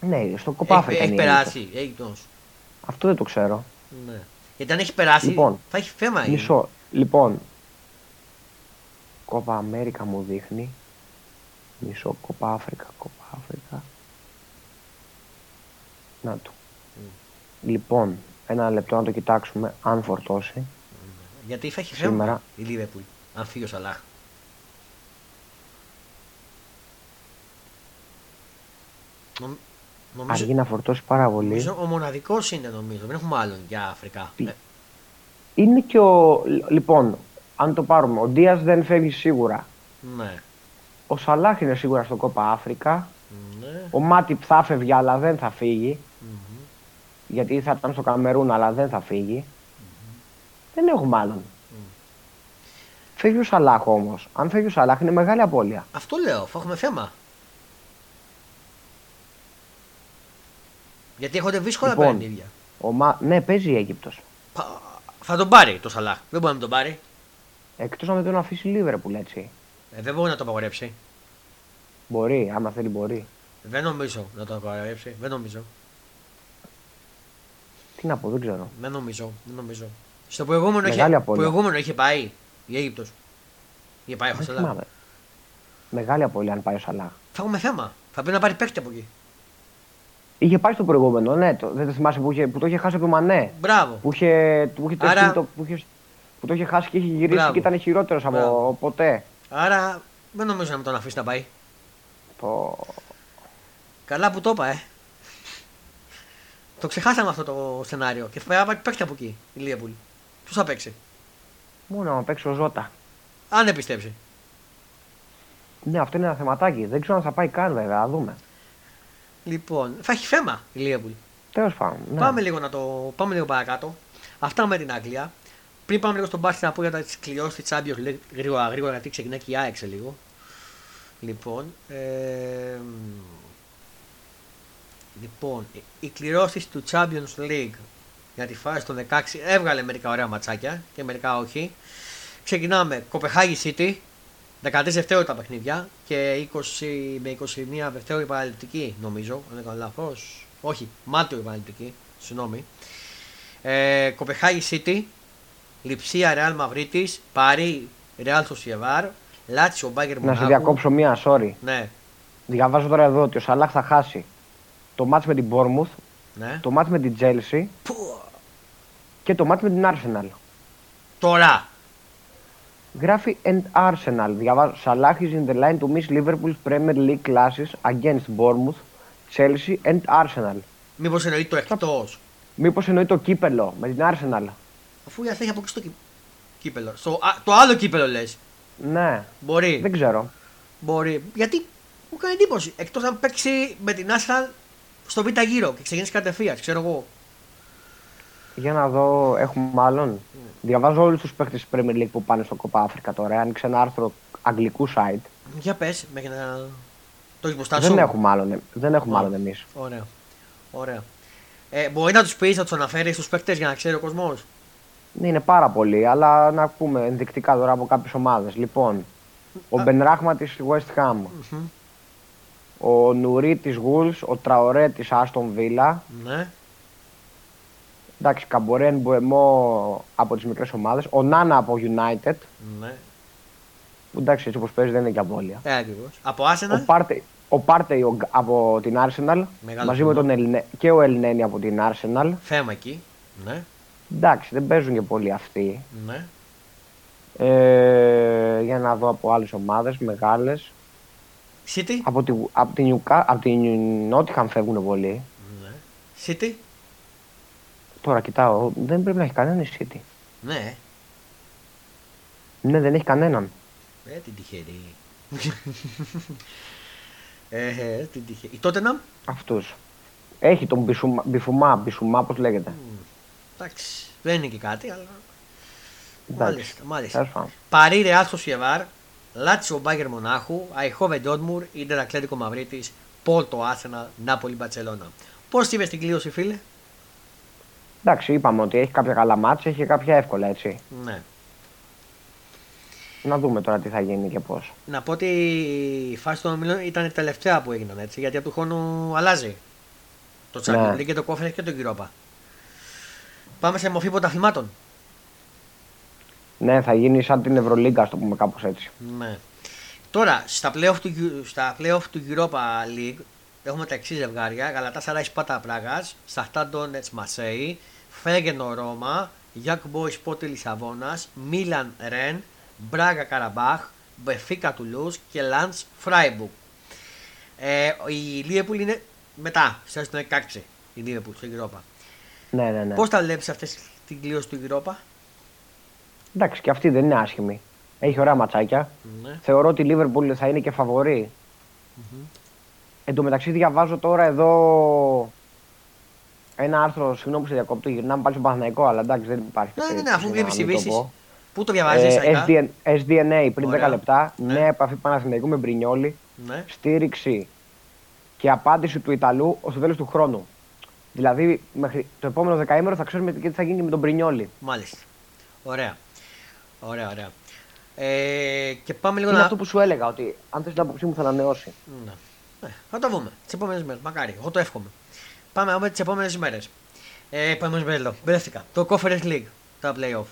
Ναι, στο Κοπά Έχει, Αφρικα. έχει είναι η περάσει. Αίγυπτος. Αυτό δεν το ξέρω. Ναι. Γιατί αν έχει περάσει, Λοιπόν, θα έχει θέμα. η- Μισό. Λοιπόν, Κόπα Αμέρικα μου δείχνει. Μισό. Κόπα Αφρικα. Κόπα Αφρικα. Να του. Λοιπόν, ένα λεπτό να το κοιτάξουμε αν φορτώσει. Γιατί θα έχει θέμα Σήμερα. η Λίβερπουλ. Αν φύγει ο Σαλάχ. Νομ- Νομίζω, Αργεί να φορτώσει πάρα πολύ. νομίζω ο μοναδικός είναι νομίζω. Δεν έχουμε άλλον για Αφρικά. Τι- Ε, Είναι και ο. Λοιπόν, αν το πάρουμε, ο Ντίας δεν φεύγει σίγουρα. ναι. Ο Σαλάχ είναι σίγουρα στο Κόπα Αφρικα. ναι. Ο Μάτιπ θα φεύγει, αλλά δεν θα φύγει. Μμμ. Γιατί θα ήταν στο Καμερούν, αλλά δεν θα φύγει. Δεν έχουμε άλλον. Φεύγει ο Σαλάχ όμως. Αν φεύγει ο Σαλάχ είναι μεγάλη απώλεια. Αυτό λέω, θα έχουμε θέμα. Γιατί έχονται δύσκολα Λοιπόν. παιχνίδια. Ο Μα... Ναι, παίζει η Αίγυπτος. Πα- Θα τον πάρει το Σαλάχ. Δεν μπορεί να τον πάρει. Εκτός να με τον αφήσει Λίβερπουλ έτσι. Ε, δεν μπορεί να το απαγορέψει. Μπορεί, άμα θέλει μπορεί. Δεν νομίζω να το απαγορέψει. Δεν νομίζω. Τι να πω, δεν ξέρω. Δεν νομίζω. Δεν νομίζω. Στο προηγούμενο, Μεγάλη είχε, απώλεια. προηγούμενο είχε πάει η Αίγυπτος. Είχε πάει ο Δεν Σαλάχ. θυμάμαι. Μεγάλη απώλεια αν πάει ο Σαλάχ. Θα έχουμε θέμα. Θα πρέπει να πάρει παίκτη από εκεί. Είχε πάει στο προηγούμενο, ναι, το, δεν το θυμάσαι που, είχε, που το είχε χάσει από το Μανέ. Μπράβο. Που, είχε, που, είχε Άρα- τεστεί το, που, είχε, που το είχε χάσει και είχε γυρίσει Μπράβο. και ήταν χειρότερος από Μπράβο. ποτέ. Άρα δεν νομίζω να με τον αφήσει να πάει. Το... Καλά που το είπα, ε. Το ξεχάσαμε αυτό το σενάριο. Και θα πρέπει να πάρει παίκτη από εκεί η Λίβερπουλ. Ποιος θα παίξει; Μόνο να παίξει ο Ζώτα. Αν δεν πιστέψει. Ναι, αυτό είναι ένα θεματάκι. Δεν ξέρω αν θα πάει καν βέβαια, θα δούμε. Λοιπόν, θα έχει θέμα η Λίβερπουλ. Τέλος πάντων. Ναι. Πάμε, λίγο να το, πάμε λίγο παρακάτω. Αυτά με την Αγγλία. Πριν πάμε λίγο στον μπάσκετ να πω για τι κληρώσει της Champions League γρήγορα, γρήγορα γιατί ξεκινάει και η ΑΕΚ σε λίγο. Λοιπόν, ε, λοιπόν, οι- οι κληρώσεις του Champions League για τη φάση των 16 έβγαλε μερικά ωραία ματσάκια και μερικά όχι. Ξεκινάμε Κοπεχάγη City, 13 Δευτέρου τα παιχνίδια και 20 με 21 Δευτέρου η παραληπτική νομίζω, αν δεν κάνω λάθος. Όχι, Μάρτιο η παραληπτική, συγγνώμη. Ε, Κοπεχάγη City, Λιψία Ρεάλ Μαυρίτη, Παρί Ρεάλ Σοσιεβάρ, Λάτσιο Μπάγκερ Να σε Μονάχου. διακόψω μία, sorry. Ναι, Διαβάζω τώρα εδώ ότι ο Σαλάχ θα χάσει το μάτς με την Bournemouth, ναι. το μάτς με την Chelsea Που, και το μάτς με την Arsenal. τώρα. Γράφει and Arsenal. Διαβάζω. Salah is in the line to miss Liverpool's Premier League classes against Bournemouth, Chelsea and Arsenal. Μήπως εννοεί το εκτός; Μήπως εννοεί το κύπελο με την Arsenal. Αφού η Αθήνα έχει αποκλείσει το κύ- κύπελο. Στο, α, το άλλο κύπελο λες. Ναι, Μπορεί. δεν ξέρω. Μπορεί. Γιατί μου κάνει εντύπωση. Εκτός αν παίξει με την Arsenal στο β' γύρο και ξεκινήσει κατευθείαν, ξέρω εγώ. Για να δω, έχουμε άλλον. Διαβάζω όλους τους παίκτες της Premier League που πάνε στο Copa Africa τώρα. Άνοιξε ένα άρθρο αγγλικού site. Για πες, μέχρι να. Το έχεις μπροστά σου. Δεν έχουμε άλλον, ε- δεν έχουμε Ωραία. άλλον εμείς. Ωραία. Ωραία. Ε, μπορεί να τους πεις, να τους αναφέρεις στου παίκτες για να ξέρει ο κόσμος; Ναι, είναι πάρα πολύ, αλλά να πούμε ενδεικτικά τώρα από κάποιες ομάδες. Λοιπόν, ο Α. Μπενράχμα της West Ham, ο Νουρί της Wolves, ο Τραωρέ της Aston Villa. Ναι. Εντάξει, Καμπορέν, Μποεμό από τις μικρές ομάδες. Ο Νάνα από United. ναι. Που εντάξει, έτσι όπως παίζει δεν είναι και απώλεια. Ε, ακριβώς. Από Ο Arsenal. Πάρτε, ο Πάρτεϊ ο- από την Arsenal. Μεγάλος μαζί με θέμα. τον Ελνέ, και ο Ελνένη από την Arsenal. Θέμα εκεί. Ναι. Εντάξει, δεν παίζουν και πολύ αυτοί. Ναι. Ε, για να δω από άλλες ομάδες μεγάλες. City. Από τη, από τη, Νιουκα, από τη Νότιχαμ φεύγουν πολλοί. Ναι. City. Τώρα κοιτάω, δεν πρέπει να έχει κανέναν η City. Ναι. Ναι, δεν έχει κανέναν. Ε, την τυχερή. ε, ε, την τυχερή. Η Τότεναμ. Αυτούς. Έχει τον Μπισουμά, Μπιφουμά, Μπισουμά, πώς λέγεται. Εντάξει. Δεν είναι και κάτι, αλλά. Εντάξει. Μάλιστα, μάλιστα. Τέλος πάντων. Παρή Ρεάλ Σοσιεβάρ, Λάτσιο Μπάγκερ Μονάχου, Αϊχόβε Ντόρτμουρ, Ιντερ Ακλέτικο Μαυρίτη, Πόλτο Άσενα, Νάπολη Μπαρσελόνα. Πώς είπες την κλείωση, φίλε; Εντάξει, είπαμε ότι έχει κάποια καλά μάτια, έχει και κάποια εύκολα έτσι. Ναι. Να δούμε τώρα τι θα γίνει και πώς. Να πω ότι η φάση των ομιλών ήταν η τελευταία που έγιναν έτσι, γιατί από του χρόνου αλλάζει. Το Champions Ναι. League και το Conference και το Europa. Πάμε σε μορφή πρωταθλημάτων. Ναι, θα γίνει σαν την Ευρωλίγκα, ας το πούμε κάπως έτσι. Ναι. Τώρα, στα playoff του, Euro- στα playoff του Europa League έχουμε τα εξής ζευγάρια. Γαλατασαράι Σπάρτα Πράγας, Σαχτάρ Ντόνετσκ Μαρσέιγ, Φέγενορντ Ρώμα, Γιανγκ Μπόις Σπόρτινγκ Λισαβόνας, Μίλαν Ρεν, Μπράγα Καραμπάχ, Μπενφίκα Τουλούς και Λανς Φράιμπουργκ. Ε, η Λίβερπουλ είναι μετά, σε στο 16 η Λίβερπουλ στο Europa. Ναι, ναι, ναι. Πώς τα βλέπεις αυτές την κλήρωση του Europa, Εντάξει, και αυτή δεν είναι άσχημη. Έχει ωραία ματσάκια. ναι. Θεωρώ ότι η Liverpool θα είναι και φαβορή. Εν τω μεταξύ διαβάζω τώρα εδώ ένα άρθρο, συγγνώμη που σε διακόπτω, γυρνάμε πάλι στο Παναθηναϊκό, αλλά εντάξει δεν υπάρχει. Ναι, ναι, ναι, περίπτωση αφού να βλέπεις μην το ειδήσεις. πω. Πού το διαβάζεις, Ε, SDN, SDNA πριν Ωραία. 10 λεπτά, Ναι. νέα επαφή Παναθηναϊκού με Μπρινιόλη, ναι. στήριξη και απάντηση του Ιταλού ως το τέλος του χρόνου. Δηλαδή, μέχρι το επόμενο δεκαήμερο θα ξέρουμε και τι θα γίνει με τον Μπρινιόλη. Μάλιστα. Ωραία. Ωραία, ωραία. Ε, και πάμε λίγο Είναι να. αυτό που σου έλεγα, ότι αν θες την άποψή μου θα ανανεώσει. Ναι. Ναι, θα το δούμε τις επόμενες μέρες. Μακάρι, εγώ το εύχομαι. Πάμε με τις επόμενες μέρες. Ε, πάμε με εδώ. Μπερδεύτηκα. Το Conference League, τα playoff.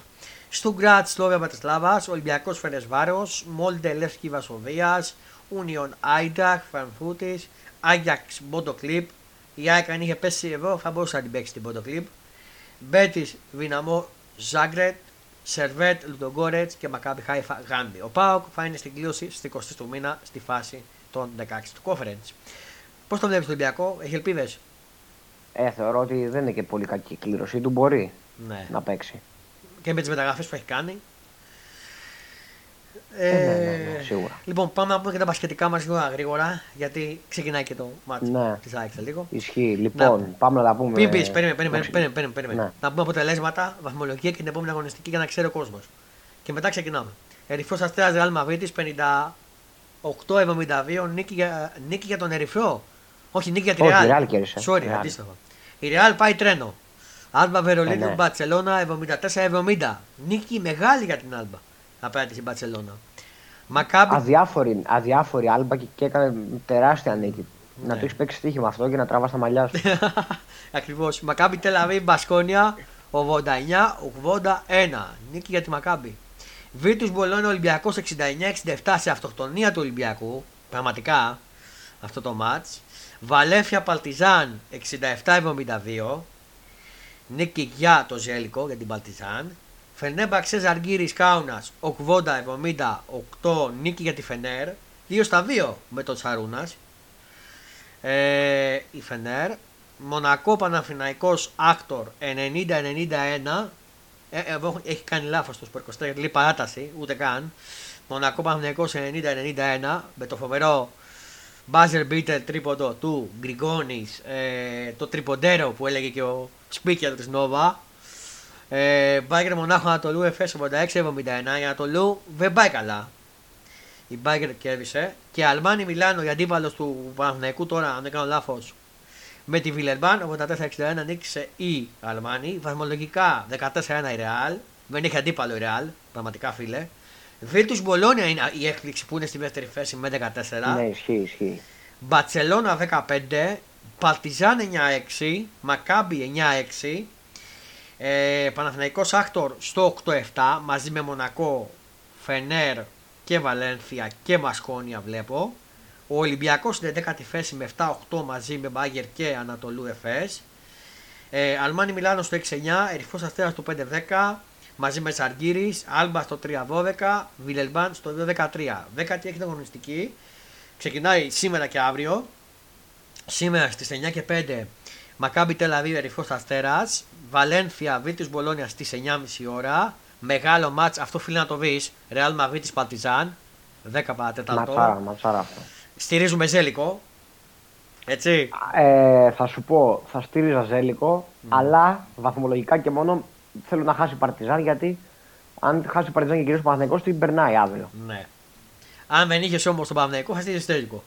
Στουγκράτ, Σλόβια Μπατεσλάβα, Ολυμπιακός Φερεσβάρο, Μόλντε Λεύσκι Βασοβίας, Ούνιον Άινταχ, Φρανφούτη, Άγιαξ Μπότο Κλιπ. Η ΑΕΚ αν είχε πέσει εδώ θα μπορούσε να την παίξει την Μπότο Κλιπ. Μπέτη Δυναμό Ζάγκρετ, Σερβέτ Λουντογκόρετς και Μακάμπι Χάιφα Γάντι. Ο Πάοκ θα είναι στην κλήρωση στις 20 του μήνα στη φάση των 16 του Conference. Πώς το βλέπεις το Ολυμπιακό, έχει ελπίδες; Ε, θεωρώ ότι δεν είναι και πολύ κακή η κλήρωσή του, μπορεί Ναι. να παίξει. Και με τις μεταγραφές που έχει κάνει. Ε, ναι, ναι, ναι, σίγουρα. Λοιπόν, πάμε να πούμε και τα μπασκετικά μας λίγο γρήγορα, γιατί ξεκινάει και το μάτι Ναι. της ΑΕΚ σε λίγο. Ισχύει. Λοιπόν, πάμε να τα πούμε. Πριν πεις, περίμενε, περίμενε, Εντάξει. περίμενε, περίμενε, περίμενε. Ναι. Να πούμε αποτελέσματα, βαθμολογία και την επόμενη αγωνιστική για να ξέρει ο κόσμος. Και μετά ξεκινάμε. Ερυθρός Αστέρας Ρεάλ Μαβρίτη 58-72 νίκη για, νίκη για τον Ερυθρό. Όχι, νίκη για τη Όχι, Ρεάλ. η Real κέρδισε. Sorry, Real. αντίστοιχα. Η Ρεάλ πάει τρένο. Άλμπα Βερολίνο Ε, ναι. Μπαρσελόνα 74-70. Νίκη μεγάλη για την Άλμπα απέναντι στην Μπαρσελόνα. Μακάμπι. Αδιάφορη, αδιάφορη άλμπα και, και έκανε τεράστια νίκη. Ναι. Να το έχεις παίξει στοίχημα αυτό και να τράβας στα μαλλιά σου. Ακριβώς. Μακάμπι Τελαβή Μπασκόνια 89-81. Νίκη για τη Μακάμπι. Βίτου Μπολόνια Ολυμπιακός 69-67 σε αυτοκτονία του Ολυμπιακού. Πραγματικά αυτό το ματ. Βαλέφια Παλτιζάν 67-72. Νίκη για το Ζέλικο για την Παλτιζάν. Φενέμπα Ξέζ Αργύρι Κάουνας 80-78. Νίκη για τη Φενέρ. 2 στα 2 με τον Τσαρούνα. Ε, η Φενέρ. Μονακό Παναφυναϊκός Άκτορ 90-91. Ε, εδώ έχει κάνει λάθος το Σπορ 24 γιατί λέει παράταση, ούτε καν. Μονακό Παναφυναϊκός 90-91 με το φοβερό buzzer beater τρίποντο του Γκριγκόνης, ε, το τριποντέρο που έλεγε και ο speaker της Νόβα. Ε, Μπάγκερ Μονάχο Ανατολού Εφές 86-71. Η Ανατολού δεν πάει καλά. Η Μπάγκερ κέρδισε. Και Αλμάνι Μιλάνο, η αντίπαλος του Παναθηναϊκού τώρα, αν δεν κάνω λάθος, με τη Βιλερμπάν 84-61 νίκησε η Αλμάνι. Βαθμολογικά 14-1 η Ρεάλ. Δεν έχει αντίπαλο η Ρεάλ, πραγματικά φίλε. Βίλτους Μπολόνια είναι η έκπληξη που είναι στη δεύτερη θέση με 14. ναι, ισχύει, ισχύει. Μπαρσελόνα 15, Παρτιζάν 9-6, Μακάμπι 9-6, ε, Παναθηναϊκός Άκτορ στο 8-7 μαζί με Μονακό, Φενέρ και Βαλένθια και Μασκόνια βλέπω. Ο Ολυμπιακός είναι 10η θέση με 7-8 μαζί με Μπάγκερ και Ανατολού Εφές. Ε, Αλμάνι Μιλάνο στο 6-9, Ερυθρός Αστέρας στο 5-10, μαζί με Σαργύρι, Άλμπα στο 3-12, Βιλελμπάν στο 2-13. Δέκατη έχει αγωνιστική. Ξεκινάει σήμερα και αύριο. Σήμερα στις 9 και 5 Μακάμπι Τελαβίβ Ερυθρός Αστέρας, Βαλένθια Βίλτιους Μπολόνια στις 9.30 ώρα. Μεγάλο μάτς, αυτό φίλε να το δεις. Ρεάλ Μαβίτη Παρτιζάν, 10 παρατέταρτο. Ματσάρα, ματσάρα αυτό. Στηρίζουμε Ζέλικο. Έτσι. Ε, θα σου πω, θα στήριζα Ζέλικο, αλλά βαθμολογικά και μόνο θέλω να χάσει η Παρτιζάν γιατί αν χάσει η Παρτιζάν και κυρίω ο Παναθηναϊκός την περνάει αύριο. Ναι. Αν δεν είχες όμως τον Παναγενικό, θα στείλεις Ζέλικο.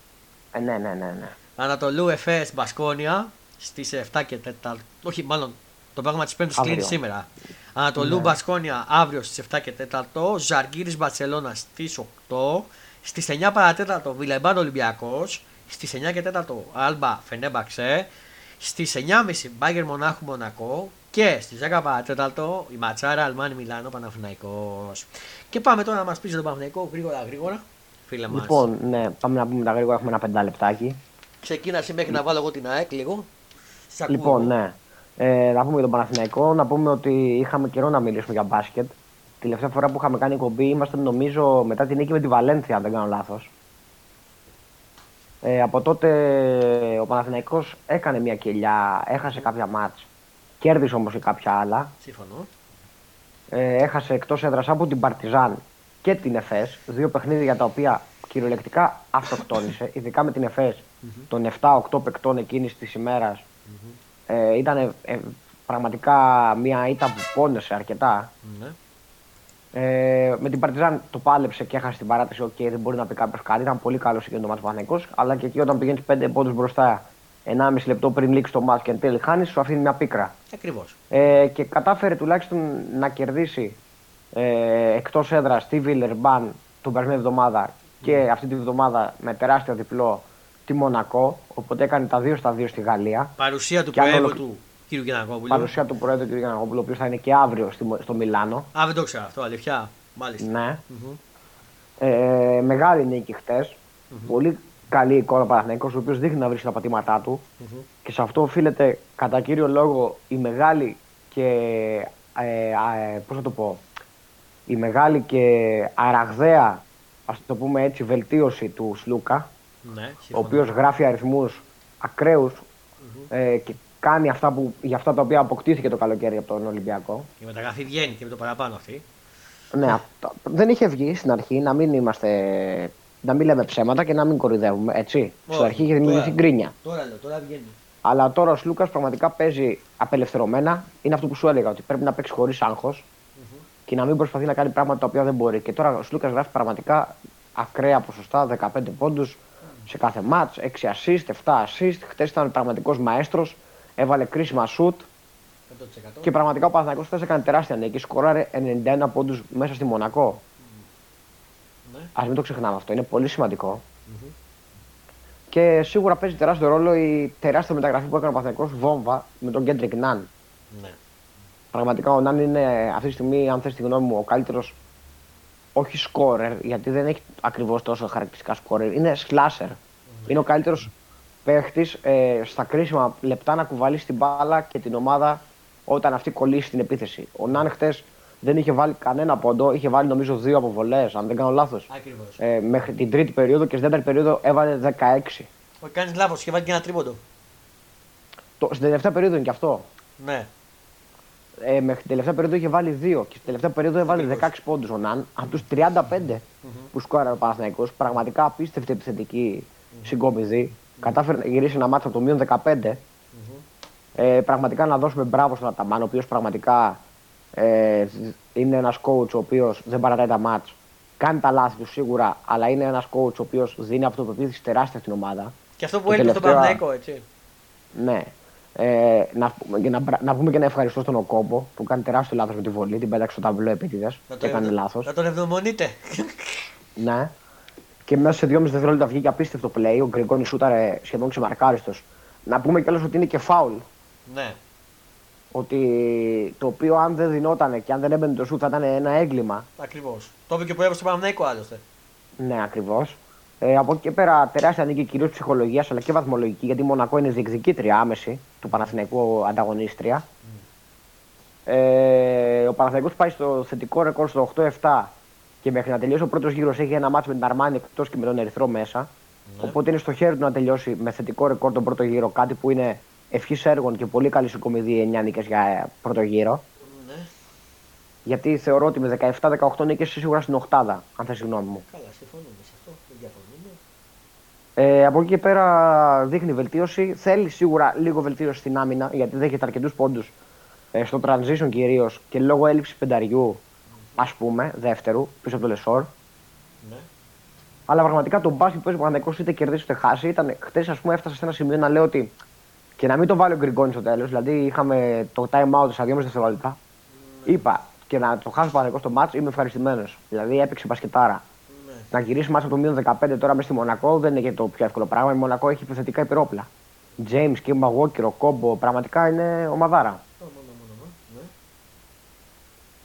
Ε, ναι, ναι, ναι. ναι. Ανατολού Εφές Μπασκόνια στις 7 και 4. Όχι, μάλλον το πράγμα της Πέμπτης Αύριο. κλείνει σήμερα. Ανατολού Μπασκόνια αύριο στις 7 και 4. Ζαργκύρη Μπαρσελόνα στις 8. Στις 9 παρατέταρτο Βιλεμπάν Ολυμπιακός. Στις 9 και 4 Άλμπα Φενέμπαξε. Στις 9.30 Μπάγκερ Μονάχου Μονακό. Και στις 10 παρατέταρτο η Ματσάρα Αλμάνι Μιλάνο Παναφυναϊκό. Και πάμε τώρα να μας πει για τον Παναφυναϊκό γρήγορα γρήγορα. Φίλε μας. Λοιπόν, ναι, πάμε να πούμε τα γρήγορα, έχουμε ένα πεντάλεπτάκι. Ξεκίνα εσύ μέχρι να βάλω εγώ την ΑΕΚ λίγο. Σ' ακούω Λοιπόν, εγώ. ναι. Ε, να πούμε για τον Παναθηναϊκό, να πούμε ότι είχαμε καιρό να μιλήσουμε για μπάσκετ. Τη τελευταία φορά που είχαμε κάνει εκπομπή ήμασταν νομίζω μετά την νίκη με τη Βαλένθια, αν δεν κάνω λάθος. Ε, από τότε ο Παναθηναϊκός έκανε μια κοιλιά, έχασε κάποια μάτς, κέρδισε όμως και κάποια άλλα. Σύμφωνοι. Ε, έχασε εκτός έδρας από την Παρτιζάν και την ΕΦΕΣ, δύο παιχνίδια τα οποία κυριολεκτικά αυτοκτόνησε, ειδικά με την ΕΦΕΣ των 7-8 παικτών εκείνης της ημέρας. Ε, ήταν ε, πραγματικά μια ήττα που πόνεσε αρκετά. Ναι. Ε, με την Παρτιζάν το πάλεψε και έχασε στην παράταση. Οκ, δεν μπορεί να πει κάποιος κάτι. Ήταν πολύ καλός εκείνο το ματς ο Παναθηναϊκός. Αλλά και εκεί όταν πηγαίνει 5 πόντους μπροστά, 1,5 λεπτό πριν λήξει το μάτι και εν τέλει χάνεις, σου αφήνει μια πίκρα. Ακριβώς. Ε, και κατάφερε τουλάχιστον να κερδίσει ε, εκτός έδρας τη Βιλερμπάν την περσμένη εβδομάδα και αυτή τη βδομάδα με τεράστιο διπλό τη Μονακό. Οπότε έκανε τα 2 στα 2 στη Γαλλία. Παρουσία του Και αν Προέδρου όλο- του κ. Γιανακόπουλου. Παρουσία του Προέδρου κ. Γιανναγόπουλου, ο οποίος θα είναι και αύριο στη, στο Μιλάνο. Α, δεν το ξέρω αυτό, αλήθεια. Μάλιστα. Ναι. Μμμ. Ε, μεγάλη νίκη χτες. Πολύ καλή εικόνα ο Παναθηναϊκός, ο οποίος δείχνει να βρίσκει τα πατήματά του. Μμμ. Και σε αυτό οφείλεται κατά κύριο λόγο η μεγάλη και. Ε, α, ε, πώς να το πω. Η μεγάλη και αραγδαία, ας το πούμε έτσι, βελτίωση του Σλούκα, Ναι, ο σύμφωνα. οποίος γράφει αριθμούς ακραίους ε, και κάνει αυτά που, για αυτά τα οποία αποκτήθηκε το καλοκαίρι από τον Ολυμπιακό. Η μεταγραφή βγαίνει και με το παραπάνω αυτή. Ναι, αυτό- δεν είχε βγει στην αρχή να μην είμαστε. να μην λέμε ψέματα και να μην κορυδεύουμε, έτσι. Στην Όχι, αρχή είχε δημιουργηθεί τώρα. γκρίνια. Τώρα λέω, τώρα βγαίνει. Αλλά τώρα ο Σλούκας πραγματικά παίζει απελευθερωμένα. Είναι αυτό που σου έλεγα, ότι πρέπει να παίξει χωρίς άγχος και να μην προσπαθεί να κάνει πράγματα τα οποία δεν μπορεί. Και τώρα ο Σλούκας γράφει πραγματικά ακραία ποσοστά, 15 πόντους σε κάθε μάτς, 6 assist, 7 assist. Χθε ήταν πραγματικός μαέστρος, έβαλε κρίσιμα σουτ 100%. και πραγματικά ο Παναθηναϊκός χθες έκανε τεράστια νίκη. Σκοράρε 91 πόντους μέσα στη Μονακό. Ναι. Ας μην το ξεχνάμε αυτό, είναι πολύ σημαντικό. Και σίγουρα παίζει τεράστιο ρόλο η τεράστια μεταγραφή που έκανε ο Παναθηναϊκός βόμβα με τον Κέντρικ Ναν. Ναι. Πραγματικά ο Ναν είναι αυτή τη στιγμή, αν θες τη γνώμη μου, ο καλύτερος. Όχι σκόρερ, γιατί δεν έχει ακριβώς τόσο χαρακτηριστικά σκόρερ. Είναι slasher. Είναι ο καλύτερος παίχτης ε, στα κρίσιμα λεπτά να κουβαλήσει την μπάλα και την ομάδα όταν αυτή κολλήσει στην επίθεση. Ο Ναν χτες δεν είχε βάλει κανένα πόντο, είχε βάλει νομίζω δύο αποβολές, αν δεν κάνω λάθος. Ακριβώς. Ε, μέχρι την τρίτη περίοδο και στην τέταρτη περίοδο έβαλε 16. Όχι, κάνεις λάθος και βάλει και ένα τρίποντο. Το, στην τελευταία περίοδο είναι και αυτό. Ναι. Ε, μέχρι την τελευταία περίοδο είχε βάλει 2 και στην τελευταία περίοδο έβαλε 16 πόντους ο Ναν από τους 35 που σκόραρε ο Παναθηναϊκός. Πραγματικά απίστευτη επιθετική συγκομιδή. Κατάφερε να γυρίσει ένα μάτσο από το μείον 15. Ε, πραγματικά να δώσουμε μπράβο στον Αταμάν, ο οποίος πραγματικά ε, είναι ένας coach ο οποίος δεν παρατάει τα μάτς. Κάνει τα λάθη του σίγουρα, αλλά είναι ένας coach ο οποίος δίνει αυτοπεποίθηση τεράστια στην ομάδα. Και αυτό που Το έλειπε στον τελευταίο- Παναγενικό, έτσι. Ναι. Ε, να, πούμε και να, μπρα- να πούμε και να ευχαριστώ στον Οκόμπο που κάνει τεράστιο λάθος με τη βολή. Την πέταξε στο ταμπλό επίτηδες Να και έκανε λάθος. Να τον ευδομονείτε. Ναι. Και μέσα σε 2,5 δευτερόλεπτα βγήκε απίστευτο play. Ο Γκριγκόνη σούταρε σχεδόν ξεμαρκάριστος. Να πούμε κιόλας ότι είναι και φάουλ. ναι. Ότι το οποίο αν δεν δινόταν και αν δεν έμπαινε το σούτ θα ήταν ένα έγκλημα. Ακριβώς. Το είπε και ο πρόεδρο του Παναγενικού άλλωστε. Ναι, ακριβώς. Ε, από εκεί και πέρα τεράστια νίκη κυρίως ψυχολογίας αλλά και βαθμολογική γιατί η Μονακό είναι διεκδικήτρια άμεση. του Παναθηναϊκού ανταγωνίστρια. Ε, ο Παναθηναϊκός πάει στο θετικό ρεκόρ στο 8-7 και μέχρι να τελειώσει ο πρώτος γύρος έχει ένα μάτσο με την Αρμάνη εκτός και με τον Ερυθρό μέσα. Ναι. Οπότε είναι στο χέρι του να τελειώσει με θετικό ρεκόρ τον πρώτο γύρο. Κάτι που είναι ευχής έργων και πολύ καλή συγκομιδή 9 νίκες για ε, πρώτο γύρο. Ναι. Γιατί θεωρώ ότι με 17-18 νίκες είσαι σίγουρα στην Οχτάδα, αν θες τη γνώμη μου. Καλά, συμφωνούμε σε αυτό. Δεν διαφωνούμε. Ε, από εκεί και πέρα δείχνει βελτίωση. Θέλει σίγουρα λίγο βελτίωση στην άμυνα, γιατί δέχεται αρκετούς πόντους ε, στο transition κυρίως και λόγω έλλειψης πενταριού, ας πούμε, δεύτερου, πίσω από το Λεσόρ. Ναι. Αλλά πραγματικά το μπάσκετ που παίζει ο Παναγενικό είτε κερδίσει είτε χάσει. Ήταν χτε, ας πούμε, έφτασε σε ένα σημείο να λέω ότι και να μην το βάλει ο Γκριγκόνη στο τέλος. Δηλαδή είχαμε το time out στα 2,5 δευτερόλεπτα. Είπα και να το χάσει ο Παναγενικό στο μάτσο είμαι ευχαριστημένος. Δηλαδή έπαιξε μπασκετάρα. Ναι. Να γυρίσει μάτσο από το μείον 15 τώρα μέσα στη Μονακό δεν είναι και το πιο εύκολο πράγμα. Η Μονακό έχει επιθετικά υπερόπλα. James, Κίμπα, Walker, ο Κόμπο, πραγματικά είναι ομαδάρα. Μόνο, μόνο, μόνο. Ναι.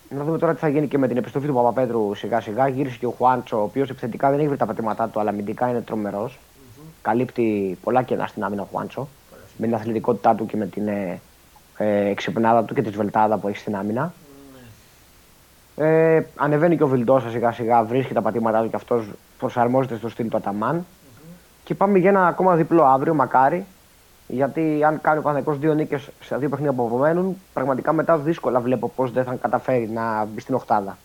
Να δούμε τώρα τι θα γίνει και με την επιστροφή του Παπαπέτρου σιγά σιγά. Γύρισε και ο Χουάντσο, ο οποίος επιθετικά δεν έχει βρει τα πατήματά του, αλλά αμυντικά είναι τρομερός. Καλύπτει πολλά κενά στην άμυνα ο Χουάντσο. Με την αθλητικότητά του και με την ε, ε, εξυπνάδα του και τη σβελτάδα που έχει στην άμυνα. Ε, ανεβαίνει και ο Βιλντόσα σιγά σιγά, βρίσκει τα πατήματά του και αυτός προσαρμόζεται στο στυλ του αταμαν Και πάμε για ένα ακόμα διπλό αύριο, μακάρι. Γιατί αν κάνει ο Παναγενικό δύο νίκες σε δύο παιχνίδια που απομένουν, πραγματικά μετά δύσκολα βλέπω πώς δεν θα καταφέρει να μπει στην Οχτάδα.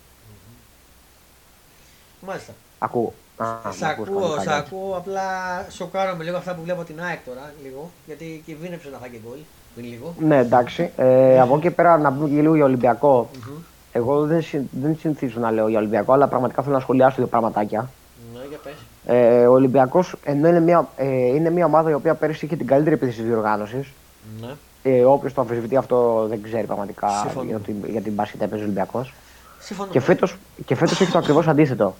Μάλιστα. Ακούω. Α, Σ' με ακούς ακούω, κανονικά, σ' εντάξει. ακούω, απλά σοκάρομαι λίγο αυτά που βλέπω την ΑΕΚ τώρα, λίγο, γιατί κινδύνεψε να φάγει γκολ πριν λίγο. Ναι, εντάξει. Ε, από εκεί και πέρα να πούμε και λίγο για Ολυμπιακό. Εγώ δεν, συν- δεν συνηθίζω να λέω για Ολυμπιακό, αλλά πραγματικά θέλω να σχολιάσω δύο πραγματάκια. Ναι, για πες. Ε, ο Ολυμπιακός ενώ είναι μια, ε, είναι μια ομάδα η οποία πέρυσι είχε την καλύτερη επίθεση της διοργάνωση. Ναι. Ε, Όποιος το αμφισβητεί αυτό δεν ξέρει πραγματικά Συμφωνώ. για, την- για την μπάσκετ έπαιζε ο Ολυμπιακός. Συμφωνώ. Και φέτος και φέτος έχει το ακριβώς αντίθετο.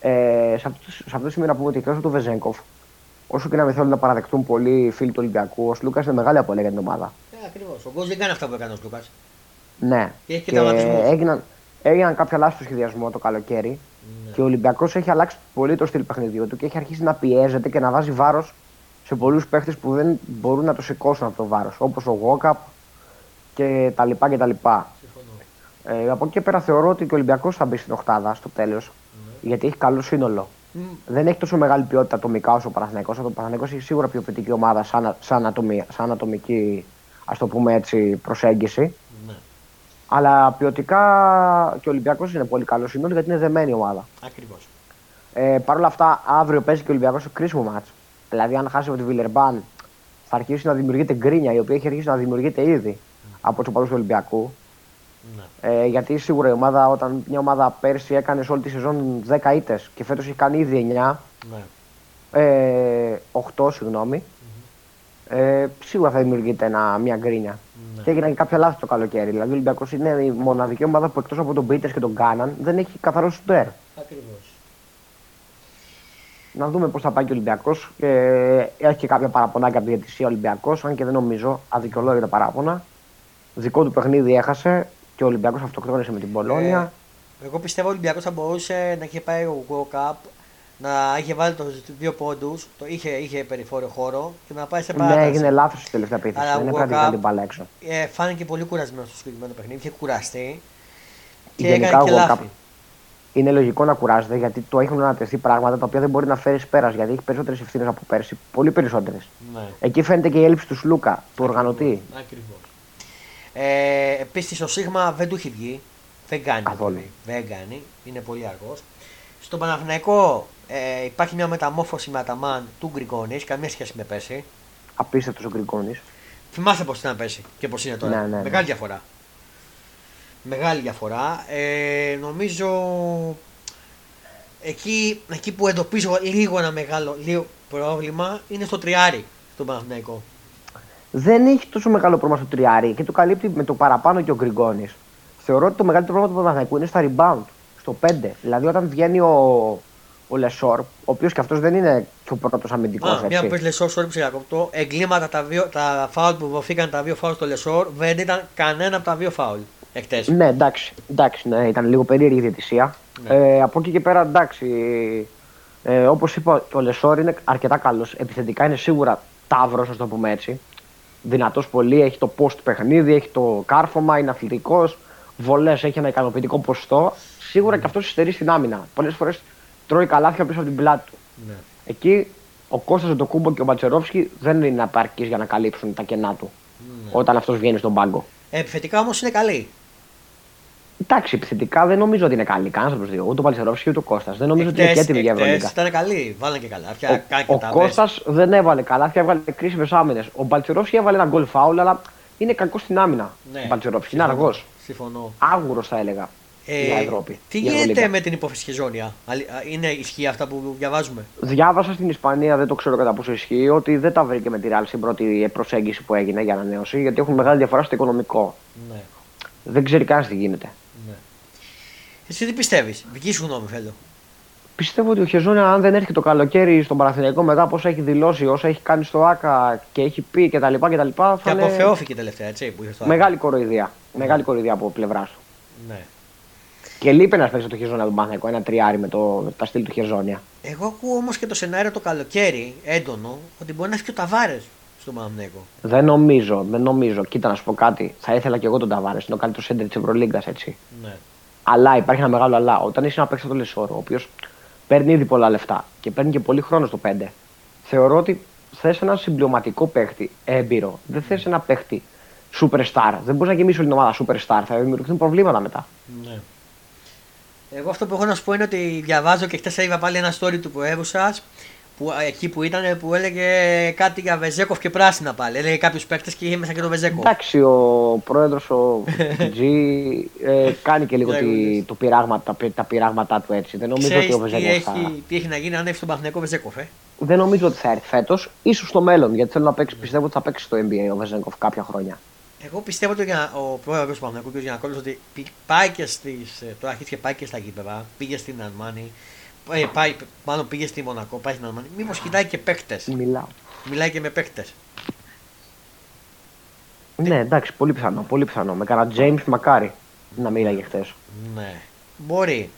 Ε, σε, αυτό, σε αυτό το σημείο να πούμε ότι εκτός του Βεζέγκοφ, όσο και να μην θέλουν να παραδεχτούν πολλοί φίλοι του Ολυμπιακού, ο Λούκα είναι μεγάλη απολύτω για την ομάδα. Ε, ακριβώς. Ο Γκος δεν κάνει αυτά που έκανε ο Λούκας. Ναι. Και έχει και τραυματισμούς. έγιναν, έγιναν κάποια λάθη στο σχεδιασμό το καλοκαίρι. Ναι. Και ο Ολυμπιακός έχει αλλάξει πολύ το στυλ παιχνιδιού του και έχει αρχίσει να πιέζεται και να βάζει βάρος σε πολλούς παίχτες που δεν μπορούν να το σηκώσουν αυτό το βάρος. Όπως ο Γόκαπ και τα λοιπά και τα λοιπά. Συμφωνώ. Ε, από εκεί και πέρα θεωρώ ότι και ο Ολυμπιακός θα μπει στην Οχτάδα στο τέλος. Γιατί έχει καλό σύνολο. Μμ, Δεν έχει τόσο μεγάλη ποιότητα ατομικά όσο ο Παναθηναϊκός. Ο Παναθηναϊκός έχει σίγουρα πιο ποιοτική ομάδα σαν, σαν, ατομι, σαν ατομική ας το πούμε έτσι, προσέγγιση. Ναι. Αλλά ποιοτικά και ο Ολυμπιακός είναι πολύ καλός σύνολο γιατί είναι δεμένη η ομάδα. Ακριβώς. Ε, Παρ' όλα αυτά, αύριο παίζει και ο Ολυμπιακός σε κρίσιμο μάτς. Δηλαδή, αν χάσει από τη Βιλερμπάν, θα αρχίσει να δημιουργείται γκρίνια, η οποία έχει αρχίσει να δημιουργείται ήδη από τους οπαδούς του Ολυμπιακού. Ναι. Ε, γιατί σίγουρα η ομάδα, όταν μια ομάδα πέρσι έκανε σε όλη τη σεζόν 10 ήττες και φέτος έχει κάνει ήδη 9, Ναι. ε, 8 συγγνώμη, ε, σίγουρα θα δημιουργείται ένα, μια γκρίνια. Ναι. Και έγιναν και κάποια λάθη το καλοκαίρι. Δηλαδή, ο Ολυμπιακός είναι η μοναδική ομάδα που εκτός από τον Πίτερ και τον Κάναν δεν έχει καθαρό σουτέρ. Ακριβώς. Να δούμε πώς θα πάει και ο Ολυμπιακός. Ε, έχει και κάποια παραπονάκια από τη διαιτησία Ολυμπιακός, αν και δεν νομίζω αδικαιολόγητα παράπονα. Δικό του παιχνίδι έχασε και ο Ολυμπιακός αυτοκτόνησε με την Πολώνια. Εγώ πιστεύω ο Ολυμπιακός θα μπορούσε να είχε πάει ο World Cup, να είχε βάλει του δύο πόντους, το είχε, είχε περιφόριο χώρο και να πάει σε ναι, παράταση. έγινε λάθος η τελευταία επίθεση. Αλλά Δεν ο έπρεπε να World βγάλει Cup- την μπάλα έξω. Ε, φάνηκε πολύ κουρασμένος στο συγκεκριμένο παιχνίδι, είχε κουραστεί και Γενικά έκανε και ο World λάθη. Cup είναι λογικό να κουράζεται γιατί του έχουν ανατεθεί πράγματα τα οποία δεν μπορεί να φέρεις πέρας γιατί έχει περισσότερες ευθύνες από πέρσι. Πολύ περισσότερες. Ναι. Εκεί φαίνεται και η έλλειψη του Σλούκα, του οργανωτή. Ακριβώς. Ε, Επίσης ο Σίγμα δεν του έχει βγει. Δεν κάνει. Καθόλου. πολύ. Δεν κάνει. Είναι πολύ αργός. Στον Παναθηναϊκό ε, υπάρχει μια μεταμόρφωση με Αταμάν του Γκριγκόνης, καμία σχέση με πέρσι. Απίστευτος ο Γκρικόνη. Θυμάστε πώς ήταν πέρσι και πώς είναι τώρα. Ναι, ναι, ναι. Μεγάλη διαφορά. Μεγάλη διαφορά. Ε, νομίζω εκεί, εκεί που εντοπίζω λίγο ένα μεγάλο λίγο πρόβλημα είναι στο τριάρι στον Παναθηναϊκό. δεν έχει τόσο μεγάλο πρόβλημα στο τριάρι και το καλύπτει με το παραπάνω και ο Γκριγκόνης. Θεωρώ ότι το μεγαλύτερο πρόβλημα του Παναθηναϊκού είναι στα rebound, στο 5. Δηλαδή όταν βγαίνει ο, ο Λεσόρ, ο οποίος και αυτός δεν είναι και ο πρώτος αμυντικός. Α, μια που πες Λεσόρ, sorry που σε διακόπτω. Εγκλήματα τα, δύο, τα φάουλ που δοθήκαν τα δύο φάουλ στο Λεσόρ δεν ήταν κανένα από τα δύο φάουλ εχθές. Ναι, εντάξει, εντάξει ναι, ήταν λίγο περίεργη η διαιτησία. Ναι. Ε, από εκεί και πέρα, εντάξει. Ε, Όπως είπα, ο Λεσόρ είναι αρκετά καλός. Επιθετικά είναι σίγουρα ταύρος, ας το πούμε έτσι. δυνατός πολύ, έχει το post παιχνίδι, έχει το κάρφωμα, είναι αθλητικός, βολές, έχει ένα ικανοποιητικό ποσοστό. Σίγουρα και αυτός υστερεί στην άμυνα. Πολλές φορές τρώει καλάθια πίσω από την πλάτη του. Ναι. Εκεί ο Κώστας το Κούμπο και ο Μπατσερόφσκι δεν είναι απαρκεί για να καλύψουν τα κενά του Ναι. όταν αυτός βγαίνει στον πάγκο. Ε, επιθετικά όμως είναι καλή. Εντάξει, επιθετικά δεν νομίζω ότι είναι καλή. Κανένας από τους δύο. Ούτε ο Μπατσερόφσκι ούτε ο Κώστας. Δεν νομίζω ότι είναι και έτοιμοι για Ευρωλίγκα. ήταν καλή. Βάλανε και καλά. Ο, Πια, κάνει ο τα Κώστας δεν έβαλε καλά, και έβαλε κρίσιμες άμυνες. Ο Μπαλτσερόφσκι έβαλε ένα γκολ φάουλ, αλλά είναι κακός στην άμυνα. Ναι. Ο Μπαλτσερόφσκι είναι Συμφωνώ. αργός. Συμφωνώ. Άγουρος θα έλεγα. Ε, για Ευρώπη. Τι για γίνεται Ευρωλίγκα. με την υποφυσιζόνια. Είναι ισχύει αυτά που διαβάζουμε; Διάβασα στην Ισπανία, δεν το ξέρω κατά πόσο ισχύει, ότι δεν τα βρήκε με τη Real στην πρώτη προσέγγιση που έγινε για ανανέωση, γιατί έχουν μεγάλη διαφορά στο οικονομικό. Ναι. Δεν ξέρει κανένας τι γίνεται. ναι. Εσύ τι πιστεύεις, δική σου γνώμη θέλω. Πιστεύω ότι ο Χεζόνια, αν δεν έρχεται το καλοκαίρι στον Παναθηναϊκό μετά από όσα έχει δηλώσει, όσα έχει κάνει στο ΑΚΑ και έχει πει κτλ. κτλ θα Και είναι αποφεώθηκε τελευταία, έτσι, που είχε στο μεγάλη κοροϊδία. Μεγάλη κοροϊδία από πλευράς του. Ναι. Και λείπει ένας παίξει το Χεζόνια τον Παναθηναϊκό, ένα τριάρι με, το, με τα στυλ του Χεζόνια. Εγώ ακούω όμως και το σενάριο το καλοκαίρι έντονο ότι μπορεί να έρθει και ο Ταβάρες στο Μαμνέκο. Δεν νομίζω, δεν νομίζω. Κοίτα να σου πω κάτι. Θα ήθελα και εγώ τον Ταβάρες. Είναι ο καλύτερος σέντερ της Ευρωλίγκας, έτσι. Ναι. Αλλά υπάρχει ένα μεγάλο αλλά. Όταν είσαι ένα παίκτης το Λεσόρο, ο οποίος παίρνει ήδη πολλά λεφτά και παίρνει και πολύ χρόνο στο 5, θεωρώ ότι θες ένα συμπληρωματικό παίκτη έμπειρο. Δεν θες ένα παίκτη superstar. Δεν μπορείς να γεμίσεις όλη την ομάδα superstar. Θα δημιουργηθούν προβλήματα μετά. ναι. Εγώ αυτό που έχω να σου πω είναι ότι διαβάζω και χθες είδα πάλι ένα story του προέδρου που, ε, εκεί που ήταν που έλεγε κάτι για Βεζέκοφ και πράσινα πάλι. Έλεγε κάποιους παίκτες και είχε μέσα και τον Βεζέκοφ. Εντάξει, ο πρόεδρος, ο G, ε, κάνει και λίγο τη, Λέγοντας. το πειράγμα, τα, πει- τα πειράγματά του έτσι. Δεν νομίζω Ξέρεις ότι ο τι, Βεζέκοφ θα. έχει, τι έχει να γίνει αν έρθει στον Παθηνικό Βεζέκοφ, ε; Δεν νομίζω ότι θα έρθει φέτος, ίσως στο μέλλον. Γιατί θέλω να παίξει, πιστεύω ότι θα παίξει στο NBA ο Βεζέγκοφ κάποια χρόνια. Εγώ πιστεύω ότι ο Γιαννα- ο πρόεδρος του Παναγιακού κ. Γιανακόπουλο ότι πη- πάει και στις, ε, τώρα αρχίζει και πάει και στα γήπεδα, πήγε στην Αρμάνη, ε, πάει, μάλλον πήγε στη Μονακό, πάει στην Αρμάνη. Μήπως κοιτάει και παίκτες. Μιλάω. Μιλάει και με παίκτες. Ναι, εντάξει, πολύ πιθανό. Πολύ πιθανό. Με κανένα James μακάρι να μίλαγε χθες. Ναι. Μπορεί.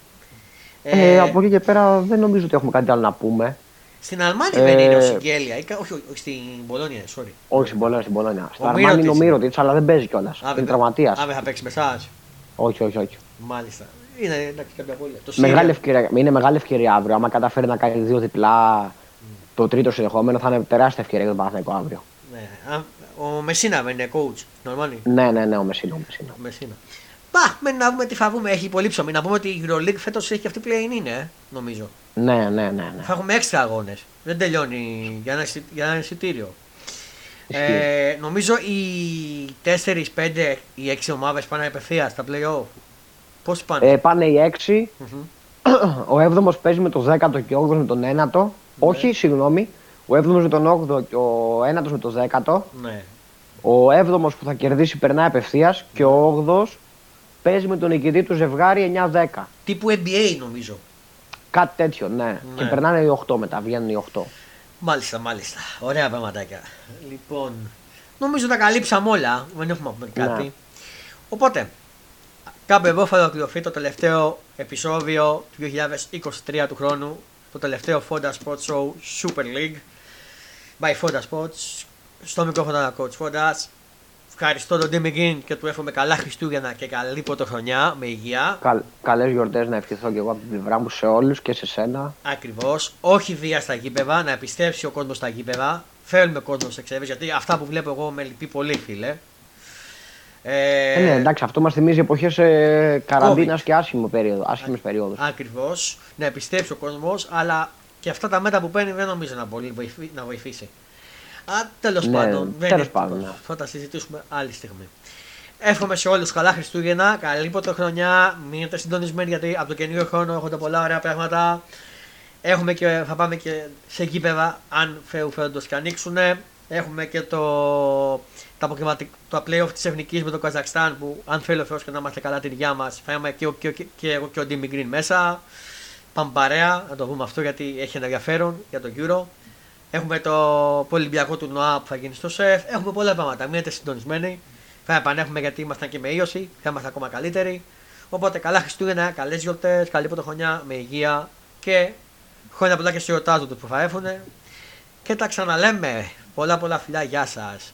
Ε, από εκεί και πέρα δεν νομίζω ότι έχουμε κάτι άλλο να πούμε. Στην Αλμάνη Ε, δεν είναι ο Σιγγέλια. ή κα- Όχι, όχι, όχι, στην Πολώνια, sorry. Όχι στην Πολώνια, στην Πολώνια. Στην Ο Αρμάνι είναι ο Μύρωτιτς. Μύρωτιτ, αλλά δεν παίζει κιόλας. Α, Είναι δεν- τραυματίας. Α, δεν θα παίξει με εσάς. Όχι, όχι, όχι. Μάλιστα. Είναι εντάξει, κάποια απώλεια. Το Μεγάλη Σίγια- ευκαιρία, είναι μεγάλη ευκαιρία αύριο. Άμα καταφέρει να κάνει δύο διπλά το τρίτο συνεχόμενο, θα είναι τεράστια ευκαιρία για τον Παναθηναϊκό αύριο. Ναι. Α, Ο Μεσίνα δεν είναι coach. στην Αλμάνη. Ναι, ναι, ναι, ο Μεσίνο. Ο Μεσίνο. Ο Μεσίνα. Πα, με να δούμε τι θα βγούμε. Έχει πολύ ψωμί. Να πούμε ότι η EuroLeague φέτος έχει και αυτή πλέον είναι, ε, νομίζω. Ναι, ναι, ναι. ναι. Θα έχουμε έξτρα αγώνες. Δεν τελειώνει για ένα, εισι- για ένα εισιτήριο. Ισχύει. Ε, νομίζω οι 4, 5, οι 6 ομάδες πάνε απευθείας στα playoff. Πώς πάνε; Ε, πάνε οι έξι. Μμμ. Ο 7ο παίζει με το 10ο και ο 8ο με τον 9ο. Όχι, συγγνώμη. Ο 7ο με τον 8ο και ο 9ο με τον 10ο. Ναι. Ο 7ο που θα κερδίσει περνάει απευθείας και ο 8ο παίζει με τον νικητή του ζευγάρι 9-10. Τύπου NBA νομίζω. Κάτι τέτοιο, ναι. Ναι. Και περνάνε οι 8 μετά, βγαίνουν οι 8. Μάλιστα, μάλιστα. Ωραία πραγματάκια. Λοιπόν, νομίζω τα καλύψαμε όλα. Δεν έχουμε να πούμε κάτι. Ναι. Οπότε, κάπου εδώ θα ολοκληρωθεί το τελευταίο επεισόδιο του 2023 του χρόνου. Το τελευταίο Fonda Sports Show Super League. By Fonda Sports. Στο μικρόφωνο ήταν ο Coach Fondas. Ευχαριστώ τον Timmy Green και του εύχομαι καλά Χριστούγεννα και καλή πρωτοχρονιά με υγεία. Καλ, Καλές γιορτές να ευχηθώ και εγώ από την πλευρά μου σε όλους και σε σένα. Ακριβώς. Όχι βία στα γήπεδα, να επιστρέψει ο κόσμος στα γήπεδα. Θέλουμε κόσμο σε εξέβει, γιατί αυτά που βλέπω εγώ με λυπεί πολύ, φίλε. Ε, Ε, ναι, εντάξει, αυτό μας θυμίζει εποχές ε, καραντίνας COVID. και άσχημη περίοδο, άσχημες περιόδους. Ακριβώς. Να επιστρέψει ο κόσμος, αλλά και αυτά τα μέτρα που παίρνει δεν νομίζω να μπορεί βοηθήσει- να βοηθήσει. Α, τέλος Ναι, πάντων. δεν τέλος είναι πάντων, τίποτα. ναι. Θα τα συζητήσουμε άλλη στιγμή. Εύχομαι σε όλους καλά Χριστούγεννα, καλή πρωτοχρονιά. Μείνετε συντονισμένοι γιατί από το καινούριο χρόνο έρχονται πολλά ωραία πράγματα. Έχουμε και, θα πάμε και σε γήπεδα αν φέρουν φέροντος και ανοίξουν. Έχουμε και το, τα, αποκριματικ- τα playoff της Εθνικής με το Καζακστάν που αν θέλει ο Θεός και να είμαστε καλά την υγεία μας, θα είμαι και, ο- και, ο- και εγώ και ο Ντίμι Γκριν μέσα. Πάμε παρέα, να το πούμε αυτό γιατί έχει ενδιαφέρον για το Euro. Έχουμε το Ολυμπιακό του ΝΟΑ που θα γίνει στο ΣΕΦ. Έχουμε πολλά πράγματα. Μείνετε συντονισμένοι. Θα επανέχουμε γιατί ήμασταν και με ίωση. Θα είμαστε ακόμα καλύτεροι. Οπότε καλά Χριστούγεννα, καλές γιορτές, καλή πρωτοχρονιά με υγεία και χρόνια πολλά και σε εορτάζοντε που θα έρθουν. Και τα ξαναλέμε. Πολλά πολλά φιλιά, γεια σας.